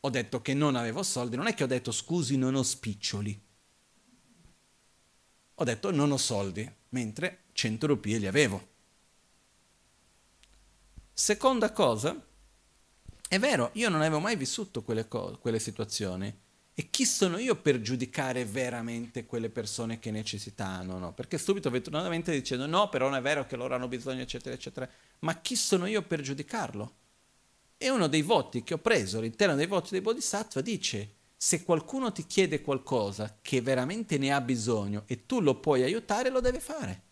Ho detto che non avevo soldi. Non è che ho detto scusi, non ho spiccioli. Ho detto non ho soldi, mentre 100 rupie li avevo. Seconda cosa, è vero, io non avevo mai vissuto quelle, co- quelle situazioni e chi sono io per giudicare veramente quelle persone che necessità? No? Perché subito vetturnamente dicendo no, però non è vero che loro hanno bisogno, eccetera, eccetera. Ma chi sono io per giudicarlo? E uno dei voti che ho preso all'interno dei voti dei Bodhisattva dice se qualcuno ti chiede qualcosa che veramente ne ha bisogno e tu lo puoi aiutare, lo deve fare.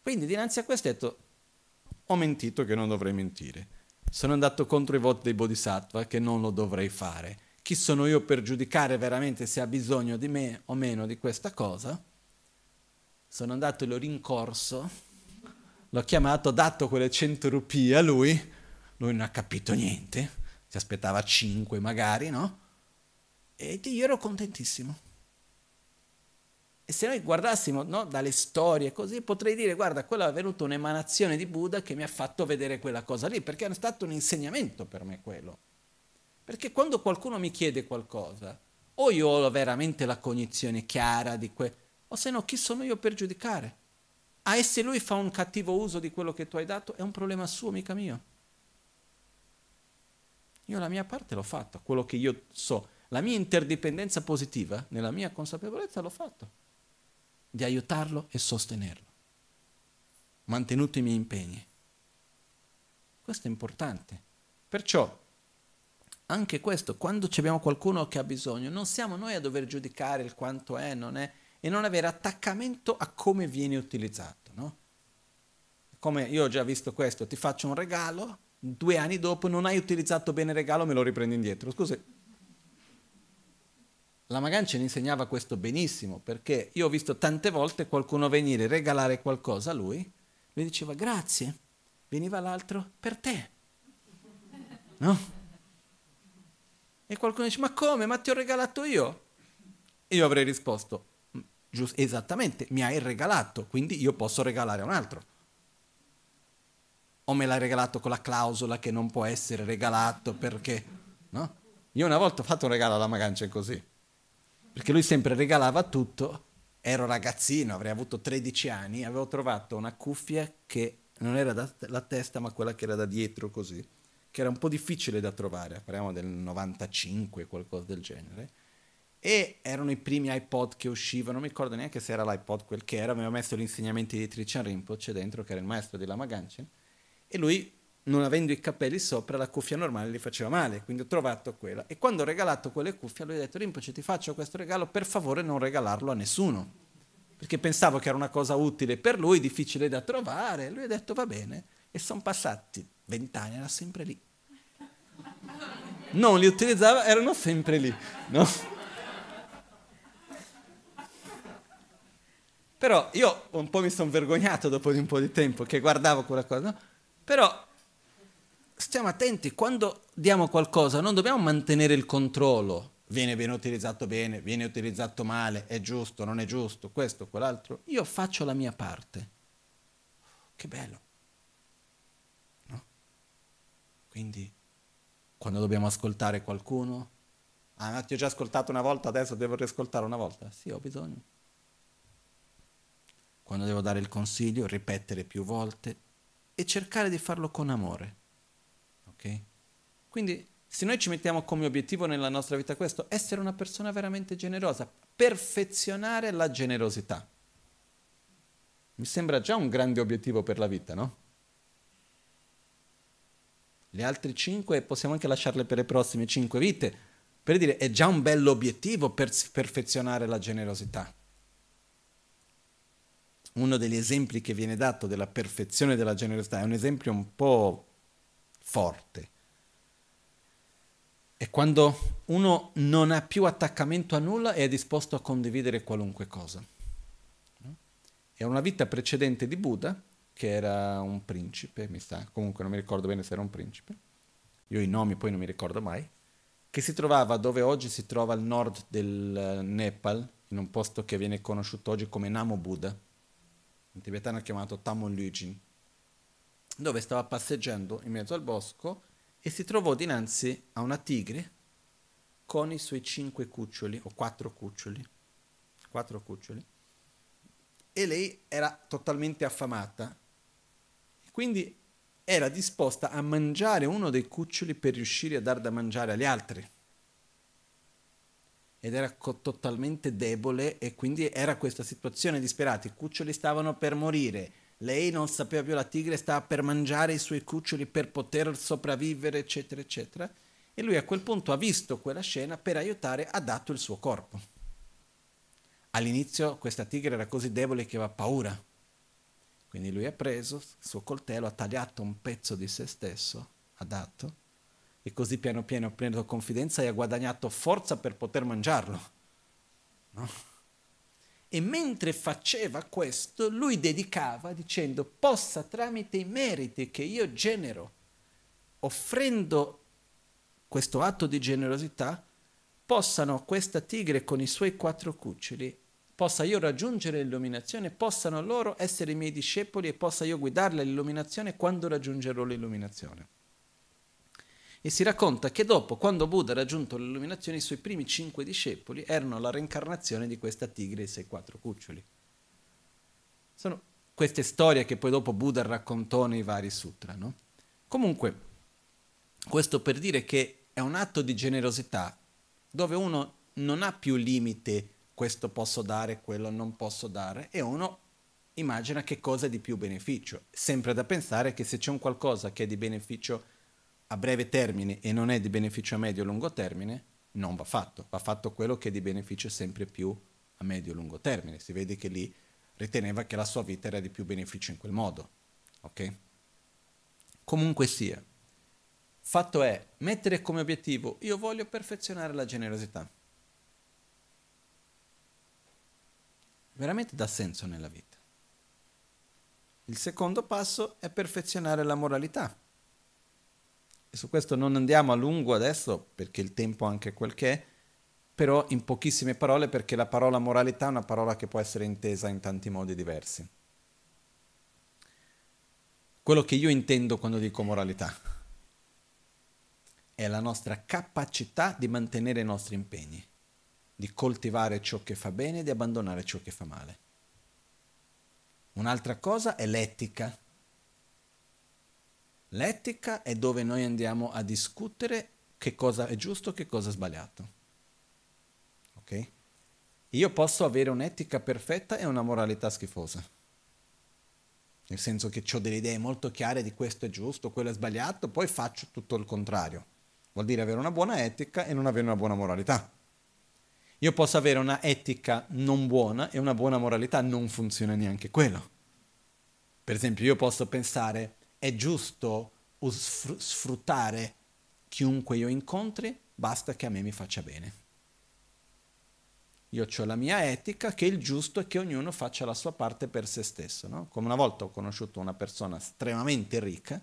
Quindi dinanzi a questo ho detto, ho mentito che non dovrei mentire. Sono andato contro i voti dei Bodhisattva che non lo dovrei fare chi sono io per giudicare veramente se ha bisogno di me o meno di questa cosa? Sono andato e l'ho rincorso, l'ho chiamato, ho dato quelle 100 rupie a lui, lui non ha capito niente, si aspettava 5 magari, no? E io ero contentissimo. E se noi guardassimo no, dalle storie così, potrei dire, guarda, quella è venuta un'emanazione di Buddha che mi ha fatto vedere quella cosa lì, perché è stato un insegnamento per me quello. Perché quando qualcuno mi chiede qualcosa, o io ho veramente la cognizione chiara di quello, o se no chi sono io per giudicare? Ah, e se lui fa un cattivo uso di quello che tu hai dato, è un problema suo, mica mio. Io la mia parte l'ho fatta, quello che io so. La mia interdipendenza positiva, nella mia consapevolezza, l'ho fatto. Di aiutarlo e sostenerlo. Mantenuto i miei impegni. Questo è importante. Perciò, anche questo, quando abbiamo qualcuno che ha bisogno, non siamo noi a dover giudicare il quanto è, non è, e non avere attaccamento a come viene utilizzato. No? Come io ho già visto questo, ti faccio un regalo, due anni dopo non hai utilizzato bene il regalo, me lo riprendi indietro. Scusi. La Magancia ne insegnava questo benissimo, perché io ho visto tante volte qualcuno venire regalare qualcosa a lui, lui diceva grazie, veniva l'altro per te. No? E qualcuno dice, ma come? Ma ti ho regalato io? Io avrei risposto, Giust- esattamente, mi hai regalato, quindi io posso regalare a un altro. O me l'hai regalato con la clausola che non può essere regalato perché, no? Io una volta ho fatto un regalo alla Magancia così, perché lui sempre regalava tutto, ero ragazzino, avrei avuto 13 anni, avevo trovato una cuffia che non era da la testa ma quella che era da dietro così, che era un po' difficile da trovare, parliamo del 95, qualcosa del genere. E erano i primi iPod che uscivano, non mi ricordo neanche se era l'iPod quel che era, aveva messo gli insegnamenti di Trichan Rinpoche dentro, che era il maestro di Lama Ganchen, e lui, non avendo i capelli sopra, la cuffia normale gli faceva male, quindi ho trovato quella. E quando ho regalato quelle cuffie, lui ha detto, Rinpoche ti faccio questo regalo, per favore non regalarlo a nessuno, perché pensavo che era una cosa utile per lui, difficile da trovare, lui ha detto va bene, e sono passati vent'anni, era sempre lì. Non li utilizzava, erano sempre lì, no? Però io un po' mi sono vergognato dopo di un po' di tempo che guardavo quella cosa, no? Però stiamo attenti, quando diamo qualcosa non dobbiamo mantenere il controllo. Viene bene utilizzato bene, viene utilizzato male, è giusto, non è giusto, questo, quell'altro. Io faccio la mia parte. Che bello. No? Quindi, quando dobbiamo ascoltare qualcuno, ah, ti ho già ascoltato una volta, adesso devo riascoltare una volta. Sì, ho bisogno quando devo dare il consiglio, ripetere più volte e cercare di farlo con amore. Ok? Quindi se noi ci mettiamo come obiettivo nella nostra vita questo, essere una persona veramente generosa, perfezionare la generosità. Mi sembra già un grande obiettivo per la vita, no? Le altre cinque possiamo anche lasciarle per le prossime cinque vite, per dire è già un bell'obiettivo per perfezionare la generosità uno degli esempi che viene dato della perfezione della generosità è un esempio un po' forte. È quando uno non ha più attaccamento a nulla e è disposto a condividere qualunque cosa. È una vita precedente di Buddha, che era un principe, mi sa, comunque non mi ricordo bene se era un principe, io i nomi poi non mi ricordo mai, che si trovava dove oggi si trova al nord del Nepal, in un posto che viene conosciuto oggi come Namo Buddha in tibetano è chiamato Tamon Lujin, dove stava passeggiando in mezzo al bosco e si trovò dinanzi a una tigre con i suoi cinque cuccioli, o quattro cuccioli, quattro cuccioli, e lei era totalmente affamata. Quindi era disposta a mangiare uno dei cuccioli per riuscire a dar da mangiare agli altri ed era co- totalmente debole e quindi era questa situazione disperata. I cuccioli stavano per morire, lei non sapeva più, la tigre stava per mangiare i suoi cuccioli per poter sopravvivere, eccetera, eccetera. E lui a quel punto ha visto quella scena per aiutare, ha dato il suo corpo. All'inizio questa tigre era così debole che aveva paura. Quindi lui ha preso il suo coltello, ha tagliato un pezzo di se stesso, ha dato e così piano piano ha preso confidenza e ha guadagnato forza per poter mangiarlo. No? E mentre faceva questo, lui dedicava dicendo, possa tramite i meriti che io genero, offrendo questo atto di generosità, possano questa tigre con i suoi quattro cuccioli, possa io raggiungere l'illuminazione, possano loro essere i miei discepoli e possa io guidarli all'illuminazione quando raggiungerò l'illuminazione. E si racconta che dopo, quando Buddha ha raggiunto l'illuminazione, i suoi primi cinque discepoli erano la reincarnazione di questa tigre e i suoi quattro cuccioli. Sono queste storie che poi dopo Buddha raccontò nei vari sutra. No? Comunque, questo per dire che è un atto di generosità dove uno non ha più limite, questo posso dare, quello non posso dare, e uno immagina che cosa è di più beneficio. Sempre da pensare che se c'è un qualcosa che è di beneficio a breve termine e non è di beneficio a medio e lungo termine, non va fatto, va fatto quello che è di beneficio sempre più a medio e lungo termine. Si vede che lì riteneva che la sua vita era di più beneficio in quel modo. Ok? Comunque sia, fatto è mettere come obiettivo io voglio perfezionare la generosità. Veramente dà senso nella vita. Il secondo passo è perfezionare la moralità. E su questo non andiamo a lungo adesso perché il tempo anche quel che è, però in pochissime parole perché la parola moralità è una parola che può essere intesa in tanti modi diversi. Quello che io intendo quando dico moralità è la nostra capacità di mantenere i nostri impegni, di coltivare ciò che fa bene e di abbandonare ciò che fa male. Un'altra cosa è l'etica. L'etica è dove noi andiamo a discutere che cosa è giusto e che cosa è sbagliato. Ok? Io posso avere un'etica perfetta e una moralità schifosa. Nel senso che ho delle idee molto chiare di questo è giusto, quello è sbagliato, poi faccio tutto il contrario. Vuol dire avere una buona etica e non avere una buona moralità. Io posso avere una etica non buona e una buona moralità, non funziona neanche quello. Per esempio, io posso pensare, è giusto sfruttare chiunque io incontri, basta che a me mi faccia bene. Io ho la mia etica, che il giusto è che ognuno faccia la sua parte per se stesso. No? Come una volta ho conosciuto una persona estremamente ricca,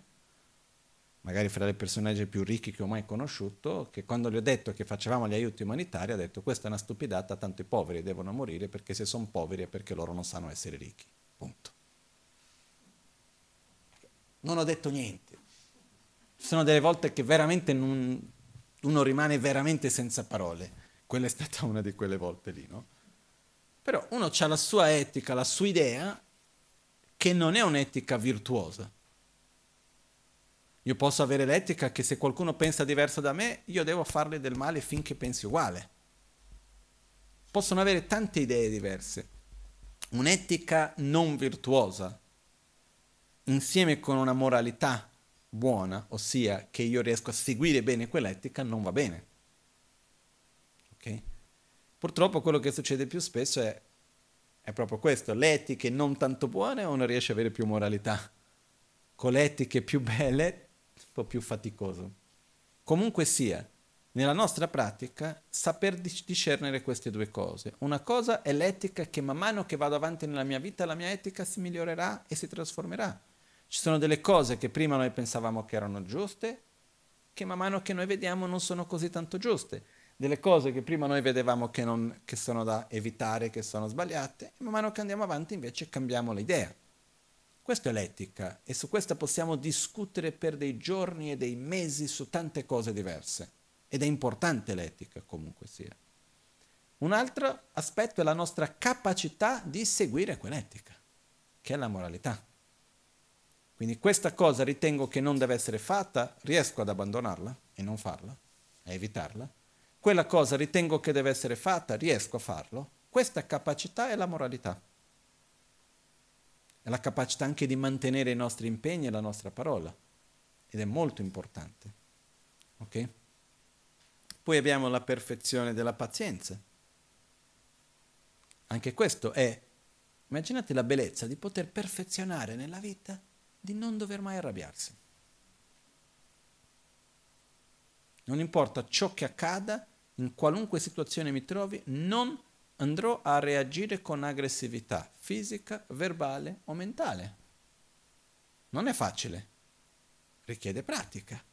magari fra le personaggi più ricchi che ho mai conosciuto, che quando gli ho detto che facevamo gli aiuti umanitari ha detto questa è una stupidata, tanto i poveri devono morire perché se sono poveri è perché loro non sanno essere ricchi. Punto. Non ho detto niente. Ci sono delle volte che veramente non, uno rimane veramente senza parole. Quella è stata una di quelle volte lì, no? Però uno ha la sua etica, la sua idea, che non è un'etica virtuosa io posso avere l'etica che se qualcuno pensa diverso da me, io devo farle del male finché pensi uguale. Possono avere tante idee diverse. Un'etica non virtuosa, insieme con una moralità buona, ossia che io riesco a seguire bene quell'etica, non va bene. Okay? Purtroppo quello che succede più spesso è, è proprio questo, le etiche non tanto buone uno riesce ad avere più moralità. Con le etiche più belle po' più faticoso. Comunque sia, nella nostra pratica, saper discernere queste due cose. Una cosa è l'etica che man mano che vado avanti nella mia vita, la mia etica si migliorerà e si trasformerà. Ci sono delle cose che prima noi pensavamo che erano giuste, che man mano che noi vediamo non sono così tanto giuste. Delle cose che prima noi vedevamo che, non, che sono da evitare, che sono sbagliate, e man mano che andiamo avanti invece cambiamo l'idea. Questa è l'etica e su questa possiamo discutere per dei giorni e dei mesi su tante cose diverse. Ed è importante l'etica comunque sia. Un altro aspetto è la nostra capacità di seguire quell'etica, che è la moralità. Quindi questa cosa ritengo che non deve essere fatta, riesco ad abbandonarla e non farla, a evitarla. Quella cosa ritengo che deve essere fatta, riesco a farlo. Questa capacità è la moralità è la capacità anche di mantenere i nostri impegni e la nostra parola. Ed è molto importante. Ok? Poi abbiamo la perfezione della pazienza. Anche questo è, immaginate la bellezza di poter perfezionare nella vita, di non dover mai arrabbiarsi. Non importa ciò che accada, in qualunque situazione mi trovi, non andrò a reagire con aggressività fisica, verbale o mentale. Non è facile, richiede pratica,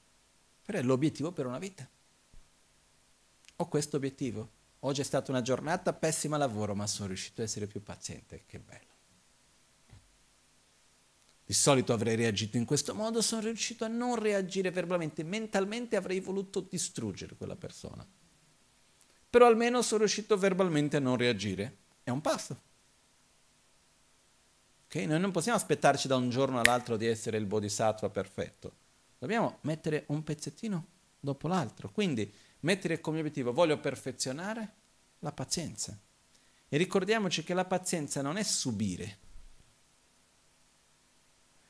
però è l'obiettivo per una vita. Ho questo obiettivo. Oggi è stata una giornata pessima lavoro, ma sono riuscito ad essere più paziente, che bello. Di solito avrei reagito in questo modo, sono riuscito a non reagire verbalmente, mentalmente avrei voluto distruggere quella persona però almeno sono riuscito verbalmente a non reagire. È un passo. Ok? Noi non possiamo aspettarci da un giorno all'altro di essere il bodhisattva perfetto. Dobbiamo mettere un pezzettino dopo l'altro. Quindi mettere come obiettivo voglio perfezionare la pazienza. E ricordiamoci che la pazienza non è subire.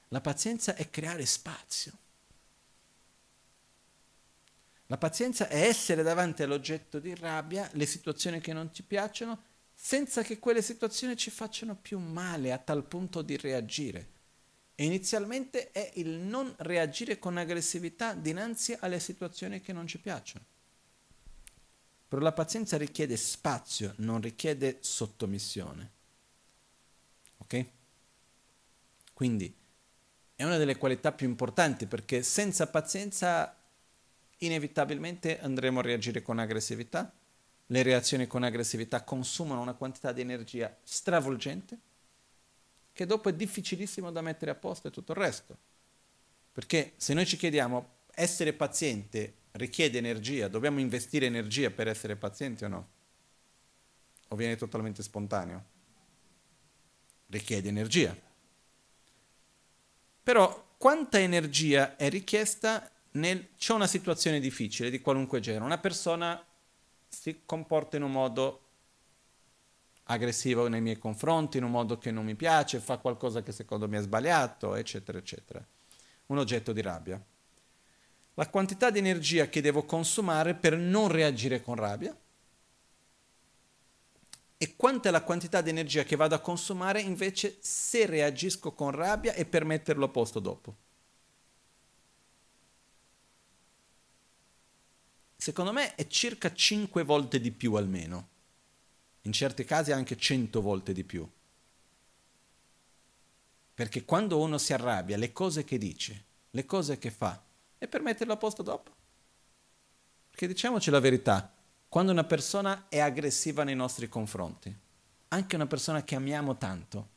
La pazienza è creare spazio. La pazienza è essere davanti all'oggetto di rabbia, le situazioni che non ci piacciono, senza che quelle situazioni ci facciano più male a tal punto di reagire. E inizialmente è il non reagire con aggressività dinanzi alle situazioni che non ci piacciono. Però la pazienza richiede spazio, non richiede sottomissione. Ok? Quindi è una delle qualità più importanti perché senza pazienza inevitabilmente andremo a reagire con aggressività. Le reazioni con aggressività consumano una quantità di energia stravolgente che dopo è difficilissimo da mettere a posto e tutto il resto. Perché se noi ci chiediamo essere paziente richiede energia, dobbiamo investire energia per essere pazienti o no? O viene totalmente spontaneo? Richiede energia. Però quanta energia è richiesta nel... C'è una situazione difficile di qualunque genere, una persona si comporta in un modo aggressivo nei miei confronti, in un modo che non mi piace, fa qualcosa che secondo me è sbagliato, eccetera, eccetera. Un oggetto di rabbia. La quantità di energia che devo consumare per non reagire con rabbia e quanta è la quantità di energia che vado a consumare invece se reagisco con rabbia e per metterlo a posto dopo. Secondo me è circa 5 volte di più almeno, in certi casi anche 100 volte di più. Perché quando uno si arrabbia, le cose che dice, le cose che fa, e per metterlo a posto dopo. Perché diciamoci la verità, quando una persona è aggressiva nei nostri confronti, anche una persona che amiamo tanto,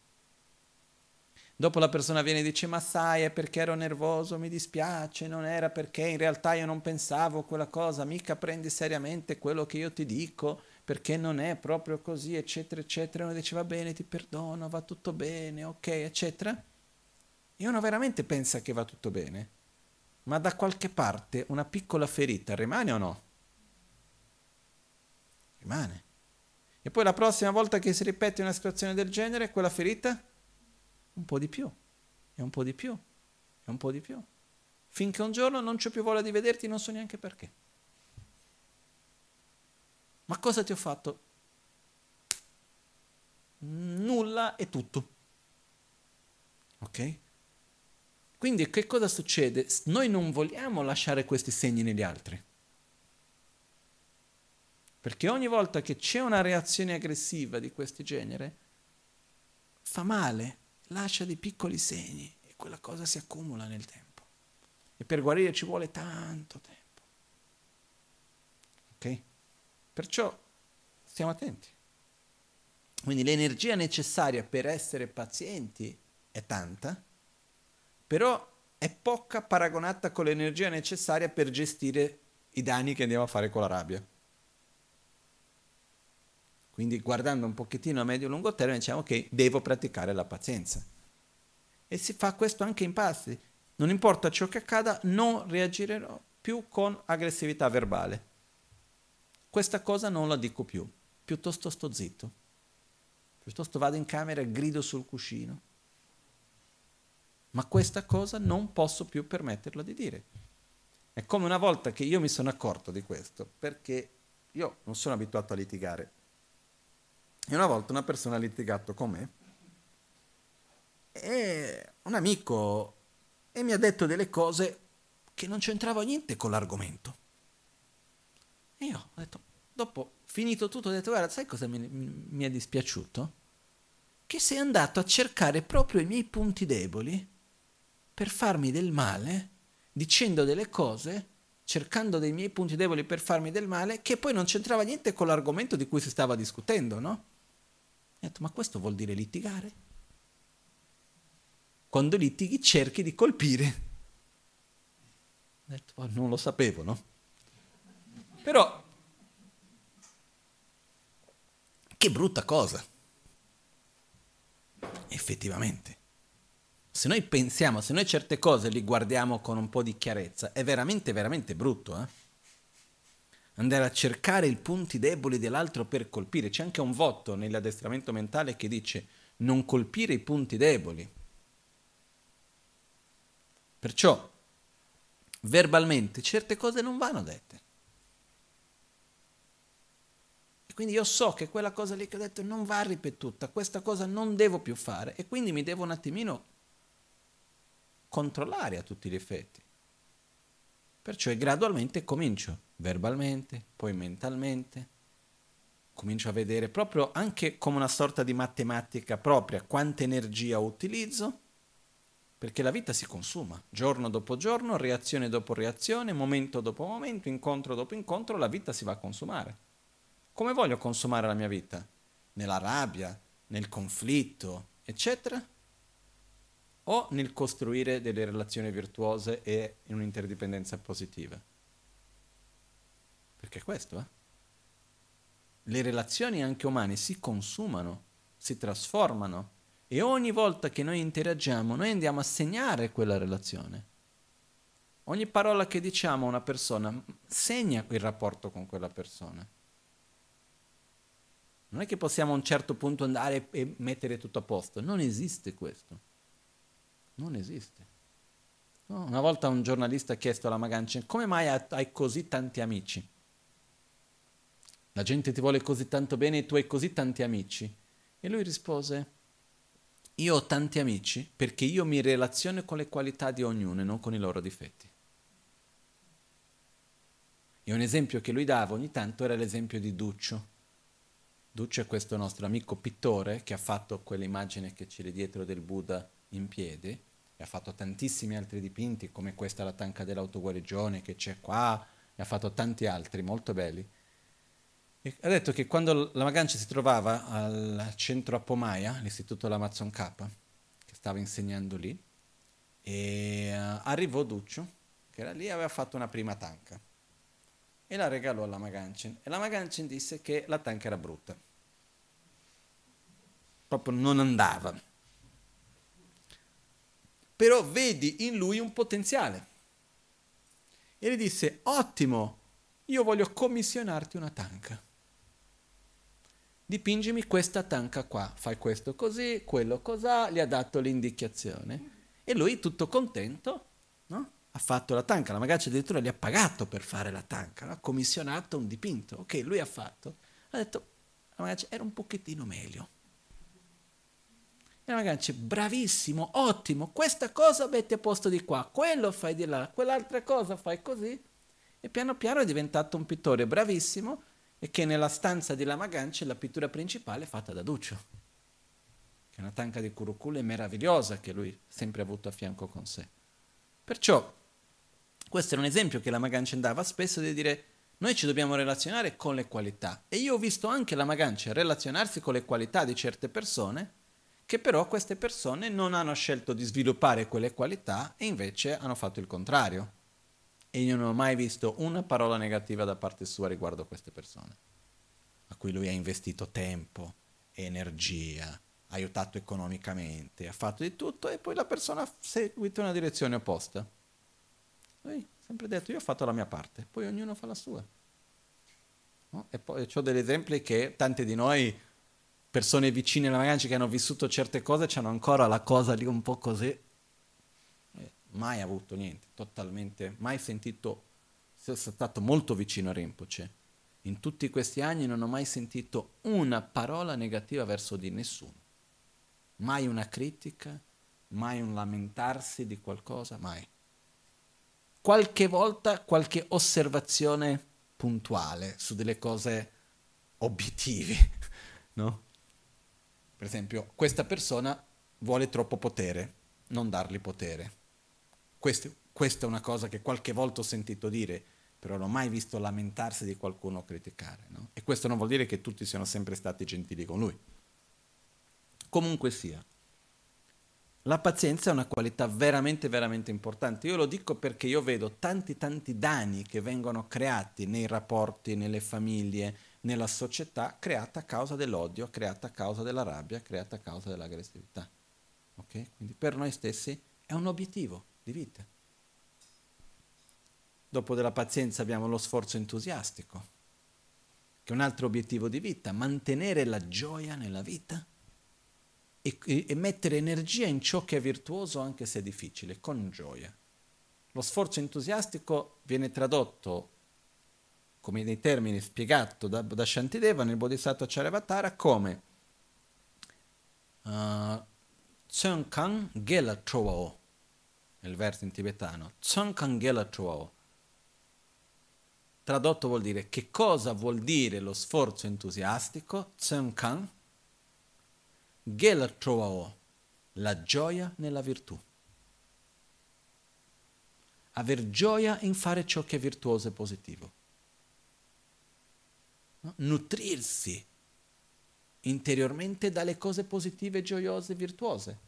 dopo la persona viene e dice ma sai è perché ero nervoso, mi dispiace, non era perché in realtà io non pensavo quella cosa, mica prendi seriamente quello che io ti dico, perché non è proprio così, eccetera, eccetera. Uno dice va bene, ti perdono, va tutto bene, ok, eccetera. E uno veramente pensa che va tutto bene ma da qualche parte una piccola ferita rimane o no? Rimane. E poi la prossima volta che si ripete una situazione del genere, quella ferita, un po' di più, e un po' di più, e un po' di più. Finché un giorno non c'ho più voglia di vederti, non so neanche perché. Ma cosa ti ho fatto? Nulla e tutto. Ok? Quindi che cosa succede? Noi non vogliamo lasciare questi segni negli altri. Perché ogni volta che c'è una reazione aggressiva di questo genere, fa male, lascia dei piccoli segni e quella cosa si accumula nel tempo. E per guarire ci vuole tanto tempo. Ok? Perciò stiamo attenti. Quindi l'energia necessaria per essere pazienti è tanta, però è poca paragonata con l'energia necessaria per gestire i danni che andiamo a fare con la rabbia. Quindi guardando un pochettino a medio-lungo termine diciamo che devo praticare la pazienza. E si fa questo anche in passi. Non importa ciò che accada, non reagirò più con aggressività verbale. Questa cosa non la dico più, piuttosto sto zitto. Piuttosto vado in camera e grido sul cuscino ma questa cosa non posso più permetterla di dire. È come una volta che io mi sono accorto di questo, perché io non sono abituato a litigare. E una volta una persona ha litigato con me, e un amico, e mi ha detto delle cose che non c'entrava niente con l'argomento. E io ho detto, dopo finito tutto, ho detto, guarda, sai cosa mi, mi è dispiaciuto? Che sei andato a cercare proprio i miei punti deboli per farmi del male, dicendo delle cose, cercando dei miei punti deboli per farmi del male, che poi non c'entrava niente con l'argomento di cui si stava discutendo, no? Ho detto, ma questo vuol dire litigare? Quando litighi cerchi di colpire. Ho detto, oh, non lo sapevo, no? Però, che brutta cosa. Effettivamente se noi pensiamo, se noi certe cose li guardiamo con un po' di chiarezza, è veramente, veramente brutto, eh? Andare a cercare i punti deboli dell'altro per colpire. C'è anche un voto nell'addestramento mentale che dice non colpire i punti deboli. Perciò, verbalmente, certe cose non vanno dette. E quindi io so che quella cosa lì che ho detto non va ripetuta, questa cosa non devo più fare e quindi mi devo un attimino controllare a tutti gli effetti. Perciò gradualmente comincio, verbalmente, poi mentalmente, comincio a vedere proprio anche come una sorta di matematica propria quanta energia utilizzo, perché la vita si consuma, giorno dopo giorno, reazione dopo reazione, momento dopo momento, incontro dopo incontro, la vita si va a consumare. Come voglio consumare la mia vita? Nella rabbia, nel conflitto, eccetera? o nel costruire delle relazioni virtuose e in un'interdipendenza positiva. Perché questo, eh? Le relazioni anche umane si consumano, si trasformano e ogni volta che noi interagiamo noi andiamo a segnare quella relazione. Ogni parola che diciamo a una persona segna il rapporto con quella persona. Non è che possiamo a un certo punto andare e mettere tutto a posto, non esiste questo. Non esiste. No, una volta un giornalista ha chiesto alla Magancia come mai hai così tanti amici? La gente ti vuole così tanto bene e tu hai così tanti amici? E lui rispose, io ho tanti amici perché io mi relaziono con le qualità di ognuno e non con i loro difetti. E un esempio che lui dava ogni tanto era l'esempio di Duccio. Duccio è questo nostro amico pittore che ha fatto quell'immagine che c'è dietro del Buddha in piedi e ha fatto tantissimi altri dipinti, come questa La tanca dell'autoguarigione che c'è qua, e ha fatto tanti altri molto belli. E ha detto che quando la Magancia si trovava al centro a Pomaia, l'istituto dell'Amazon K, che stava insegnando lì, e uh, arrivò Duccio, che era lì e aveva fatto una prima tanca, e la regalò alla Magancin. E la Magancin disse che la tanca era brutta, proprio non andava però vedi in lui un potenziale. E gli disse, ottimo, io voglio commissionarti una tanca. Dipingimi questa tanca qua, fai questo così, quello cos'ha, gli ha dato l'indicazione. E lui, tutto contento, no? ha fatto la tanca. La Magaccia addirittura gli ha pagato per fare la tanca, no? ha commissionato un dipinto. Ok, lui ha fatto. Ha detto, la Magaccia era un pochettino meglio e magari dice, bravissimo, ottimo, questa cosa metti a posto di qua, quello fai di là, quell'altra cosa fai così. E piano piano è diventato un pittore bravissimo e che nella stanza di Lamagance la pittura principale è fatta da Duccio, che è una tanca di currucule meravigliosa che lui ha sempre avuto a fianco con sé. Perciò questo è un esempio che la Magancia andava spesso di dire noi ci dobbiamo relazionare con le qualità e io ho visto anche la Magancia relazionarsi con le qualità di certe persone che però queste persone non hanno scelto di sviluppare quelle qualità e invece hanno fatto il contrario. E io non ho mai visto una parola negativa da parte sua riguardo a queste persone, a cui lui ha investito tempo, energia, aiutato economicamente, ha fatto di tutto e poi la persona ha seguito una direzione opposta. Lui ha sempre detto io ho fatto la mia parte, poi ognuno fa la sua. No? E poi ho degli esempi che tanti di noi persone vicine alla Magancia che hanno vissuto certe cose hanno ancora la cosa lì un po' così. Mai avuto niente, totalmente, mai sentito, sono stato molto vicino a Rinpoche. In tutti questi anni non ho mai sentito una parola negativa verso di nessuno. Mai una critica, mai un lamentarsi di qualcosa, mai. Qualche volta qualche osservazione puntuale su delle cose obiettivi, no? Per esempio, questa persona vuole troppo potere, non dargli potere. Questo, questa è una cosa che qualche volta ho sentito dire, però non ho mai visto lamentarsi di qualcuno criticare. No? E questo non vuol dire che tutti siano sempre stati gentili con lui. Comunque sia, la pazienza è una qualità veramente, veramente importante. Io lo dico perché io vedo tanti, tanti danni che vengono creati nei rapporti, nelle famiglie, nella società creata a causa dell'odio, creata a causa della rabbia, creata a causa dell'aggressività. ok? Quindi per noi stessi è un obiettivo di vita. Dopo della pazienza abbiamo lo sforzo entusiastico, che è un altro obiettivo di vita, mantenere la gioia nella vita e, e, mettere energia in ciò che è virtuoso anche se è difficile, con gioia. Lo sforzo entusiastico viene tradotto come nei termini spiegato da, da Shantideva nel Bodhisattva Charyavatara come uh, Tsönkang Gela Trovao, il verso in tibetano, Tsönkang Gela Trovao. Tradotto vuol dire che cosa vuol dire lo sforzo entusiastico, Tsönkang Gela Trovao, la gioia nella virtù. Aver gioia in fare ciò che è virtuoso e positivo nutrirsi interiormente dalle cose positive, gioiose, virtuose.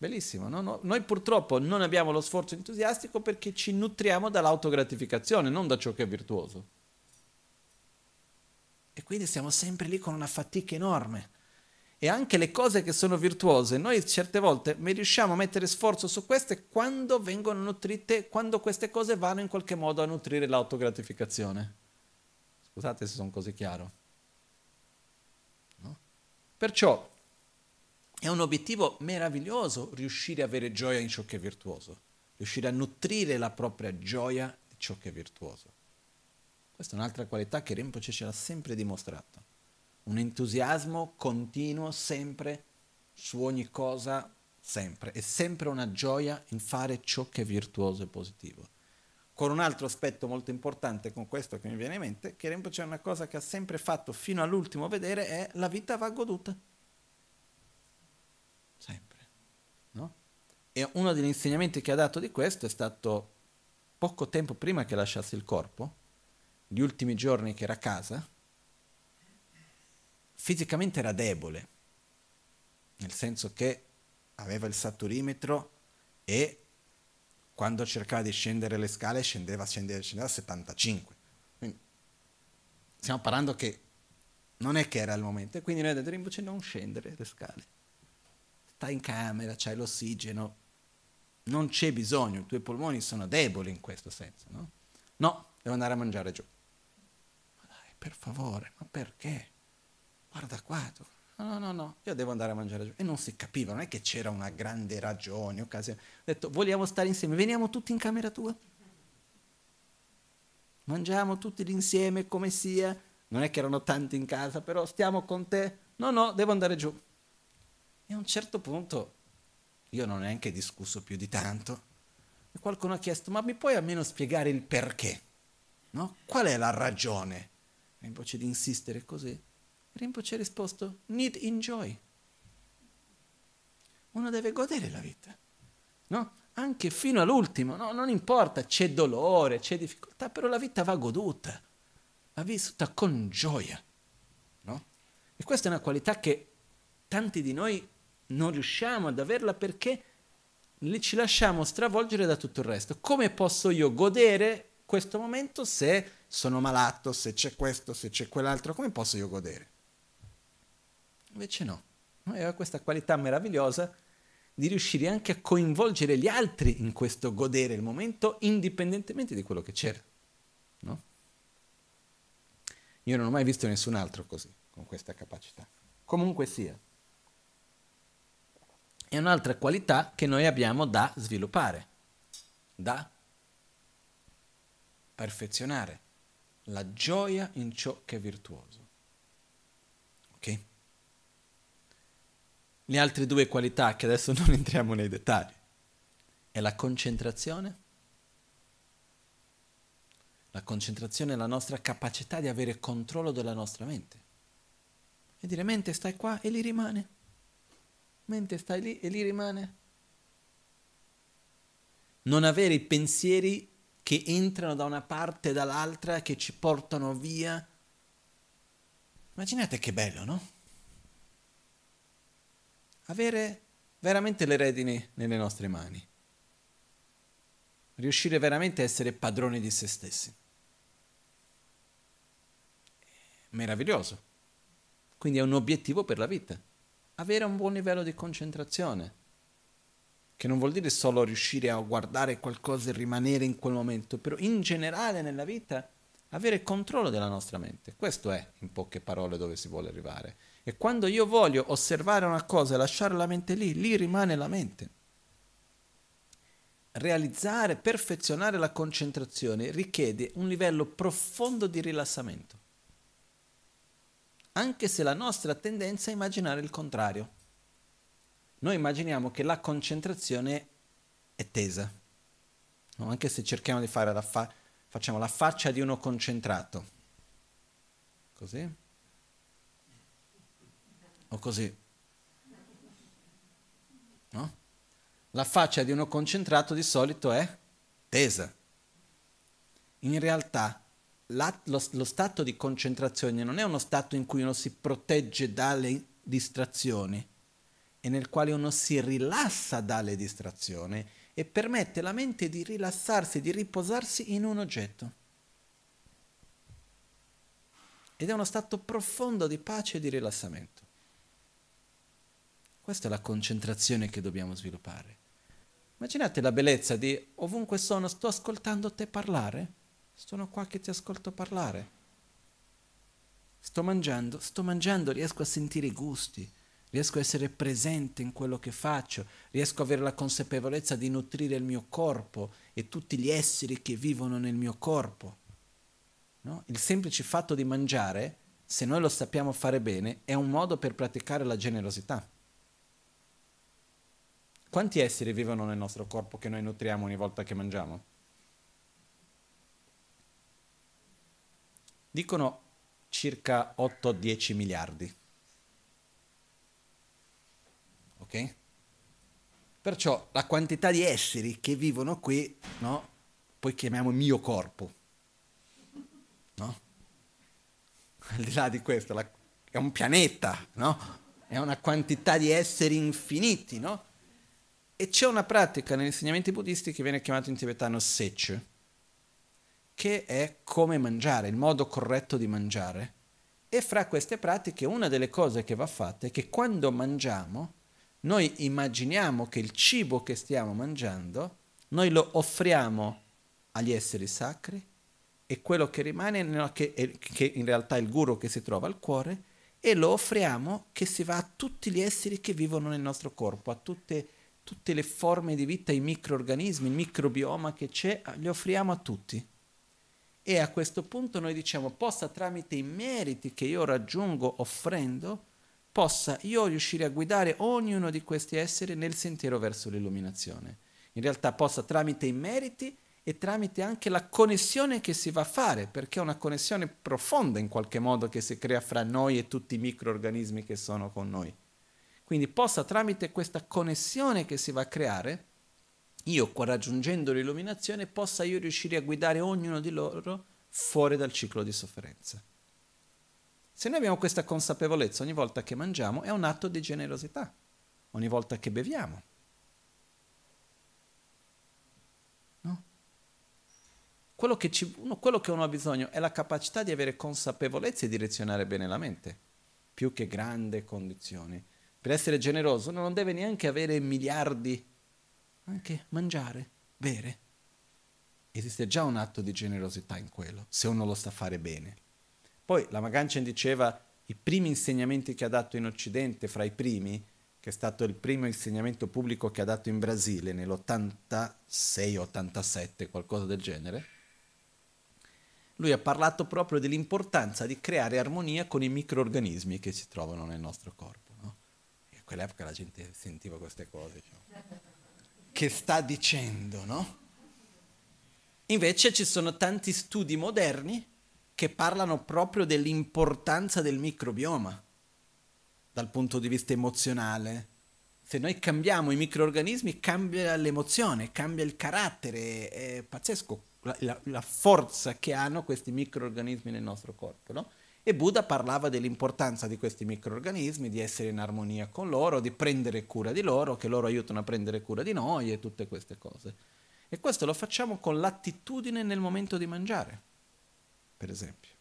Bellissimo, no? no? Noi purtroppo non abbiamo lo sforzo entusiastico perché ci nutriamo dall'autogratificazione, non da ciò che è virtuoso. E quindi siamo sempre lì con una fatica enorme. E anche le cose che sono virtuose, noi certe volte riusciamo a mettere sforzo su queste quando vengono nutrite, quando queste cose vanno in qualche modo a nutrire l'autogratificazione. Scusate se sono così chiaro. No? Perciò è un obiettivo meraviglioso riuscire a avere gioia in ciò che è virtuoso, riuscire a nutrire la propria gioia di ciò che è virtuoso. Questa è un'altra qualità che Rinpoche ce l'ha sempre dimostrato. Un entusiasmo continuo sempre su ogni cosa, sempre. E sempre una gioia in fare ciò che è virtuoso e positivo con un altro aspetto molto importante con questo che mi viene in mente, che Rinpoche è una cosa che ha sempre fatto fino all'ultimo vedere, è la vita va goduta. Sempre. No? E uno degli insegnamenti che ha dato di questo è stato poco tempo prima che lasciasse il corpo, gli ultimi giorni che era a casa, fisicamente era debole, nel senso che aveva il saturimetro e quando cercava di scendere le scale scendeva, scendeva, scendeva a 75. Quindi stiamo parlando che non è che era il momento, e quindi noi abbiamo detto Rinpoche non scendere le scale. Stai in camera, c'hai l'ossigeno, non c'è bisogno, i tuoi polmoni sono deboli in questo senso, no? No, devo andare a mangiare giù. Ma dai, per favore, ma perché? Guarda qua, No, no, no, no, io devo andare a mangiare giù. E non si capiva, non è che c'era una grande ragione, occasione. Ho detto, vogliamo stare insieme, veniamo tutti in camera tua. Mangiamo tutti insieme come sia. Non è che erano tanti in casa, però stiamo con te. No, no, devo andare giù. E a un certo punto, io non ho neanche discusso più di tanto, e qualcuno ha chiesto, ma mi puoi almeno spiegare il perché? No? Qual è la ragione? E invece di insistere così, Rinpoche ha risposto, need enjoy. Uno deve godere la vita, no? Anche fino all'ultimo, no? Non importa, c'è dolore, c'è difficoltà, però la vita va goduta, va vissuta con gioia, no? E questa è una qualità che tanti di noi non riusciamo ad averla perché ci lasciamo stravolgere da tutto il resto. Come posso io godere questo momento se sono malato, se c'è questo, se c'è quell'altro? Come posso io godere? Invece no, aveva questa qualità meravigliosa di riuscire anche a coinvolgere gli altri in questo godere il momento indipendentemente di quello che c'era. No? Io non ho mai visto nessun altro così, con questa capacità. Comunque sia. È un'altra qualità che noi abbiamo da sviluppare, da perfezionare, la gioia in ciò che è virtuoso. Ok? le altre due qualità che adesso non entriamo nei dettagli. È la concentrazione. La concentrazione è la nostra capacità di avere controllo della nostra mente. E dire mente stai qua e lì rimane. Mente stai lì e lì rimane. Non avere i pensieri che entrano da una parte e dall'altra, che ci portano via. Immaginate che bello, no? avere veramente le redini nelle nostre mani, riuscire veramente a essere padroni di se stessi. Meraviglioso. Quindi è un obiettivo per la vita. Avere un buon livello di concentrazione, che non vuol dire solo riuscire a guardare qualcosa e rimanere in quel momento, però in generale nella vita avere controllo della nostra mente. Questo è, in poche parole, dove si vuole arrivare. E quando io voglio osservare una cosa e lasciare la mente lì, lì rimane la mente. Realizzare, perfezionare la concentrazione richiede un livello profondo di rilassamento anche se la nostra tendenza è immaginare il contrario. Noi immaginiamo che la concentrazione è tesa, no? anche se cerchiamo di fare la, fa- facciamo la faccia di uno concentrato. Così? O così? No? La faccia di uno concentrato di solito è tesa. In realtà la, lo, lo stato di concentrazione non è uno stato in cui uno si protegge dalle distrazioni, è nel quale uno si rilassa dalle distrazioni e permette alla mente di rilassarsi, di riposarsi in un oggetto. Ed è uno stato profondo di pace e di rilassamento. Questa è la concentrazione che dobbiamo sviluppare. Immaginate la bellezza di ovunque sono, sto ascoltando te parlare sono qua che ti ascolto parlare. Sto mangiando, sto mangiando, riesco a sentire i gusti, riesco a essere presente in quello che faccio, riesco a avere la consapevolezza di nutrire il mio corpo e tutti gli esseri che vivono nel mio corpo. No? Il semplice fatto di mangiare, se noi lo sappiamo fare bene, è un modo per praticare la generosità. Quanti esseri vivono nel nostro corpo che noi nutriamo ogni volta che mangiamo? Dicono circa 8-10 miliardi. Ok? Perciò la quantità di esseri che vivono qui, no? Poi chiamiamo mio corpo. No? Al di là di questo, la, è un pianeta, no? È una quantità di esseri infiniti, no? E c'è una pratica negli insegnamenti buddisti che viene chiamata in tibetano Sech, che è come mangiare, il modo corretto di mangiare. E fra queste pratiche una delle cose che va fatta è che quando mangiamo, noi immaginiamo che il cibo che stiamo mangiando, noi lo offriamo agli esseri sacri e quello che rimane, che, che in realtà è il guru che si trova al cuore, e lo offriamo che si va a tutti gli esseri che vivono nel nostro corpo, a tutte, tutte le forme di vita, i microorganismi, il microbioma che c'è, li offriamo a tutti. E a questo punto noi diciamo, possa tramite i meriti che io raggiungo offrendo, possa io riuscire a guidare ognuno di questi esseri nel sentiero verso l'illuminazione. In realtà possa tramite i meriti e tramite anche la connessione che si va a fare, perché è una connessione profonda in qualche modo che si crea fra noi e tutti i microorganismi che sono con noi. Quindi possa tramite questa connessione che si va a creare io qua raggiungendo l'illuminazione possa io riuscire a guidare ognuno di loro fuori dal ciclo di sofferenza. Se noi abbiamo questa consapevolezza ogni volta che mangiamo è un atto di generosità, ogni volta che beviamo. No? Quello, che ci, uno, quello che uno ha bisogno è la capacità di avere consapevolezza e direzionare bene la mente, più che grandi condizioni. Per essere generoso uno non deve neanche avere miliardi di anche mangiare, bere. Esiste già un atto di generosità in quello, se uno lo sa fare bene. Poi la Maganchen diceva i primi insegnamenti che ha dato in Occidente, fra i primi, che è stato il primo insegnamento pubblico che ha dato in Brasile nell'86-87, qualcosa del genere, lui ha parlato proprio dell'importanza di creare armonia con i microorganismi che si trovano nel nostro corpo. No? in quell'epoca la gente sentiva queste cose. Diciamo che sta dicendo, no? Invece ci sono tanti studi moderni che parlano proprio dell'importanza del microbioma dal punto di vista emozionale. Se noi cambiamo i microorganismi cambia l'emozione, cambia il carattere, è pazzesco la, la, forza che hanno questi microorganismi nel nostro corpo, no? E Buddha parlava dell'importanza di questi microorganismi, di essere in armonia con loro, di prendere cura di loro, che loro aiutano a prendere cura di noi e tutte queste cose. E questo lo facciamo con l'attitudine nel momento di mangiare, per esempio.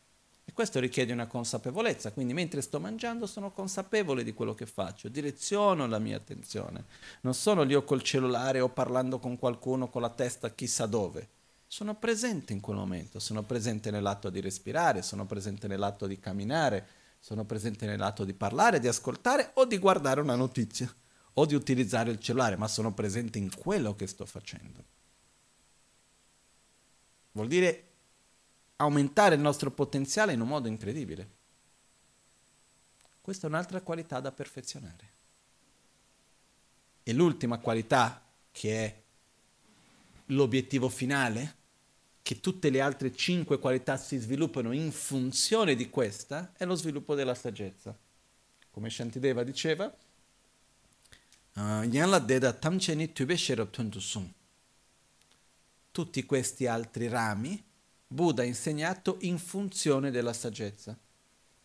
E questo richiede una consapevolezza, quindi mentre sto mangiando sono consapevole di quello che faccio, direziono la mia attenzione. Non sono lì o col cellulare o parlando con qualcuno con la testa chissà dove. Sono presente in quel momento, sono presente nell'atto di respirare, sono presente nell'atto di camminare, sono presente nell'atto di parlare, di ascoltare o di guardare una notizia o di utilizzare il cellulare, ma sono presente in quello che sto facendo. Vuol dire aumentare il nostro potenziale in un modo incredibile. Questa è un'altra qualità da perfezionare. E l'ultima qualità, che è l'obiettivo finale, che tutte le altre cinque qualità si sviluppano in funzione di questa, è lo sviluppo della saggezza. Come Shantideva diceva, ah, tutti questi altri rami Buddha ha insegnato in funzione della saggezza.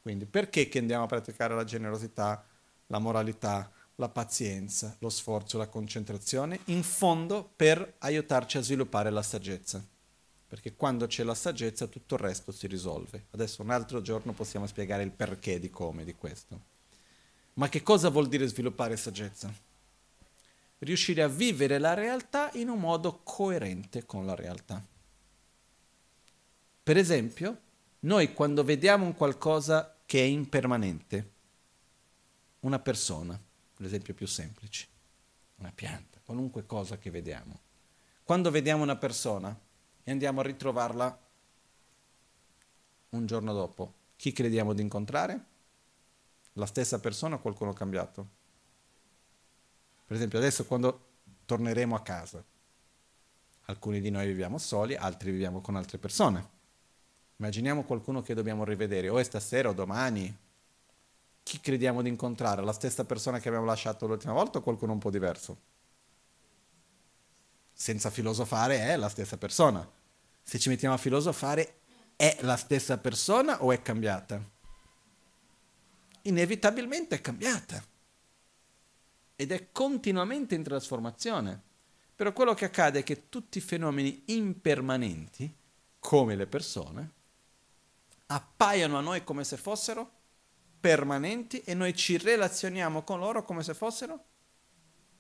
Quindi perché che andiamo a praticare la generosità, la moralità, la pazienza, lo sforzo, la concentrazione? In fondo per aiutarci a sviluppare la saggezza. Perché quando c'è la saggezza tutto il resto si risolve. Adesso un altro giorno possiamo spiegare il perché di come di questo. Ma che cosa vuol dire sviluppare saggezza? Riuscire a vivere la realtà in un modo coerente con la realtà. Per esempio, noi quando vediamo un qualcosa che è impermanente, una persona, l'esempio più semplice, una pianta, qualunque cosa che vediamo, quando vediamo una persona e andiamo a ritrovarla un giorno dopo, chi crediamo di incontrare? La stessa persona o qualcuno cambiato? Per esempio adesso quando torneremo a casa, alcuni di noi viviamo soli, altri viviamo con altre persone. Immaginiamo qualcuno che dobbiamo rivedere, o è stasera o domani. Chi crediamo di incontrare? La stessa persona che abbiamo lasciato l'ultima volta o qualcuno un po' diverso? Senza filosofare è la stessa persona. Se ci mettiamo a filosofare è la stessa persona o è cambiata? Inevitabilmente è cambiata. Ed è continuamente in trasformazione. Però quello che accade è che tutti i fenomeni impermanenti, come le persone, appaiono a noi come se fossero permanenti e noi ci relazioniamo con loro come se fossero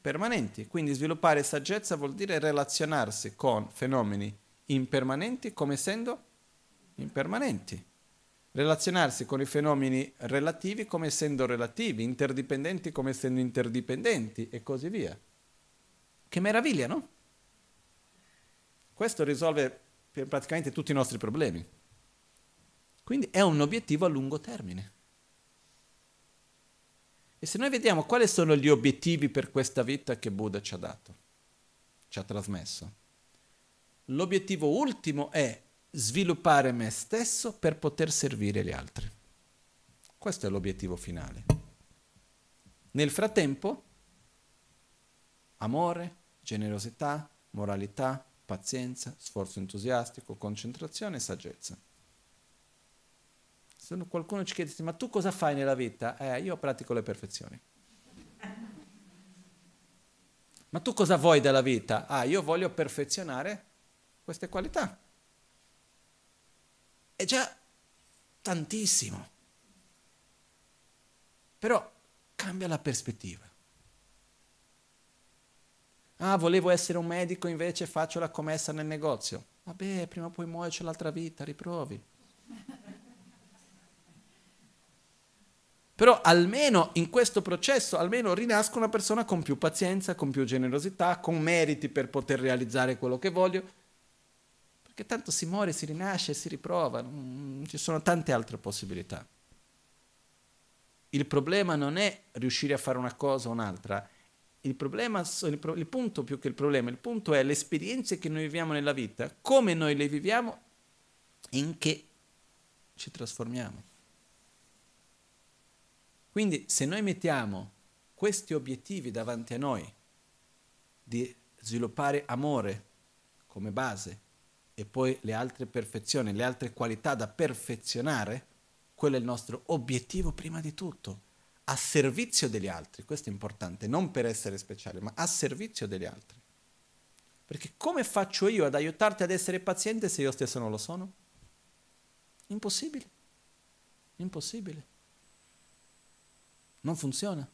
permanenti. Quindi sviluppare saggezza vuol dire relazionarsi con fenomeni impermanenti come essendo impermanenti. Relazionarsi con i fenomeni relativi come essendo relativi, interdipendenti come essendo interdipendenti e così via. Che meraviglia, no? Questo risolve praticamente tutti i nostri problemi. Quindi è un obiettivo a lungo termine. E se noi vediamo quali sono gli obiettivi per questa vita che Buddha ci ha dato, ci ha trasmesso, l'obiettivo ultimo è sviluppare me stesso per poter servire gli altri. Questo è l'obiettivo finale. Nel frattempo, amore, generosità, moralità, pazienza, sforzo entusiastico, concentrazione e saggezza. Se qualcuno ci chiede, ma tu cosa fai nella vita? Eh, io pratico le perfezioni. Ma tu cosa vuoi dalla vita? Ah, io voglio perfezionare queste qualità. È già tantissimo. Però cambia la prospettiva. Ah, volevo essere un medico, invece faccio la commessa nel negozio. Vabbè, prima o poi muoio, c'è l'altra vita, riprovi. Però almeno in questo processo, almeno rinasco una persona con più pazienza, con più generosità, con meriti per poter realizzare quello che voglio. Perché tanto si muore, si rinasce, si riprova, ci sono tante altre possibilità. Il problema non è riuscire a fare una cosa o un'altra, il, problema, il, pro, il punto più che il problema, il punto è le esperienze che noi viviamo nella vita, come noi le viviamo, in che ci trasformiamo. Quindi se noi mettiamo questi obiettivi davanti a noi, di sviluppare amore come base e poi le altre perfezioni, le altre qualità da perfezionare, quello è il nostro obiettivo prima di tutto, a servizio degli altri, questo è importante, non per essere speciale, ma a servizio degli altri. Perché come faccio io ad aiutarti ad essere paziente se io stesso non lo sono? Impossibile. Impossibile. Non funziona.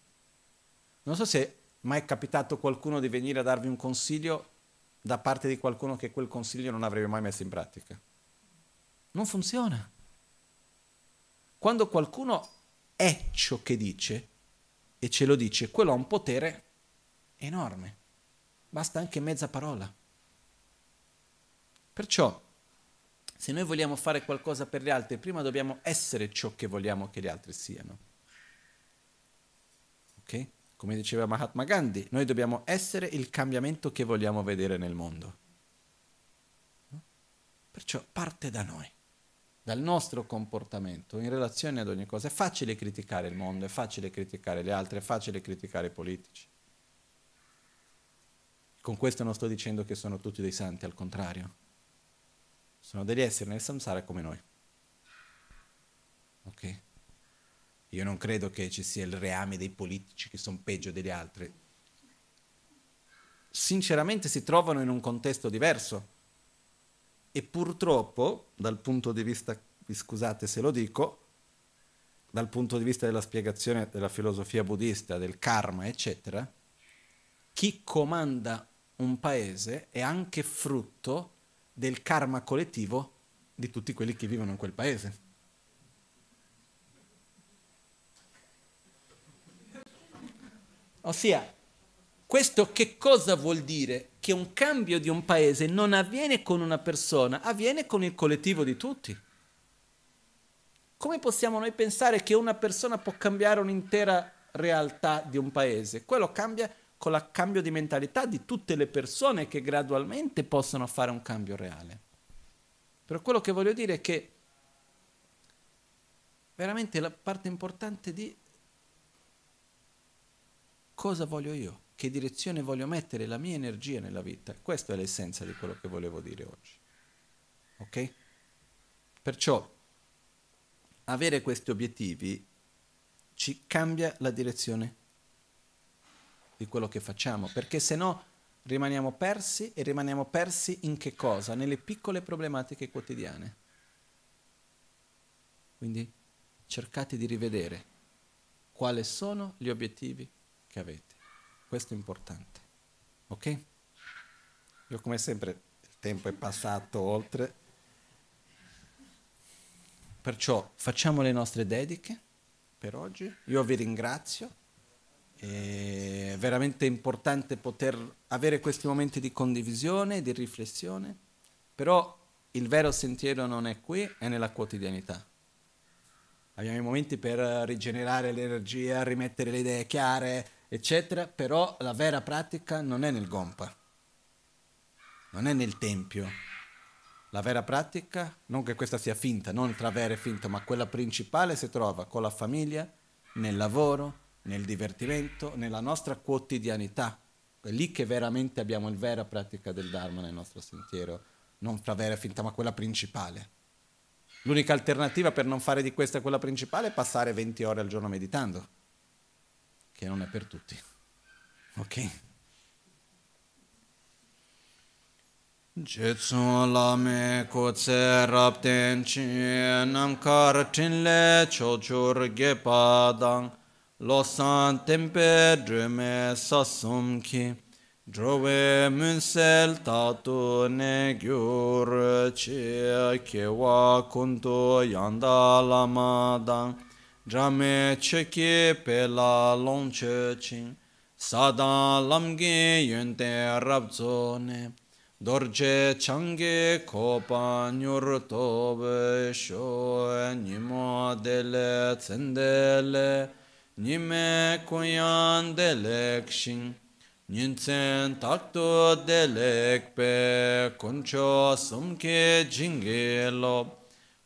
Non so se mai è capitato qualcuno di venire a darvi un consiglio da parte di qualcuno che quel consiglio non avrebbe mai messo in pratica. Non funziona. Quando qualcuno è ciò che dice e ce lo dice, quello ha un potere enorme. Basta anche mezza parola. Perciò, se noi vogliamo fare qualcosa per gli altri, prima dobbiamo essere ciò che vogliamo che gli altri siano. Ok? Come diceva Mahatma Gandhi, noi dobbiamo essere il cambiamento che vogliamo vedere nel mondo. Perciò parte da noi, dal nostro comportamento in relazione ad ogni cosa. È facile criticare il mondo, è facile criticare gli altri, è facile criticare i politici. Con questo non sto dicendo che sono tutti dei santi, al contrario. Sono degli esseri nel samsara come noi. Ok? Io non credo che ci sia il reame dei politici che sono peggio degli altri. Sinceramente si trovano in un contesto diverso e purtroppo, dal punto di vista, scusate se lo dico, dal punto di vista della spiegazione della filosofia buddista, del karma, eccetera, chi comanda un paese è anche frutto del karma collettivo di tutti quelli che vivono in quel paese. Ossia, questo che cosa vuol dire? Che un cambio di un paese non avviene con una persona, avviene con il collettivo di tutti. Come possiamo noi pensare che una persona può cambiare un'intera realtà di un paese? Quello cambia con il cambio di mentalità di tutte le persone che gradualmente possono fare un cambio reale. Però quello che voglio dire è che veramente la parte importante di cosa voglio io, che direzione voglio mettere la mia energia nella vita. Questa è l'essenza di quello che volevo dire oggi. Ok? Perciò avere questi obiettivi ci cambia la direzione di quello che facciamo, perché se no rimaniamo persi e rimaniamo persi in che cosa? Nelle piccole problematiche quotidiane. Quindi cercate di rivedere quali sono gli obiettivi che avete. Questo è importante. Ok? Io come sempre il tempo è passato oltre. Perciò facciamo le nostre dediche per oggi. Io vi ringrazio. È veramente importante poter avere questi momenti di condivisione, di riflessione, però il vero sentiero non è qui, è nella quotidianità. Abbiamo i momenti per rigenerare l'energia, rimettere le idee chiare, eccetera, però la vera pratica non è nel Gompa, non è nel Tempio. La vera pratica, non che questa sia finta, non tra vera e finta, ma quella principale si trova con la famiglia, nel lavoro, nel divertimento, nella nostra quotidianità. È lì che veramente abbiamo la vera pratica del Dharma nel nostro sentiero, non tra vera e finta, ma quella principale. L'unica alternativa per non fare di questa quella principale è passare 20 ore al giorno meditando che non è per tutti. Ok? Jetsu lame ko tse rab ten chi nam kar tin le cho chur ge pa dang lo san tempe drume sasum ki drove mun sel tatu ne gyur chi ke wa kunto yanda lama dang Drame cheke pe la long che ching, sadan lamge yunte rabzo ne, dorje change kopa nyur tobe sho, nimo dele tsendele, nime kuyan delek shing, Nyinsen takto delek pe, kuncho sumke jinge lob,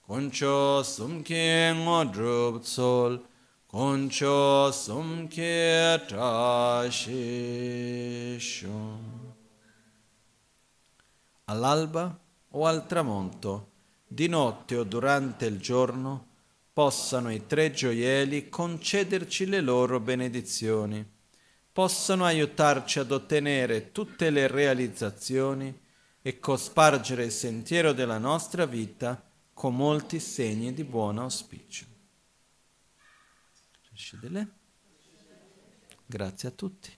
Concho sumke ngodrup tsol, concho sumke trascisho. All'alba o al tramonto, di notte o durante il giorno, possano i tre gioielli concederci le loro benedizioni, possano aiutarci ad ottenere tutte le realizzazioni e cospargere il sentiero della nostra vita con molti segni di buon auspicio. Grazie a tutti.